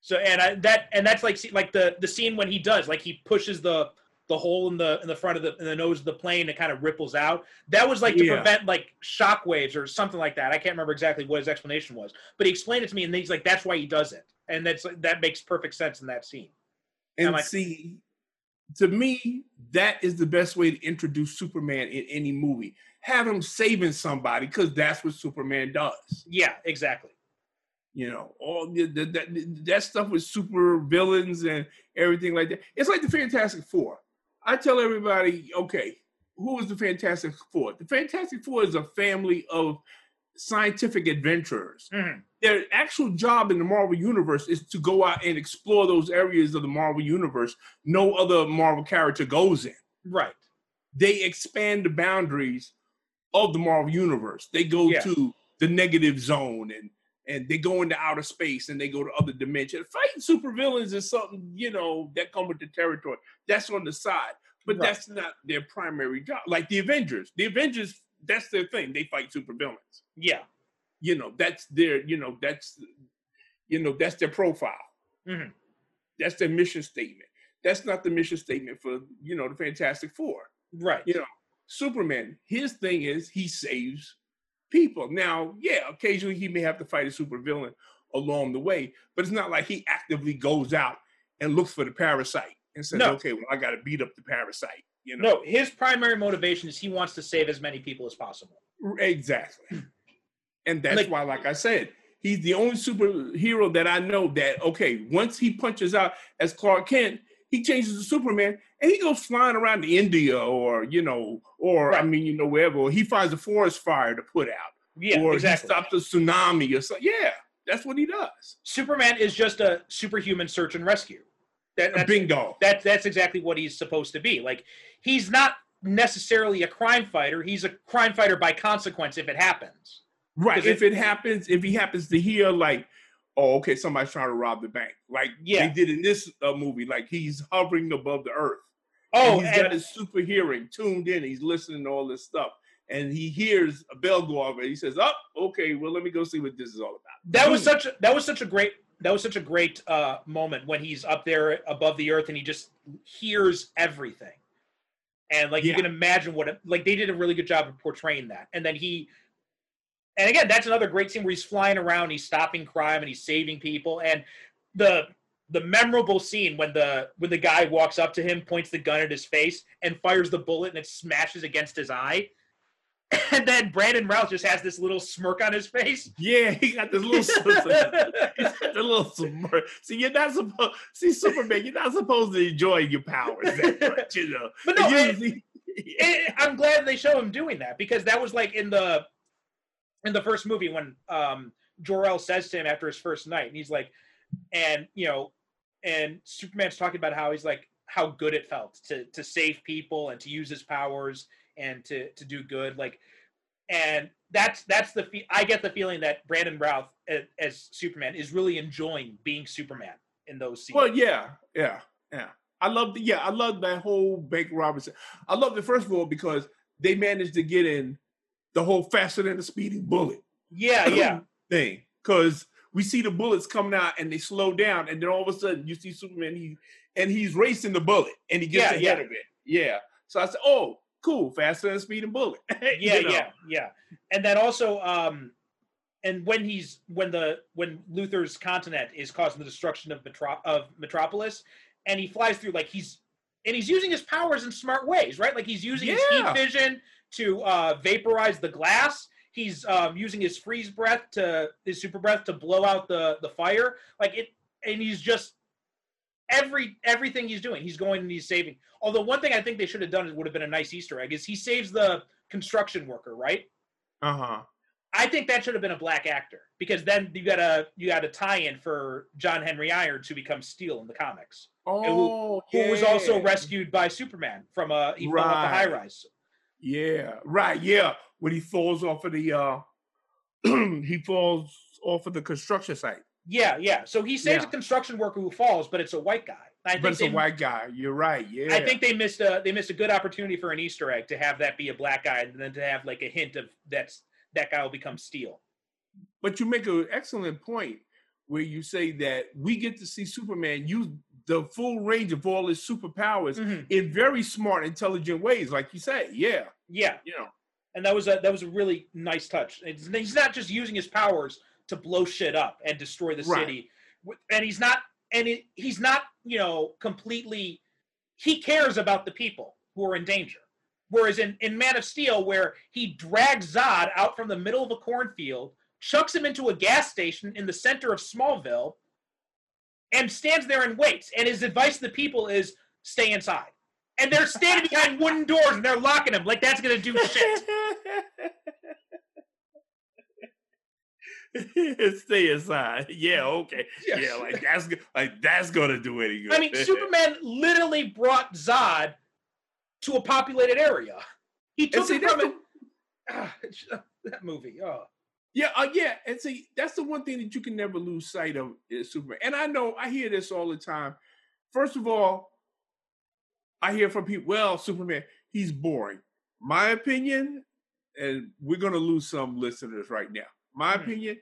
So and I, that and that's like see- like the the scene when he does like he pushes the the hole in the in the front of the in the nose of the plane it kind of ripples out that was like to Yeah. prevent like shock waves or something like that i can't remember exactly what his explanation was but he explained it to me and he's like that's why he does it and that's that makes perfect sense in that scene And I'm like- see, to me, that is the best way to introduce Superman in any movie. Have him saving somebody because that's what Superman does. yeah exactly You know, all the, the, that that stuff with super villains and everything like that. It's like the Fantastic Four. I tell everybody, okay, who is the Fantastic Four? The Fantastic Four is a family of scientific adventurers. Mhm. Their actual job in the Marvel Universe is to go out and explore those areas of the Marvel Universe no other Marvel character goes in right they expand the boundaries of the Marvel universe. They go Yeah. to the negative zone and and they go into outer space and they go to other dimensions. Fighting supervillains is something, you know, that come with the territory. That's on the side. But Right. that's not their primary job. Like the Avengers. The Avengers, that's their thing. They fight supervillains. yeah You know, that's their, you know, that's you know, that's their profile. Mhm. That's their mission statement. That's not the mission statement for, you know, the Fantastic Four. right You know, Superman, his thing is he saves people. Now, yeah, occasionally he may have to fight a supervillain along the way, but it's not like he actively goes out and looks for the parasite and says, No. okay, well, I got to beat up the parasite. You know, no his primary motivation is he wants to save as many people as possible exactly. And that's Like- why, like I said, he's the only superhero that I know that, okay, once he punches out as Clark Kent, he changes to Superman and he goes flying around to India or, you know, or I mean, you know, wherever. He finds a forest fire to put out. yeah or exactly he stops a tsunami or something. Yeah, that's what he does. superman is just a superhuman search and rescue that, that's, Bingo. that that's exactly what he's supposed to be. Like he's not necessarily a crime fighter. He's a crime fighter by consequence if it happens. Right. If it happens, if he happens to hear like, oh, okay, somebody's trying to rob the bank, like Yeah. they did in this uh, movie, like he's hovering above the earth. Oh, and he's got his super hearing tuned in. He's listening to all this stuff, and he hears a bell go off, and he says, "Oh, okay. Well, let me go see what this is all about." that was such a, that was such a great that was such a great uh, moment when he's up there above the earth and he just hears everything. And like you can imagine what it, like they did a really good job of portraying that. And then he and again, that's another great scene where he's flying around, he's stopping crime and he's saving people. And the the memorable scene when the when the guy walks up to him, points the gun at his face, and fires the bullet and it smashes against his eye. And then Brandon Routh just has this little smirk on his face. Yeah, he got this little. he's got the little smirk. See, you're not supposed. See, Superman, you're not supposed to enjoy your powers that much, you know. But no, Eh, I'm glad they show him doing that because that was like in the in the first movie when um Jor-El says to him after his first night, and he's like, and you know, and Superman's talking about how he's like how good it felt to to save people and to use his powers and to to do good. Like and that's that's the fe- I get the feeling that Brandon Routh as, as Superman is really enjoying being Superman in those scenes. Well, yeah, yeah, yeah. I love the yeah, I love that whole Bank Robinson. I love it first of all because they managed to get in the whole faster than a speeding bullet yeah, yeah, thing. Because we see the bullets coming out and they slow down, and then all of a sudden you see Superman he and he's racing the bullet and he gets Yeah, ahead yeah. of it. Yeah. So I said, Oh, cool, faster than speed and bullet. yeah, know? yeah, yeah. And then also, um, and when he's when the when Luthor's continent is causing the destruction of Metro- of Metropolis, and he flies through like he's and he's using his powers in smart ways, right? Like he's using his heat vision to uh, vaporize the glass. He's um, using his freeze breath to his super breath to blow out the the fire. Like it, and he's just every everything he's doing. He's going and he's saving. Although one thing I think they should have done would have been a nice Easter egg is he saves the construction worker, right? Uh-huh. I think that should have been a black actor because then you got a you got a tie-in for John Henry Irons who becomes Steel in the comics, Oh, who was also rescued by Superman from a he fell off the high Right. rise. Yeah, right. Yeah, when he falls off of the uh, he falls off of the construction site. Yeah, yeah. So he saves Yeah. a construction worker who falls, but it's a white guy. I But think it's a white guy. You're right. Yeah. I think they missed a they missed a good opportunity for an Easter egg to have that be a black guy, and then to have like a hint of that's that guy will become Steel. But you make an excellent point where you say that we get to see Superman use the full range of all his superpowers Mhm. in very smart, intelligent ways, like you say. Yeah, Yeah, you know. and that was a that was a really nice touch. It's, he's not just using his powers to blow shit up and destroy the Right. city, and he's not and it, he's not you know completely. He cares about the people who are in danger. Whereas in, in Man of Steel, where he drags Zod out from the middle of a cornfield, chucks him into a gas station in the center of Smallville, and stands there and waits. And his advice to the people is stay inside. And they're standing behind wooden doors and they're locking him like that's gonna do shit. Stay inside. Yeah, okay. Yeah. Yeah, like that's like that's gonna do any good. I mean, Superman literally brought Zod to a populated area. He took see, him that's from the- it. Ah, that movie. Oh, Yeah, uh, yeah, and see, that's the one thing that you can never lose sight of is Superman. And I know I hear this all the time. First of all, I hear from people, well, Superman, he's boring. My opinion, and we're gonna lose some listeners right now. My Hmm. opinion,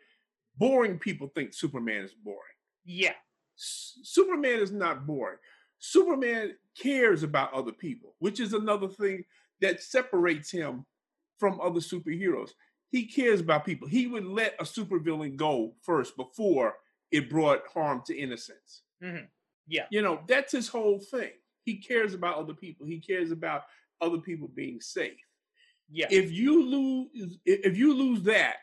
boring people think Superman is boring. yeah, S- Superman is not boring. Superman cares about other people, which is another thing that separates him from other superheroes. He cares about people. He would let a supervillain go first before it brought harm to innocence. Mhm. yeah, You know, that's his whole thing. He cares about other people. He cares about other people being safe. yeah. If you lose if if you lose that,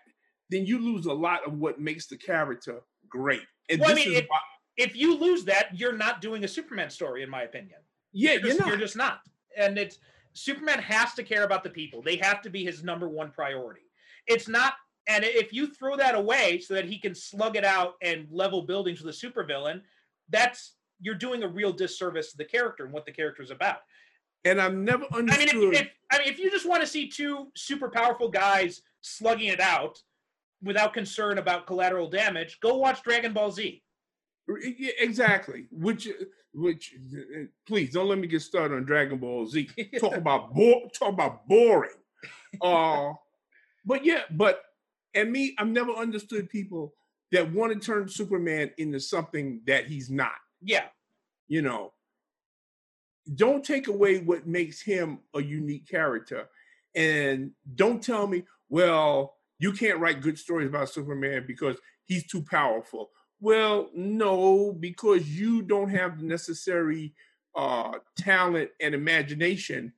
then you lose a lot of what makes the character great. And Well, I this mean, is it- why, if you lose that, you're not doing a Superman story, in my opinion. yeah, you're you're not. you're just not. And it's Superman has to care about the people. They have to be his number one priority. It's not, and if you throw that away so that he can slug it out and level buildings with a supervillain, that's you're doing a real disservice to the character and what the character is about. and I've never I mean, if, if I mean, if you just want to see two super powerful guys slugging it out without concern about collateral damage, go watch Dragon Ball Z. Exactly. Which, which, please don't let me get started on Dragon Ball Z. Talk about bo- talk about boring. Uh, but yeah, but and me, I've never understood people that want to turn Superman into something that he's not. Yeah, You know, don't take away what makes him a unique character, and don't tell me, well, you can't write good stories about Superman because he's too powerful. Well, no, because you don't have the necessary uh, talent and imagination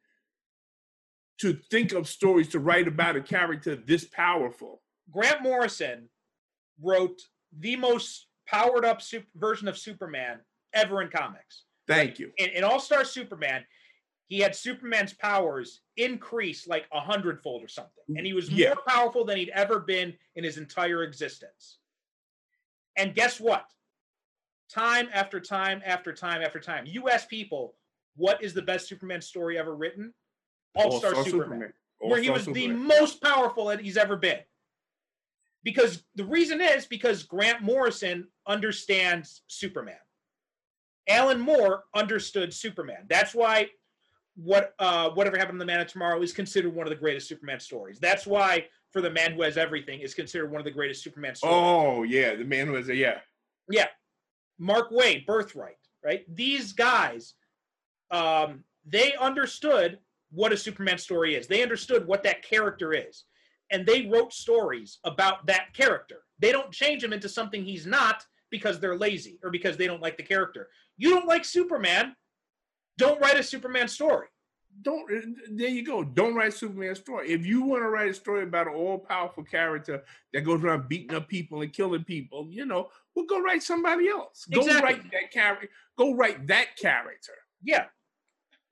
to think of stories to write about a character this powerful. Grant Morrison wrote the most powered up super version of Superman ever in comics. Thank you. In, in All Star Superman, he had Superman's powers increase like a hundredfold or something, and he was Yeah. more powerful than he'd ever been in his entire existence. And guess what? Time after time after time after time, you ask people, what is the best Superman story ever written? All Star All-Star Superman. where he was the most powerful that he's ever been. Because the reason is because Grant Morrison understands Superman. Alan Moore understood Superman. That's why what uh, whatever happened to the Man of Tomorrow is considered one of the greatest Superman stories. That's why for the Man Who Has Everything is considered one of the greatest Superman stories. Oh yeah, the man was a yeah. Yeah. Mark Waid, Birthright, right? These guys, um, they understood what a Superman story is. They understood what that character is. And they wrote stories about that character. They don't change him into something he's not because they're lazy or because they don't like the character. You don't like Superman, don't write a Superman story. Don't uh, there you go. Don't write Superman story. If you want to write a story about an all powerful character that goes around beating up people and killing people, you know, well go write somebody else. Go Exactly. write that character. Go write that character. Yeah.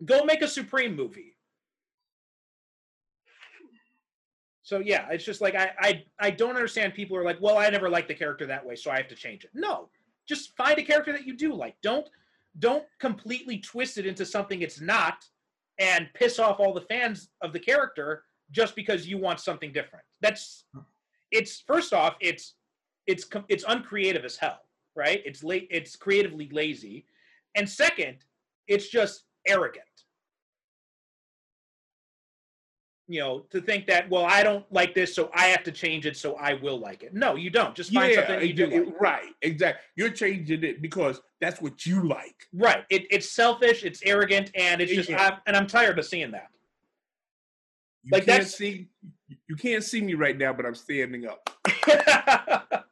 Go make a Supreme movie. So yeah, it's just like I, I I don't understand people are like, well, I never liked the character that way, so I have to change it. No. Just find a character that you do like. Don't don't completely twist it into something it's not and piss off all the fans of the character just because you want something different. That's it's first off, it's it's it's uncreative as hell, right? It's late it's creatively lazy. And second, it's just arrogant. You know, to think that, well, I don't like this, so I have to change it, so I will like it. No, you don't. Just find something that you do. it- like. right, exactly. You're changing it because that's what you like. Right. It, it's selfish, it's arrogant, and it's just, Yeah. I'm, and I'm tired of seeing that. You Like, can't that's- see you can't see me right now, but I'm standing up.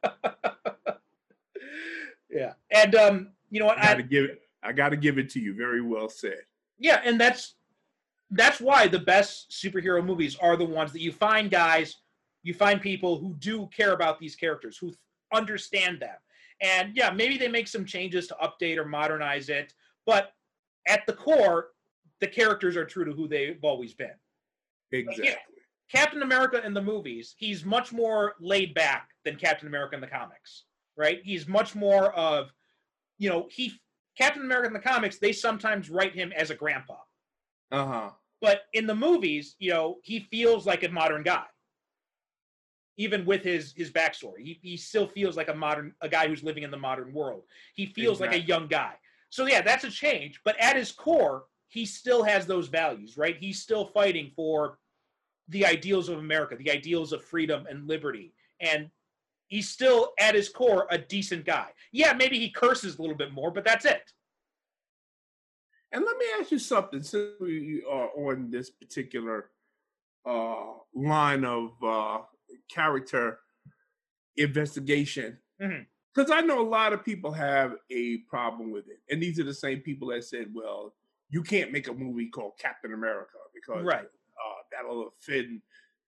yeah. And, um, you know what? I gotta I, give it. I gotta give it to you. Very well said. yeah, and that's that's why the best superhero movies are the ones that you find guys, you find people who do care about these characters, who understand them. And yeah, maybe they make some changes to update or modernize it, but at the core, the characters are true to who they've always been. Exactly. Captain America in the movies, he's much more laid back than Captain America in the comics, right? He's much more of, you know, he Captain America in the comics, they sometimes write him as a grandpa. Uh huh. But in the movies, you know, he feels like a modern guy. Even with his his backstory, he, he still feels like a modern a guy who's living in the modern world. He feels like a young guy. So yeah, that's a change. But at his core, he still has those values, right? He's still fighting for the ideals of America, the ideals of freedom and liberty, and he's still at his core a decent guy. Yeah, maybe he curses a little bit more, but that's it. And let me ask you something. Since we are on this particular uh, line of uh, character investigation, because I know a lot of people have a problem with it, and these are the same people that said, "Well, you can't make a movie called Captain America because Right. uh, that'll offend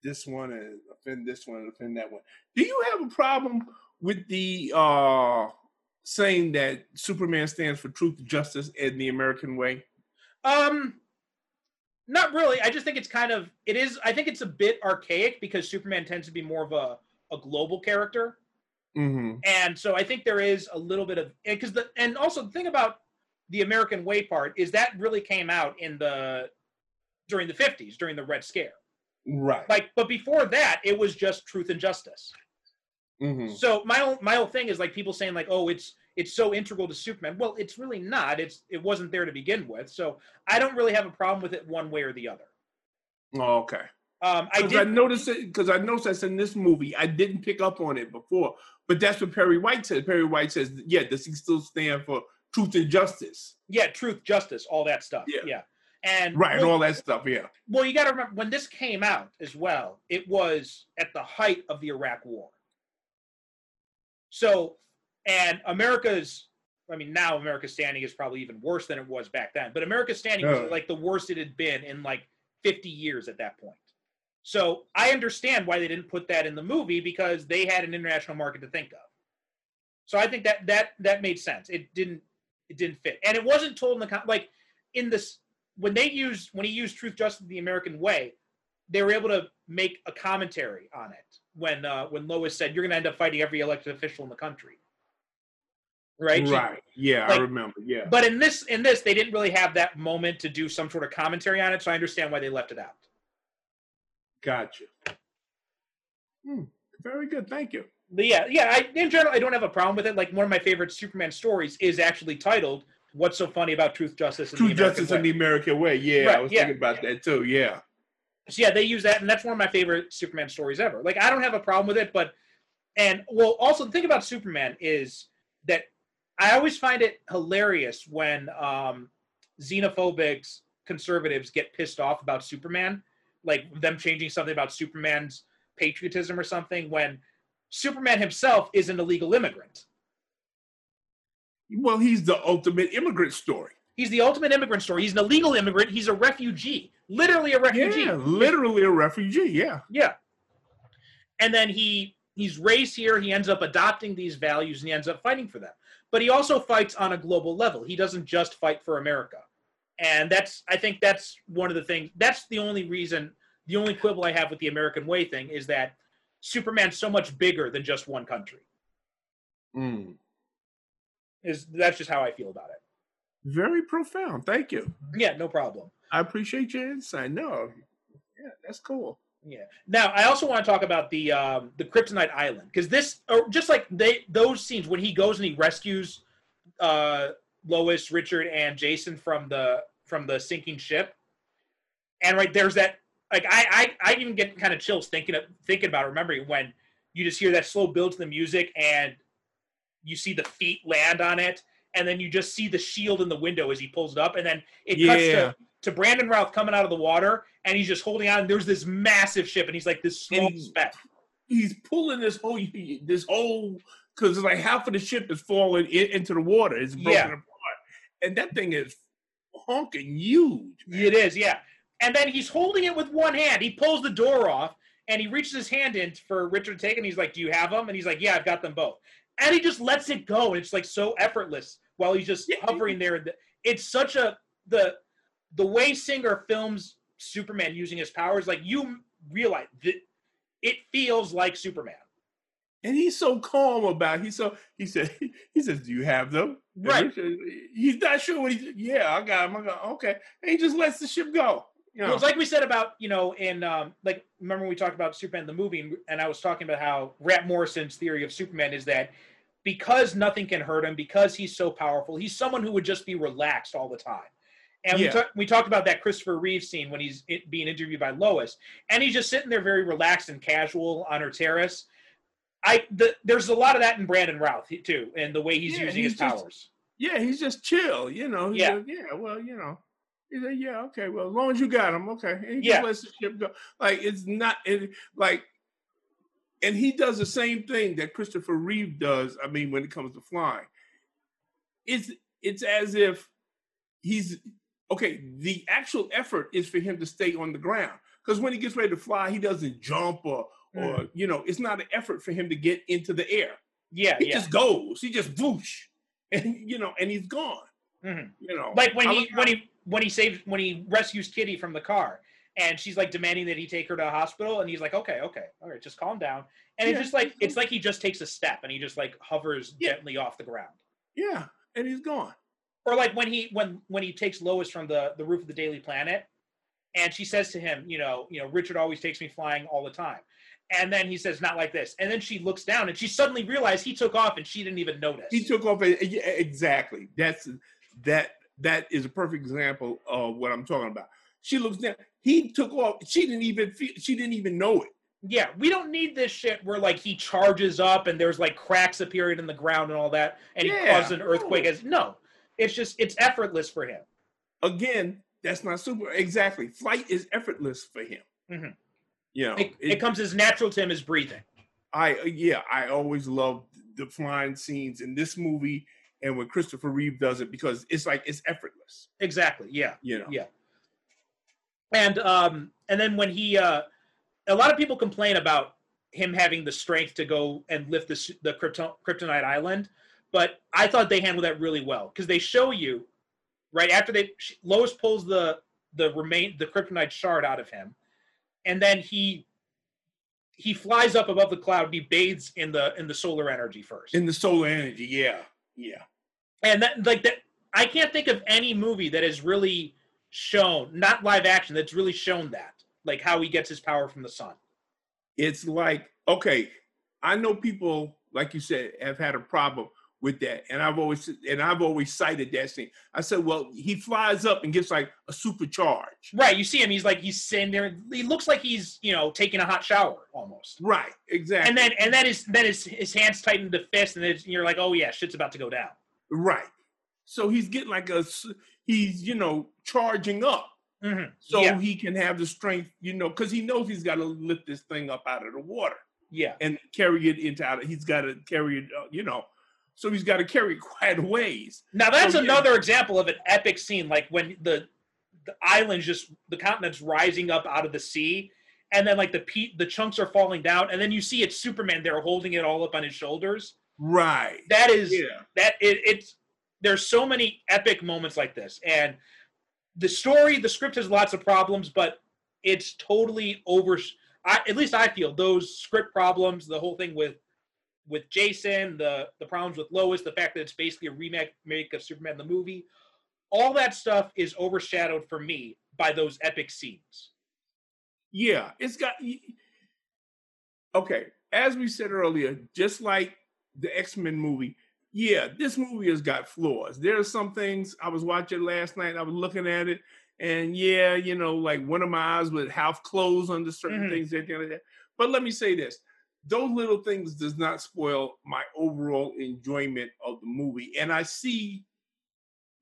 this one and offend this one and offend that one." Do you have a problem with the uh, saying that Superman stands for truth, justice, and the American way? Um, not really. I just think it's kind of it is. I think it's a bit archaic because Superman tends to be more of a a global character, Mm-hmm. and so I think there is a little bit of because the and also the thing about the American way part is that really came out in the during the 50s during the Red Scare. Right. Like, but before that, it was just truth and justice. Mm-hmm. So my whole my whole thing is like people saying like, oh, it's it's so integral to Superman. Well, it's really not. It's it wasn't there to begin with. So I don't really have a problem with it one way or the other. Oh, okay. Um, I Because I, noticed it because I noticed that's in this movie. I didn't pick up on it before, but that's what Perry White said. Perry White says, "Yeah, does he still stand for truth and justice?" yeah, truth, justice, all that stuff. Yeah. Yeah. And Right, and all that stuff. Yeah. well, you got to remember when this came out as well. It was at the height of the Iraq War. So, and America's. I mean, now America's standing is probably even worse than it was back then. But America's standing was like the worst it had been in like 50 years at that point. So I understand why they didn't put that in the movie because they had an international market to think of. So I think that that that made sense. It didn't it didn't fit, and it wasn't told in the like in this when they used when he used truth, justice, the American way. They were able to make a commentary on it when uh, when Lois said, "You're going to end up fighting every elected official in the country." Right. Right. Yeah, I remember. Yeah. but in this in this they didn't really have that moment to do some sort of commentary on it so i understand why they left it out Gotcha. Hmm. Very good. Thank you. But yeah, yeah. I, in general, I don't have a problem with it. Like one of my favorite Superman stories is actually titled "What's So Funny About Truth, Justice, and True the American justice Way?" in the American way. Yeah, Right, I was yeah, thinking about that too. Yeah. So yeah, they use that, and that's one of my favorite Superman stories ever. Like I don't have a problem with it, but and well, also the thing about Superman is that I always find it hilarious when um, xenophobic conservatives get pissed off about Superman, like them changing something about Superman's patriotism or something, when Superman himself is an illegal immigrant. Well, he's the ultimate immigrant story. He's the ultimate immigrant story. He's an illegal immigrant. He's a refugee, literally a refugee. Yeah, literally a refugee. Yeah. Yeah. And then he he's raised here, he ends up adopting these values and he ends up fighting for them. But he also fights on a global level. He doesn't just fight for America. And that's I think that's one of the things that's the only reason the only quibble I have with the American way thing is that Superman's so much bigger than just one country. Mm. Is that's just how I feel about it. Very profound. Thank you. Yeah, no problem. I appreciate your insight. No, yeah, that's cool. Yeah. Now, I also want to talk about the um, the Kryptonite Island because this, or just like they those scenes when he goes and he rescues uh, Lois, Richard, and Jason from the from the sinking ship, and right there's that like I I, I even get kind of chills thinking of thinking about it, remembering when you just hear that slow build to the music and you see the feet land on it, and then you just see the shield in the window as he pulls it up, and then it cuts Yeah. to to Brandon Routh coming out of the water, and he's just holding on. And there's this massive ship, and he's like this small And- speck. He's pulling this whole this whole because like half of the ship is falling in, into the water. It's broken Yeah. apart, and that thing is honking huge. man. It is, yeah. And then he's holding it with one hand. He pulls the door off, and he reaches his hand in for Richard to take, and he's like, "Do you have them?" And he's like, "Yeah, I've got them both." And he just lets it go, and it's like so effortless while he's just hovering there. It's such a the the way Singer films Superman using his powers, like you realize that it feels like Superman. And he's so calm about. It. He's so he said he says, "Do you have them?" Right. He's not sure what he's. Yeah, I got him. I got okay. And he just lets the ship go. You Well, it's like we said about you know in um, like remember when we talked about Superman the movie and I was talking about how Grant Morrison's theory of Superman is that because nothing can hurt him because he's so powerful he's someone who would just be relaxed all the time. And we, Yeah. ta- we talked about that Christopher Reeve scene when he's being interviewed by Lois, and he's just sitting there very relaxed and casual on her terrace. I the, there's a lot of that in Brandon Routh too, and the way he's Yeah, using he's his just- powers. yeah, he's just chill. You know. He Yeah. said, yeah. Well, you know. Said, yeah, okay. Well, as long as you got him, okay. And he Yeah. lets the ship go. Like it's not it, like. And he does the same thing that Christopher Reeve does. I mean, when it comes to flying, it's it's as if he's okay. The actual effort is for him to stay on the ground because when he gets ready to fly, he doesn't jump or or you know, it's not an effort for him to get into the air. Yeah, He yeah. just goes. He just whoosh, and you know, and he's gone. Mhm. You know, like when I he was- when he when he saves when he rescues Kitty from the car, and she's like demanding that he take her to a hospital, and he's like, okay, okay, all right, just calm down. And it's just like it's like he just takes a step and he just like hovers Yeah. gently off the ground. yeah, and he's gone. Or like when he when when he takes Lois from the the roof of the Daily Planet, and she says to him, you know, you know, Richard always takes me flying all the time. And then he says, not like this. And then she looks down and she suddenly realized he took off and she didn't even notice. He took off. exactly. That's that. That is a perfect example of what I'm talking about. She looks down. He took off. She didn't even feel. She didn't even know it. Yeah, we don't need this shit where like he charges up and there's like cracks appearing in the ground and all that, and he causes an earthquake. no. As no, it's just it's effortless for him. Again, that's not super. Exactly. Flight is effortless for him. Mhm. You know, It, it comes as natural to him as breathing. I yeah, I always love the flying scenes in this movie and when Christopher Reeve does it because it's like it's effortless. Exactly. Yeah. You know. Yeah. And um and then when he uh a lot of people complain about him having the strength to go and lift the the Krypton, Kryptonite Island, but I thought they handled that really well because they show you right after they Lois pulls the the remain the Kryptonite shard out of him, and then he he flies up above the cloud. And he bathes in the in the solar energy first, In the solar energy, yeah, yeah. and that like that. I can't think of any movie that has really shown not live action that's really shown that. like how he gets his power from the sun. It's like, okay, I know people, like you said, have had a problem with that. And I've always and I've always cited that scene. I said, well, he flies up and gets like a supercharge. Right. You see him, he's like he's sitting there. He looks like he's, you know, taking a hot shower almost. Right, exactly. And then and then his then his his hands tighten to fist, and then you're like, oh yeah, shit's about to go down. Right. So he's getting like a he's, you know, charging up. Mhm. So yeah, he can have the strength, you know, because he knows he's got to lift this thing up out of the water yeah, and carry it into out. He's got to carry it, uh, you know. So he's got to carry it quite a ways. Now that's So, yeah. another example of an epic scene, like when the the island's just the continent's rising up out of the sea, and then like the pe- the chunks are falling down, and then you see it's Superman there holding it all up on his shoulders. Right. That is Yeah. that it, it's there's so many epic moments like this, and the story, the script has lots of problems, but it's totally over. I, at least I feel those script problems, the whole thing with with Jason, the the problems with Lois, the fact that it's basically a remake of Superman the movie, all that stuff is overshadowed for me by those epic scenes. Yeah, it's got. Okay, as we said earlier, just like the X Men movie, yeah, this movie has got flaws. There are some things I was watching last night. I was looking at it, and yeah, you know, like one of my eyes would half close under certain Mhm. things. That, that, that. But let me say this: those little things does not spoil my overall enjoyment of the movie, and I see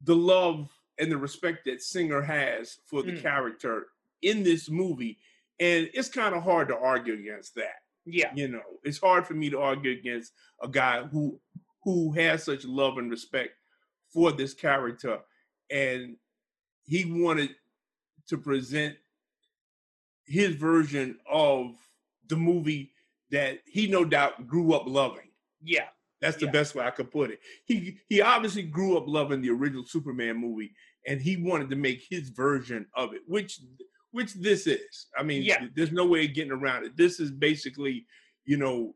the love and the respect that Singer has for the Mm. character in this movie, and it's kind of hard to argue against that. Yeah, You know, it's hard for me to argue against a guy who who has such love and respect for this character, and he wanted to present his version of the movie that he no doubt grew up loving. yeah, That's the Yeah. best way I could put it. He he obviously grew up loving the original Superman movie, and he wanted to make his version of it, which which this is. I mean, Yeah. there's no way of getting around it. This is basically, you know,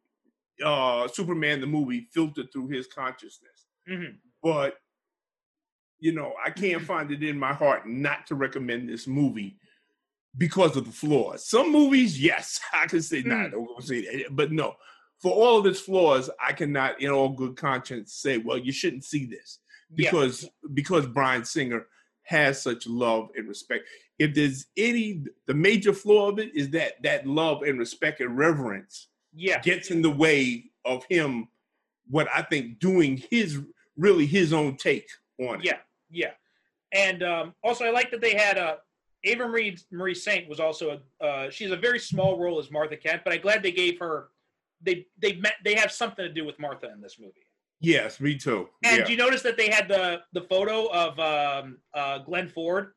uh Superman the movie filtered through his consciousness. hmm But you know, I can't find it in my heart not to recommend this movie because of the flaws. Some movies, yes, I can say nah, Mm. don't go that. But no, for all of its flaws, I cannot, in all good conscience, say, well, you shouldn't see this yeah, because because Bryan Singer has such love and respect. If there's any, the major flaw of it is that that love and respect and reverence yeah. gets in the way of him. What I think doing his really his own take on it. Yeah, yeah. And um, also, I like that they had uh, Eva Marie, Marie Saint was also a uh, she's a very small role as Martha Kent, but I'm glad they gave her they they met they have something to do with Martha in this movie. Yes, me too. And yeah. do you notice that they had the the photo of um, uh, Glenn Ford,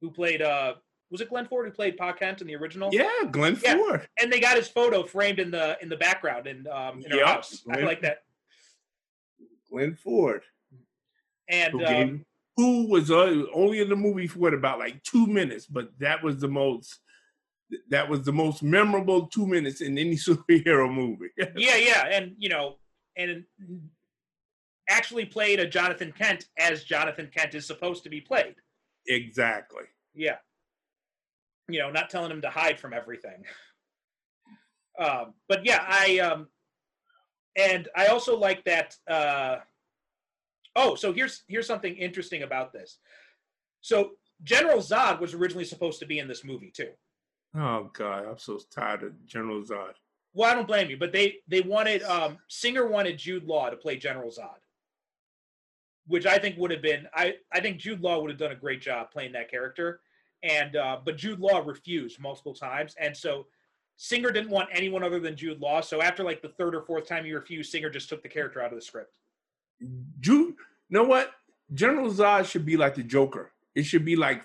who played uh, was it Glenn Ford who played Pa Kent in the original? yeah, Glenn Yeah. Ford. And they got his photo framed in the in the background in um, in her Yeah. house. I like that. Glenn Ford. And Who, um, gave, who was uh, only in the movie for what about like two minutes, but that was the most that was the most memorable two minutes in any superhero movie. yeah, yeah, and you know, and actually played a Jonathan Kent as Jonathan Kent is supposed to be played. exactly. Yeah, you know, not telling him to hide from everything. Um, but yeah, I um, and I also like that. Uh, oh, so here's here's something interesting about this. So General Zod was originally supposed to be in this movie too. Oh God, I'm so tired of General Zod. Well, I don't blame you, but they they wanted um Singer wanted Jude Law to play General Zod, which I think would have been I I think Jude Law would have done a great job playing that character, and uh, but Jude Law refused multiple times, and so Singer didn't want anyone other than Jude Law. So after like the third or fourth time he refused, Singer just took the character out of the script. Jude, you know what? General Zod should be like the Joker. It should be like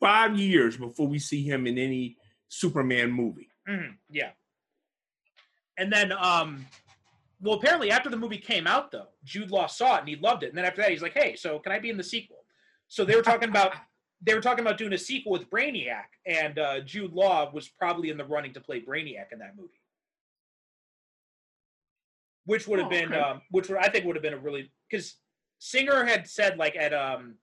five years before we see him in any Superman movie. Mhm, yeah. And then, um, well, apparently after the movie came out, though, Jude Law saw it and he loved it. And then after that, he's like, "Hey, so can I be in the sequel?" So they were talking about they were talking about doing a sequel with Brainiac, and uh, Jude Law was probably in the running to play Brainiac in that movie, which would have Oh, been, okay. um, which would, I think would have been a really because Singer had said like at um,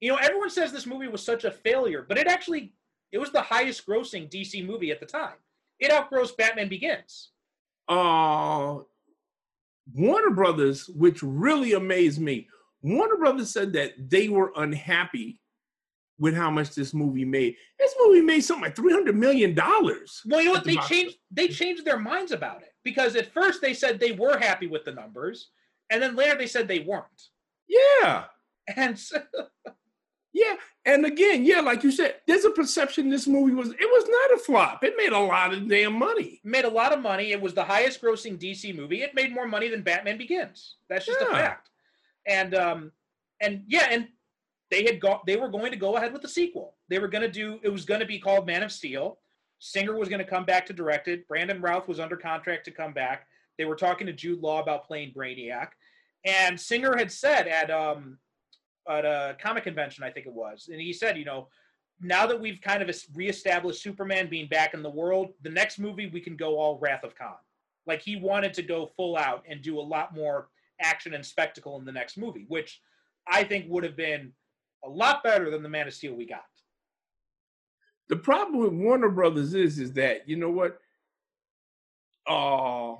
you know, everyone says this movie was such a failure, but it actually It was the highest grossing DC movie at the time. It outgrossed Batman Begins. uh Warner Brothers, which really amazed me. Warner Brothers said that they were unhappy with how much this movie made. This movie made something like three hundred million dollars. Well, you know what? the They box changed they changed their minds about it because at first they said they were happy with the numbers, and then later they said they weren't. Yeah, And so, yeah, and again, yeah, like you said, there's a perception this movie was. It was not a flop. It made a lot of damn money. made a lot of money. It was the highest grossing DC movie. It made more money than Batman Begins. That's just a fact. And um and yeah, and they had got they were going to go ahead with the sequel. They were going to do it was going to be called Man of Steel. Singer was going to come back to direct it. Brandon Routh was under contract to come back. They were talking to Jude Law about playing Brainiac. And Singer had said at um at a comic convention, I think it was, and he said, you know, now that we've kind of es- reestablished Superman being back in the world, the next movie we can go all Wrath of Khan. Like he wanted to go full out and do a lot more action and spectacle in the next movie, which I think would have been a lot better than the Man of Steel we got. The problem with Warner Brothers is, is that you know what? Uh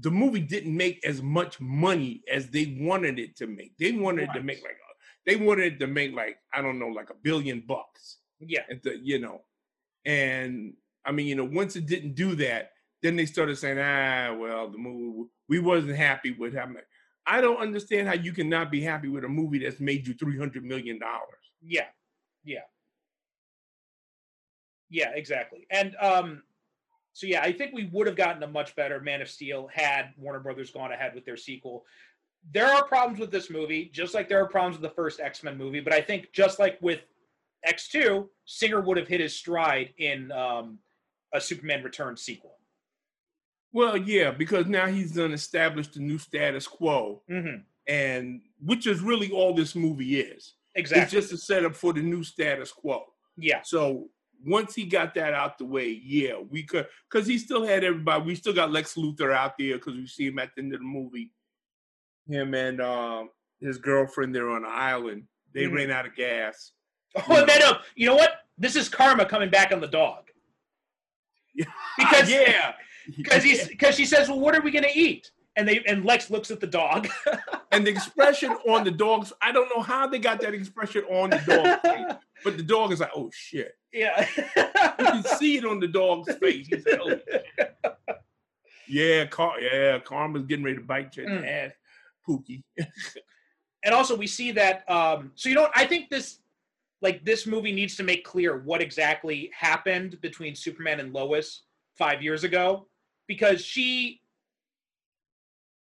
the movie didn't make as much money as they wanted it to make. They wanted it to make like a, they wanted it to make like I don't know, like a billion bucks. Yeah, the, you know, and I mean, you know, once it didn't do that, then they started saying, ah, well, the movie we wasn't happy with how much. I don't understand how you cannot be happy with a movie that's made you three hundred million dollars. yeah, yeah, yeah, exactly. And um, so yeah, I think we would have gotten a much better Man of Steel had Warner Brothers gone ahead with their sequel. There are problems with this movie, just like there are problems with the first X Men movie. But I think just like with X two, Singer would have hit his stride in um, a Superman Returns sequel. Well, yeah, because now he's done established the new status quo, Mm-hmm. and which is really all this movie is. Exactly. It's just a setup for the new status quo. yeah. So once he got that out the way, yeah, we could because he still had everybody. We still got Lex Luthor out there because we see him at the end of the movie. Him and um, his girlfriend they're on an island. They Mhm. ran out of gas. Oh, and then, uh, you know what? This is karma coming back on the dog because yeah, because he's because she says, "Well, what are we going to eat?" And they and Lex looks at the dog. and the expression on the dog's I don't know how they got that expression on the dog, but the dog is like, oh shit. yeah. You can see it on the dog's face. He's like, oh shit. Yeah, Car- yeah, Karma's getting ready to bite you in Mm. ass, Pookie. and also we see that um so you know i think this like this movie needs to make clear what exactly happened between superman and lois five years ago because she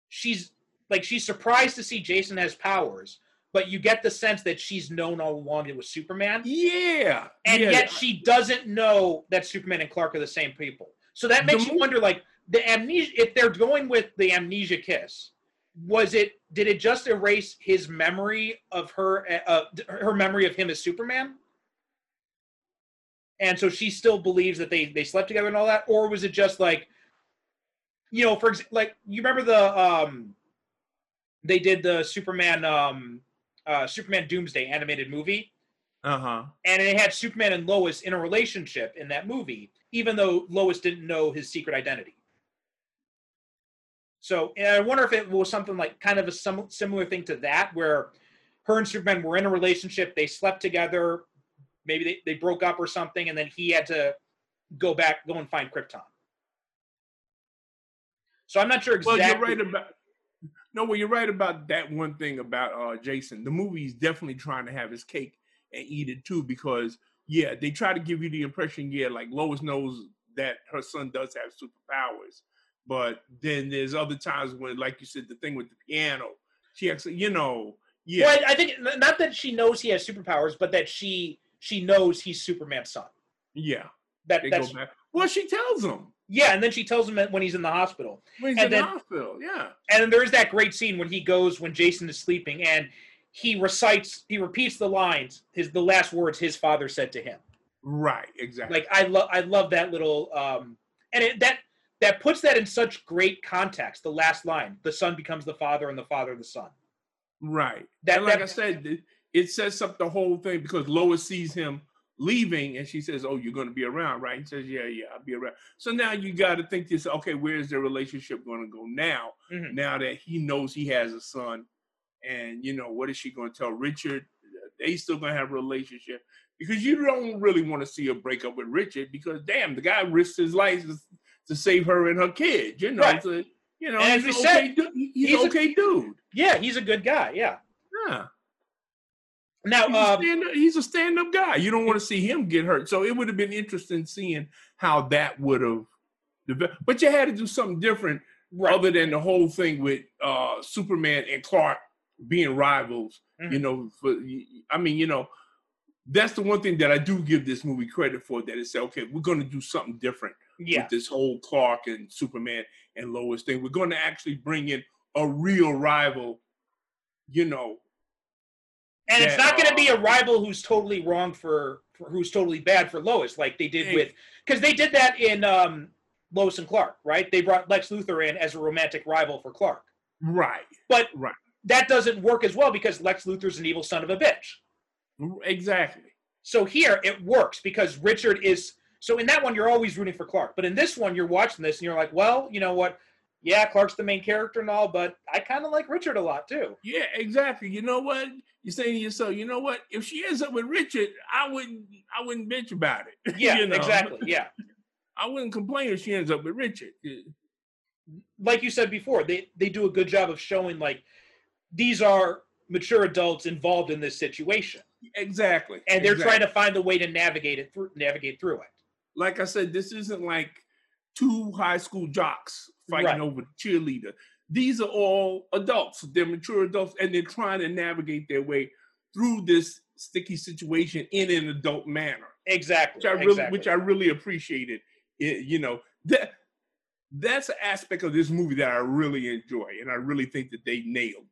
she's like she's surprised to see jason has powers but you get the sense that she's known all along it was superman Yeah. and yeah. yet she doesn't know that superman and clark are the same people so that makes The you wonder like the amnesia if they're going with the amnesia kiss was it did it just erase his memory of her uh, her memory of him as superman and so she still believes that they they slept together and all that or was it just like you know for ex- like you remember the um they did the superman um uh superman doomsday animated movie uh-huh. and it had Superman and Lois in a relationship in that movie, even though Lois didn't know his secret identity. So I wonder if it was something like kind of a sim- similar thing to that, where her and Superman were in a relationship, they slept together, maybe they, they broke up or something, and then he had to go back, go and find Krypton. So I'm not sure Well, exactly. you're right about no, well, you're right about that one thing about uh Jason. The movie is definitely trying to have his cake and eat it too, because yeah, they try to give you the impression, yeah, like Lois knows that her son does have superpowers. But then there's other times when, like you said, the thing with the piano, she actually, you know, yeah, Well, I, I think not that she knows he has superpowers, but that she she knows he's Superman's son. yeah, That they that's. Well, she tells him Yeah, and then she tells him that when he's in the hospital. when he's And in then- the hospital. Yeah, And then there's that great scene when he goes when Jason is sleeping and he recites, he repeats the lines, his the last words his father said to him. right, exactly. Like I love I love that little um and it, that that puts that in such great context. The last line, the son becomes the father and the father the son. Right. That- and like that- I said, it, it sets up the whole thing because Lois sees him leaving, and she says, "Oh, you're going to be around, right?" He says, "Yeah, yeah, I'll be around." So now you got to think this. Okay, where's their relationship going to go now? Mhm. Now that he knows he has a son, and you know what is she going to tell Richard? They still going to have a relationship because you don't really want to see her break up with Richard because damn, the guy risked his life to, save her and her kid. You know, Right. so, you know, And he's an okay, said, du- he's, he's a- okay dude. Yeah, he's a good guy. Yeah. Yeah. Now, He's, a um, stand he's a stand-up guy. You don't want to see him get hurt. So it would have been interesting seeing how that would have developed. But you had to do something different right. other than the whole thing with uh, Superman and Clark being rivals. You Mhm. know, for I mean, you know, that's the one thing that I do give this movie credit for. That it said, okay, we're going to do something different yeah. with this whole Clark and Superman and Lois thing. We're going to actually bring in a real rival. You know, And it's not going to be a rival who's totally wrong for, for who's totally bad for Lois, like they did with because they did that in um, Lois and Clark, right? They brought Lex Luthor in as a romantic rival for Clark, right? but Right. that doesn't work as well because Lex Luthor's an evil son of a bitch. Exactly. So here it works because Richard is so in that one you're always rooting for Clark, but in this one you're watching this and you're like, well, you know what? Yeah, Clark's the main character and all, but I kind of like Richard a lot too. Yeah, exactly. You know what? You're saying to yourself, you know what? If she ends up with Richard, I wouldn't I wouldn't bitch about it. Yeah, You know? exactly. Yeah. I wouldn't complain if she ends up with Richard. like you said before, they they do a good job of showing like these are mature adults involved in this situation, Exactly. and they're exactly. trying to find a way to navigate it through navigate through it. like I said, this isn't like two high school jocks fighting Right. over the cheerleader. These are all adults. They're mature adults, and they're trying to navigate their way through this sticky situation in an adult manner. Exactly. which I really, exactly. which I really appreciated. It, you know that that's an aspect of this movie that I really enjoy, and I really think that they nailed.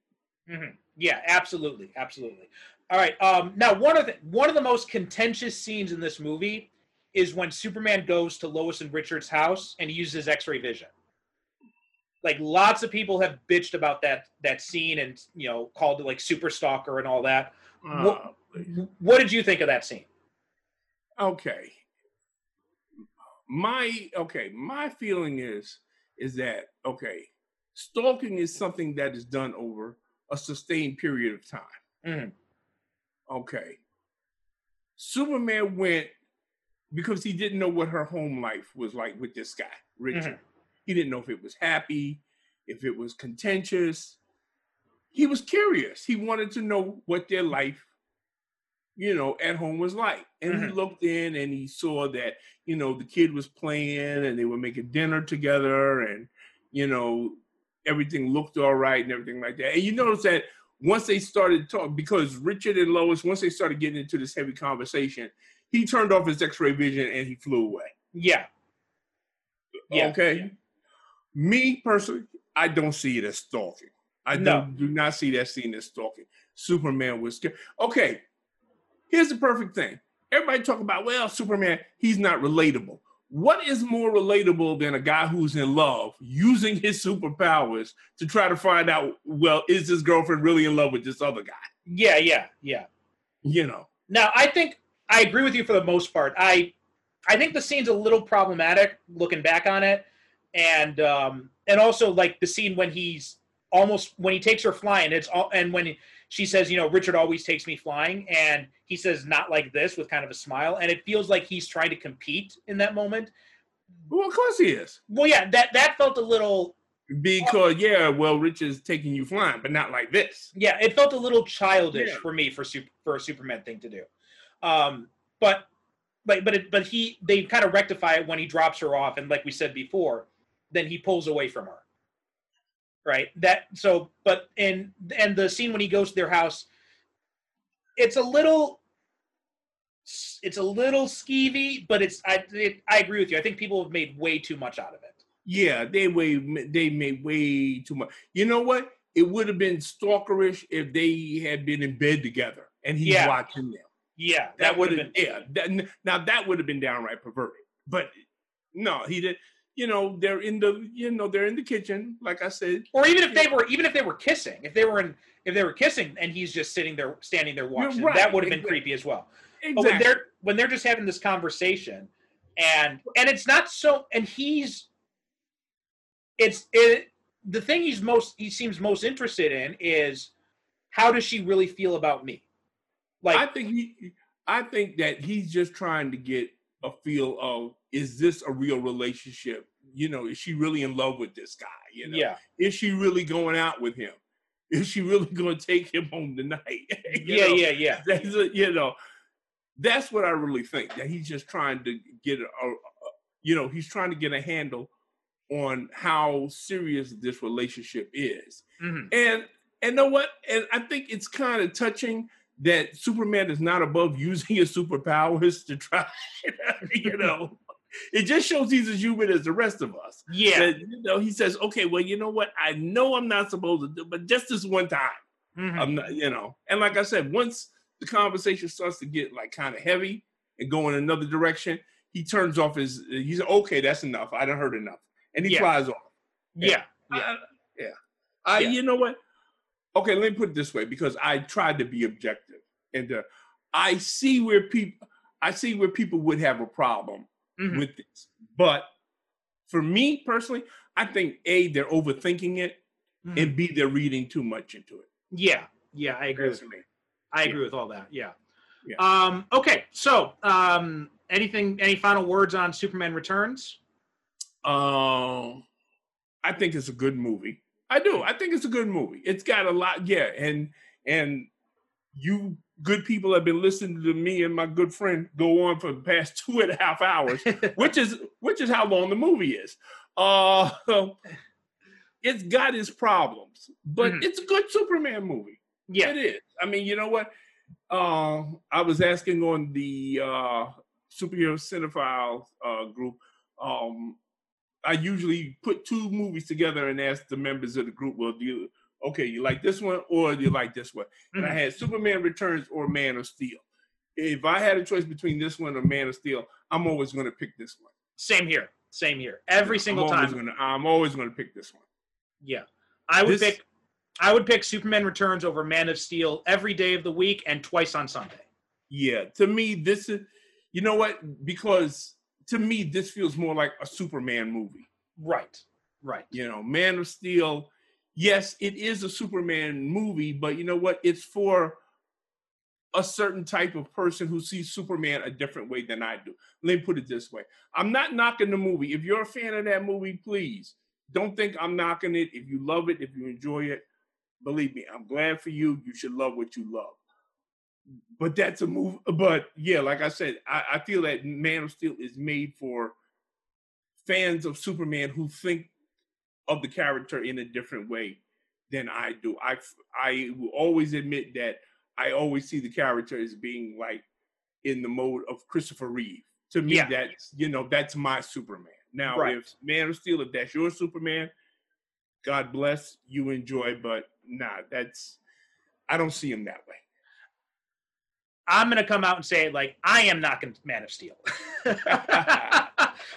Mhm. Yeah, absolutely, absolutely. All right. Um, now, one of the one of the most contentious scenes in this movie is when Superman goes to Lois and Richard's house and he uses X-ray vision. Like lots of people have bitched about that that scene and you know called it like super stalker and all that. What- Uh, What did you think of that scene? okay, my okay, my feeling is is that okay, stalking is something that is done over a sustained period of time. Mhm. Okay, Superman went because he didn't know what her home life was like with this guy, Richard. Mhm. He didn't know if it was happy, if it was contentious. He was curious. He wanted to know what their life, you know, at home was like. And he Mhm. looked in and he saw that, you know, the kid was playing and they were making dinner together and, you know, everything looked all right and everything like that. And you notice that once they started talking, because Richard and Lois, once they started getting into this heavy conversation, he turned off his x-ray vision and he flew away. Yeah. Yeah, okay. yeah. Me personally, I don't see it as stalking. I No. don't, do not see that scene as stalking. Superman was scared. Okay, here's the perfect thing. Everybody talk about, well, Superman, he's not relatable. What is more relatable than a guy who's in love using his superpowers to try to find out, well, is this girlfriend really in love with this other guy? Yeah, yeah, yeah. You know, Now, I think I agree with you for the most part. I I think the scene's a little problematic looking back on it, and um, and also like the scene when he's almost when he takes her flying. It's all and when she says, you know, Richard always takes me flying, and he says not like this with kind of a smile, and it feels like he's trying to compete in that moment. well, of course he is. Well, yeah, that that felt a little Because, yeah, well, Richard's taking you flying, but not like this. yeah, it felt a little childish Yeah. for me for super, for a Superman thing to do. Um, but but but it, but he they kind of rectify it when he drops her off, and like we said before, then he pulls away from her. Right. That so, but and and the scene when he goes to their house, it's a little. It's a little skeevy, but it's I it, I agree with you. I think people have made way too much out of it. Yeah, they way they made way too much. You know what? It would have been stalkerish if they had been in bed together and he's Yeah. watching them. Yeah, That would have been yeah. That, now that would have been downright perverted. But no, he did. you know, they're in the, you know, they're in the kitchen, like I said. Or even if they were, even if they were kissing, if they were in, if they were kissing, and he's just sitting there, standing there watching, right, that would have been exactly. creepy as well. But Exactly. when they're when they're just having this conversation, and and it's not so, and he's, it's it. The thing he's most he seems most interested in is how does she really feel about me? Like I think he, I think that he's just trying to get a feel of is this a real relationship? You know, is she really in love with this guy? You know, yeah, is she really going out with him? Is she really going to take him home tonight? Yeah, know, yeah, yeah, That's a, you know, that's what I really think. That he's just trying to get a, a, you know, he's trying to get a handle on how serious this relationship is. Mhm. And and know what? And I think it's kind of touching that Superman is not above using his superpowers to try, you know. It just shows he's as human as the rest of us. yeah. That, you know, he says, okay, well, you know what? I know I'm not supposed to do, but just this one time. Mhm. I'm not, you know. And like I said, once the conversation starts to get like kind of heavy and go in another direction, he turns off his. He's okay. That's enough. I done heard enough, and he Yeah. flies off. yeah, yeah. I, yeah. I, Yeah. You know what? Okay, let me put it this way because I tried to be objective, and uh, I see where people, I see where people would have a problem Mhm. with this. But for me personally, I think a they're overthinking it, Mhm. and b they're reading too much into it. Yeah, yeah, I agree with me. I Yeah. agree with all that. Yeah. Yeah. Um, okay, so um, anything? Any final words on Superman Returns? Um, I think it's a good movie. I do. I think it's a good movie. It's got a lot, yeah, and and you good people have been listening to me and my good friend go on for the past two and a half hours, which is which is how long the movie is. Uh, it's got its problems, but Mhm. it's a good Superman movie. Yeah. It is. I mean, you know what? Uh, I was asking on the uh, superhero cinephile uh, group. Um, I usually put two movies together and ask the members of the group, "Well, do you okay? You like this one or do you like this one?" And I Mhm. had Superman Returns or Man of Steel. If I had a choice between this one or Man of Steel, I'm always going to pick this one. Same here. Same here. Every single I'm always time. Gonna, I'm always going to pick this one. Yeah. I would This- pick I would pick Superman Returns over Man of Steel every day of the week and twice on Sunday. Yeah, to me, this is, you know what? Because to me, this feels more like a Superman movie. Right. Right. You know, Man of Steel, yes, it is a Superman movie, but you know what? It's for a certain type of person who sees Superman a different way than I do. Let me put it this way I'm not knocking the movie. If you're a fan of that movie, please don't think I'm knocking it. If you love it, if you enjoy it, believe me, I'm glad for you. You should love what you love. But that's a move. But yeah, like I said, I, I feel that Man of Steel is made for fans of Superman who think of the character in a different way than I do. I I will always admit that I always see the character as being like in the mode of Christopher Reeve. To me, Yeah. that's you know that's my Superman. Now, Right. if Man of Steel, if that's your Superman, God bless you enjoy. But nah, that's I don't see him that way. I'm gonna come out and say like I am knocking Man of Steel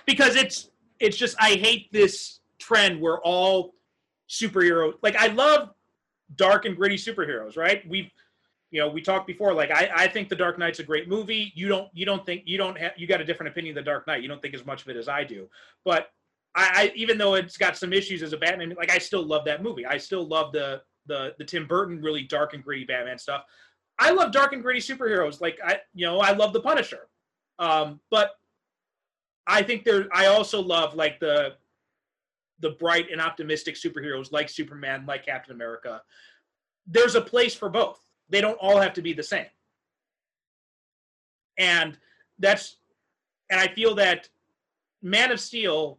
because it's it's just I hate this trend where all superhero like I love dark and gritty superheroes, right? We've you know we talked before like I I think The Dark Knight's a great movie. You don't you don't think you don't have you got a different opinion of The Dark Knight. You don't think as much of it as I do, but I, I even though it's got some issues as a Batman, like I still love that movie. I still love the the the Tim Burton really dark and gritty Batman stuff. I love dark and gritty superheroes. Like I, you know, I love the Punisher. Um, but I think there. I also love like the the bright and optimistic superheroes like Superman, like Captain America. There's a place for both. They don't all have to be the same. And that's and I feel that Man of Steel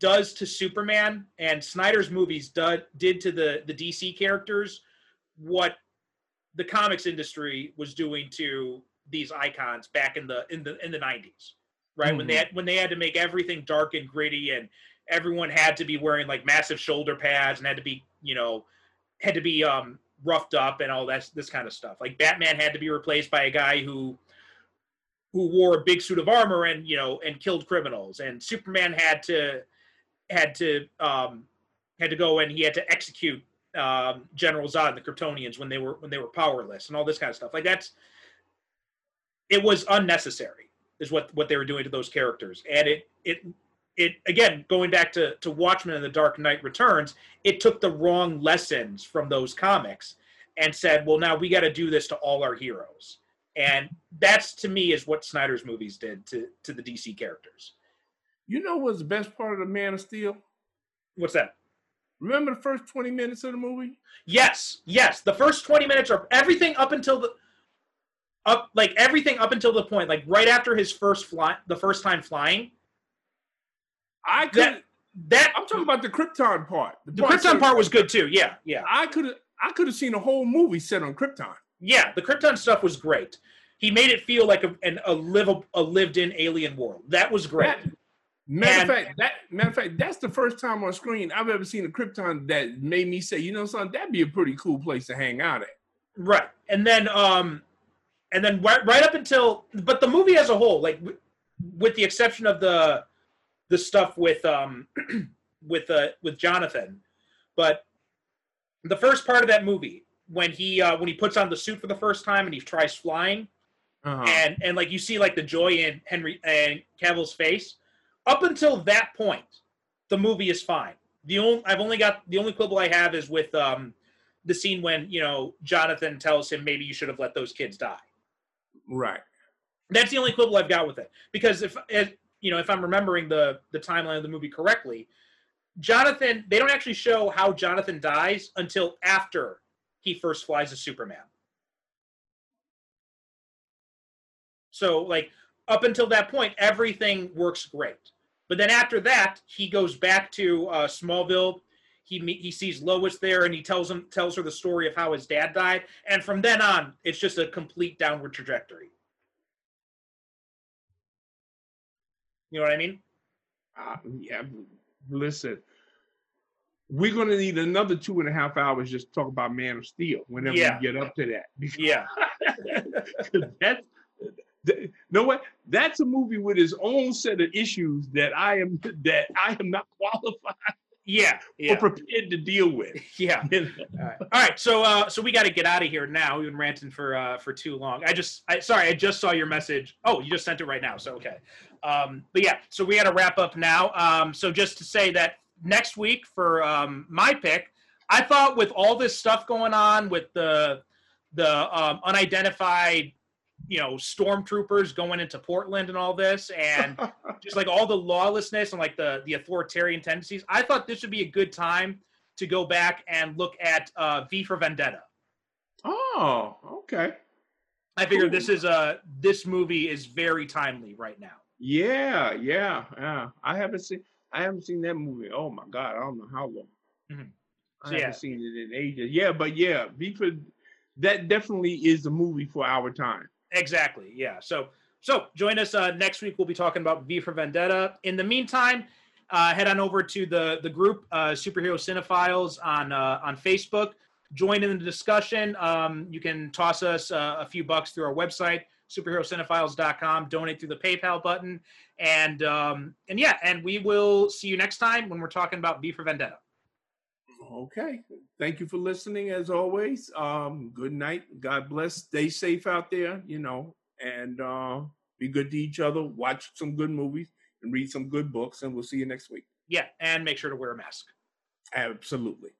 does to Superman and Snyder's movies did, did to the the DC characters what the comics industry was doing to these icons back in the in the in the 90s right? When they had when they had to make everything dark and gritty and everyone had to be wearing like massive shoulder pads and had to be you know had to be um roughed up and all that this kind of stuff. Like batman had to be replaced by a guy who who wore a big suit of armor and you know and killed criminals. And superman had to had to um, had to go and he had to execute um, General Zod and the Kryptonians when they were when they were powerless and all this kind of stuff. Like that's it was unnecessary is what what they were doing to those characters and it it it again going back to to watchmen and the dark knight returns it took the wrong lessons from those comics and said well now we got to do this to all our heroes and that's to me is what snyder's movies did to to the dc characters You know what's the best part of the Man of Steel? what's that Remember the first 20 minutes of the movie? yes yes the first 20 minutes are everything up until the up like everything up until the point like right after his first fly the first time flying I could that that I'm talking about the Krypton part. the part krypton part was good too yeah yeah I could have I could have seen a whole movie set on Krypton. Yeah, the Krypton stuff was great. He made it feel like a an, a live a lived-in alien world. That was great. That- matter And- of fact, that matter of fact, that's the first time on screen I've ever seen a Krypton that made me say, you know, son, that'd be a pretty cool place to hang out at. Right, and then um, and then right, right up until, but the movie as a whole, like w- with the exception of the the stuff with um with uh with Jonathan, but the first part of that movie when he uh when he puts on the suit for the first time and he tries flying Uh-huh. and and like you see like the joy in Henry and Cavill's face. Up until that point, the movie is fine. The only I've only got the only quibble I have is with um the scene when you know Jonathan tells him maybe you should have let those kids die. right. That's the only quibble I've got with it because if, if you know if I'm remembering the the timeline of the movie correctly, Jonathan they don't actually show how Jonathan dies until after he first flies as Superman. So like up until that point, everything works great. But then after that, he goes back to uh, Smallville. He he sees Lois there, and he tells him tells her the story of how his dad died. And from then on, it's just a complete downward trajectory. You know what I mean? Uh, yeah, listen, we're gonna need another two and a half hours just to talk about Man of Steel whenever Yeah. we get up to that. Because Yeah. that's th- know what? That's a movie with its own set of issues that I am that I am not qualified Yeah. Yeah. or prepared to deal with. Yeah. All right. All right. So uh so we got to get out of here now. We've been ranting for uh for too long. I just I sorry, I just saw your message. Oh, you just sent it right now. So okay. Um but yeah, so we got to wrap up now. Um so just to say that next week for um my pick, I thought with all this stuff going on with the the um unidentified you know stormtroopers going into Portland and all this and just like all the lawlessness and like the the authoritarian tendencies. I thought this would be a good time to go back and look at uh, V for Vendetta. Oh, okay. I figure this is a this movie is very timely right now. Yeah, yeah, yeah. I haven't seen I haven't seen that movie. Oh my god, I don't know how long. Mhm. I So, haven't yeah. seen it in ages. Yeah, but yeah, V for that definitely is a movie for our time. Exactly. Yeah. So so join us uh, next week. We'll be talking about V for Vendetta. In the meantime, uh, head on over to the the group uh, Superhero Cinephiles on uh, on Facebook. Join in the discussion. Um, you can toss us uh, a few bucks through our website superherocinephiles.com. Donate through the PayPal button, and um, and yeah, and we will see you next time when we're talking about V for Vendetta. Okay. Thank you for listening as always. Um, good night. God bless. Stay safe out there, you know, and uh, be good to each other. Watch some good movies and read some good books, and we'll see you next week. Yeah, and make sure to wear a mask. Absolutely.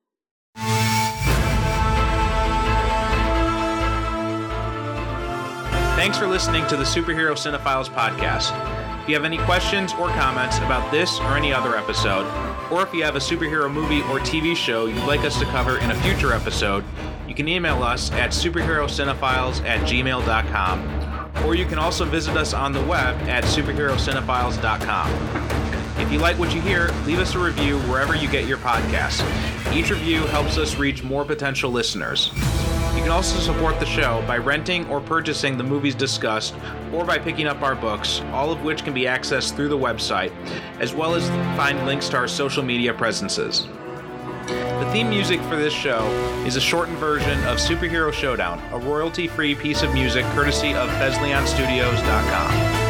Thanks for listening to the Superhero Cinephiles podcast. If you have any questions or comments about this or any other episode, or if you have a superhero movie or TV show you'd like us to cover in a future episode, you can email us at superherocinephiles at gmail.com, or you can also visit us on the web at superherocinephiles.com. If you like what you hear, leave us a review wherever you get your podcasts. Each review helps us reach more potential listeners. You can also support the show by renting or purchasing the movies discussed, or by picking up our books, all of which can be accessed through the website, as well as find links to our social media presences. The theme music for this show is a shortened version of Superhero Showdown, a royalty free piece of music courtesy of FesliyanStudios.com.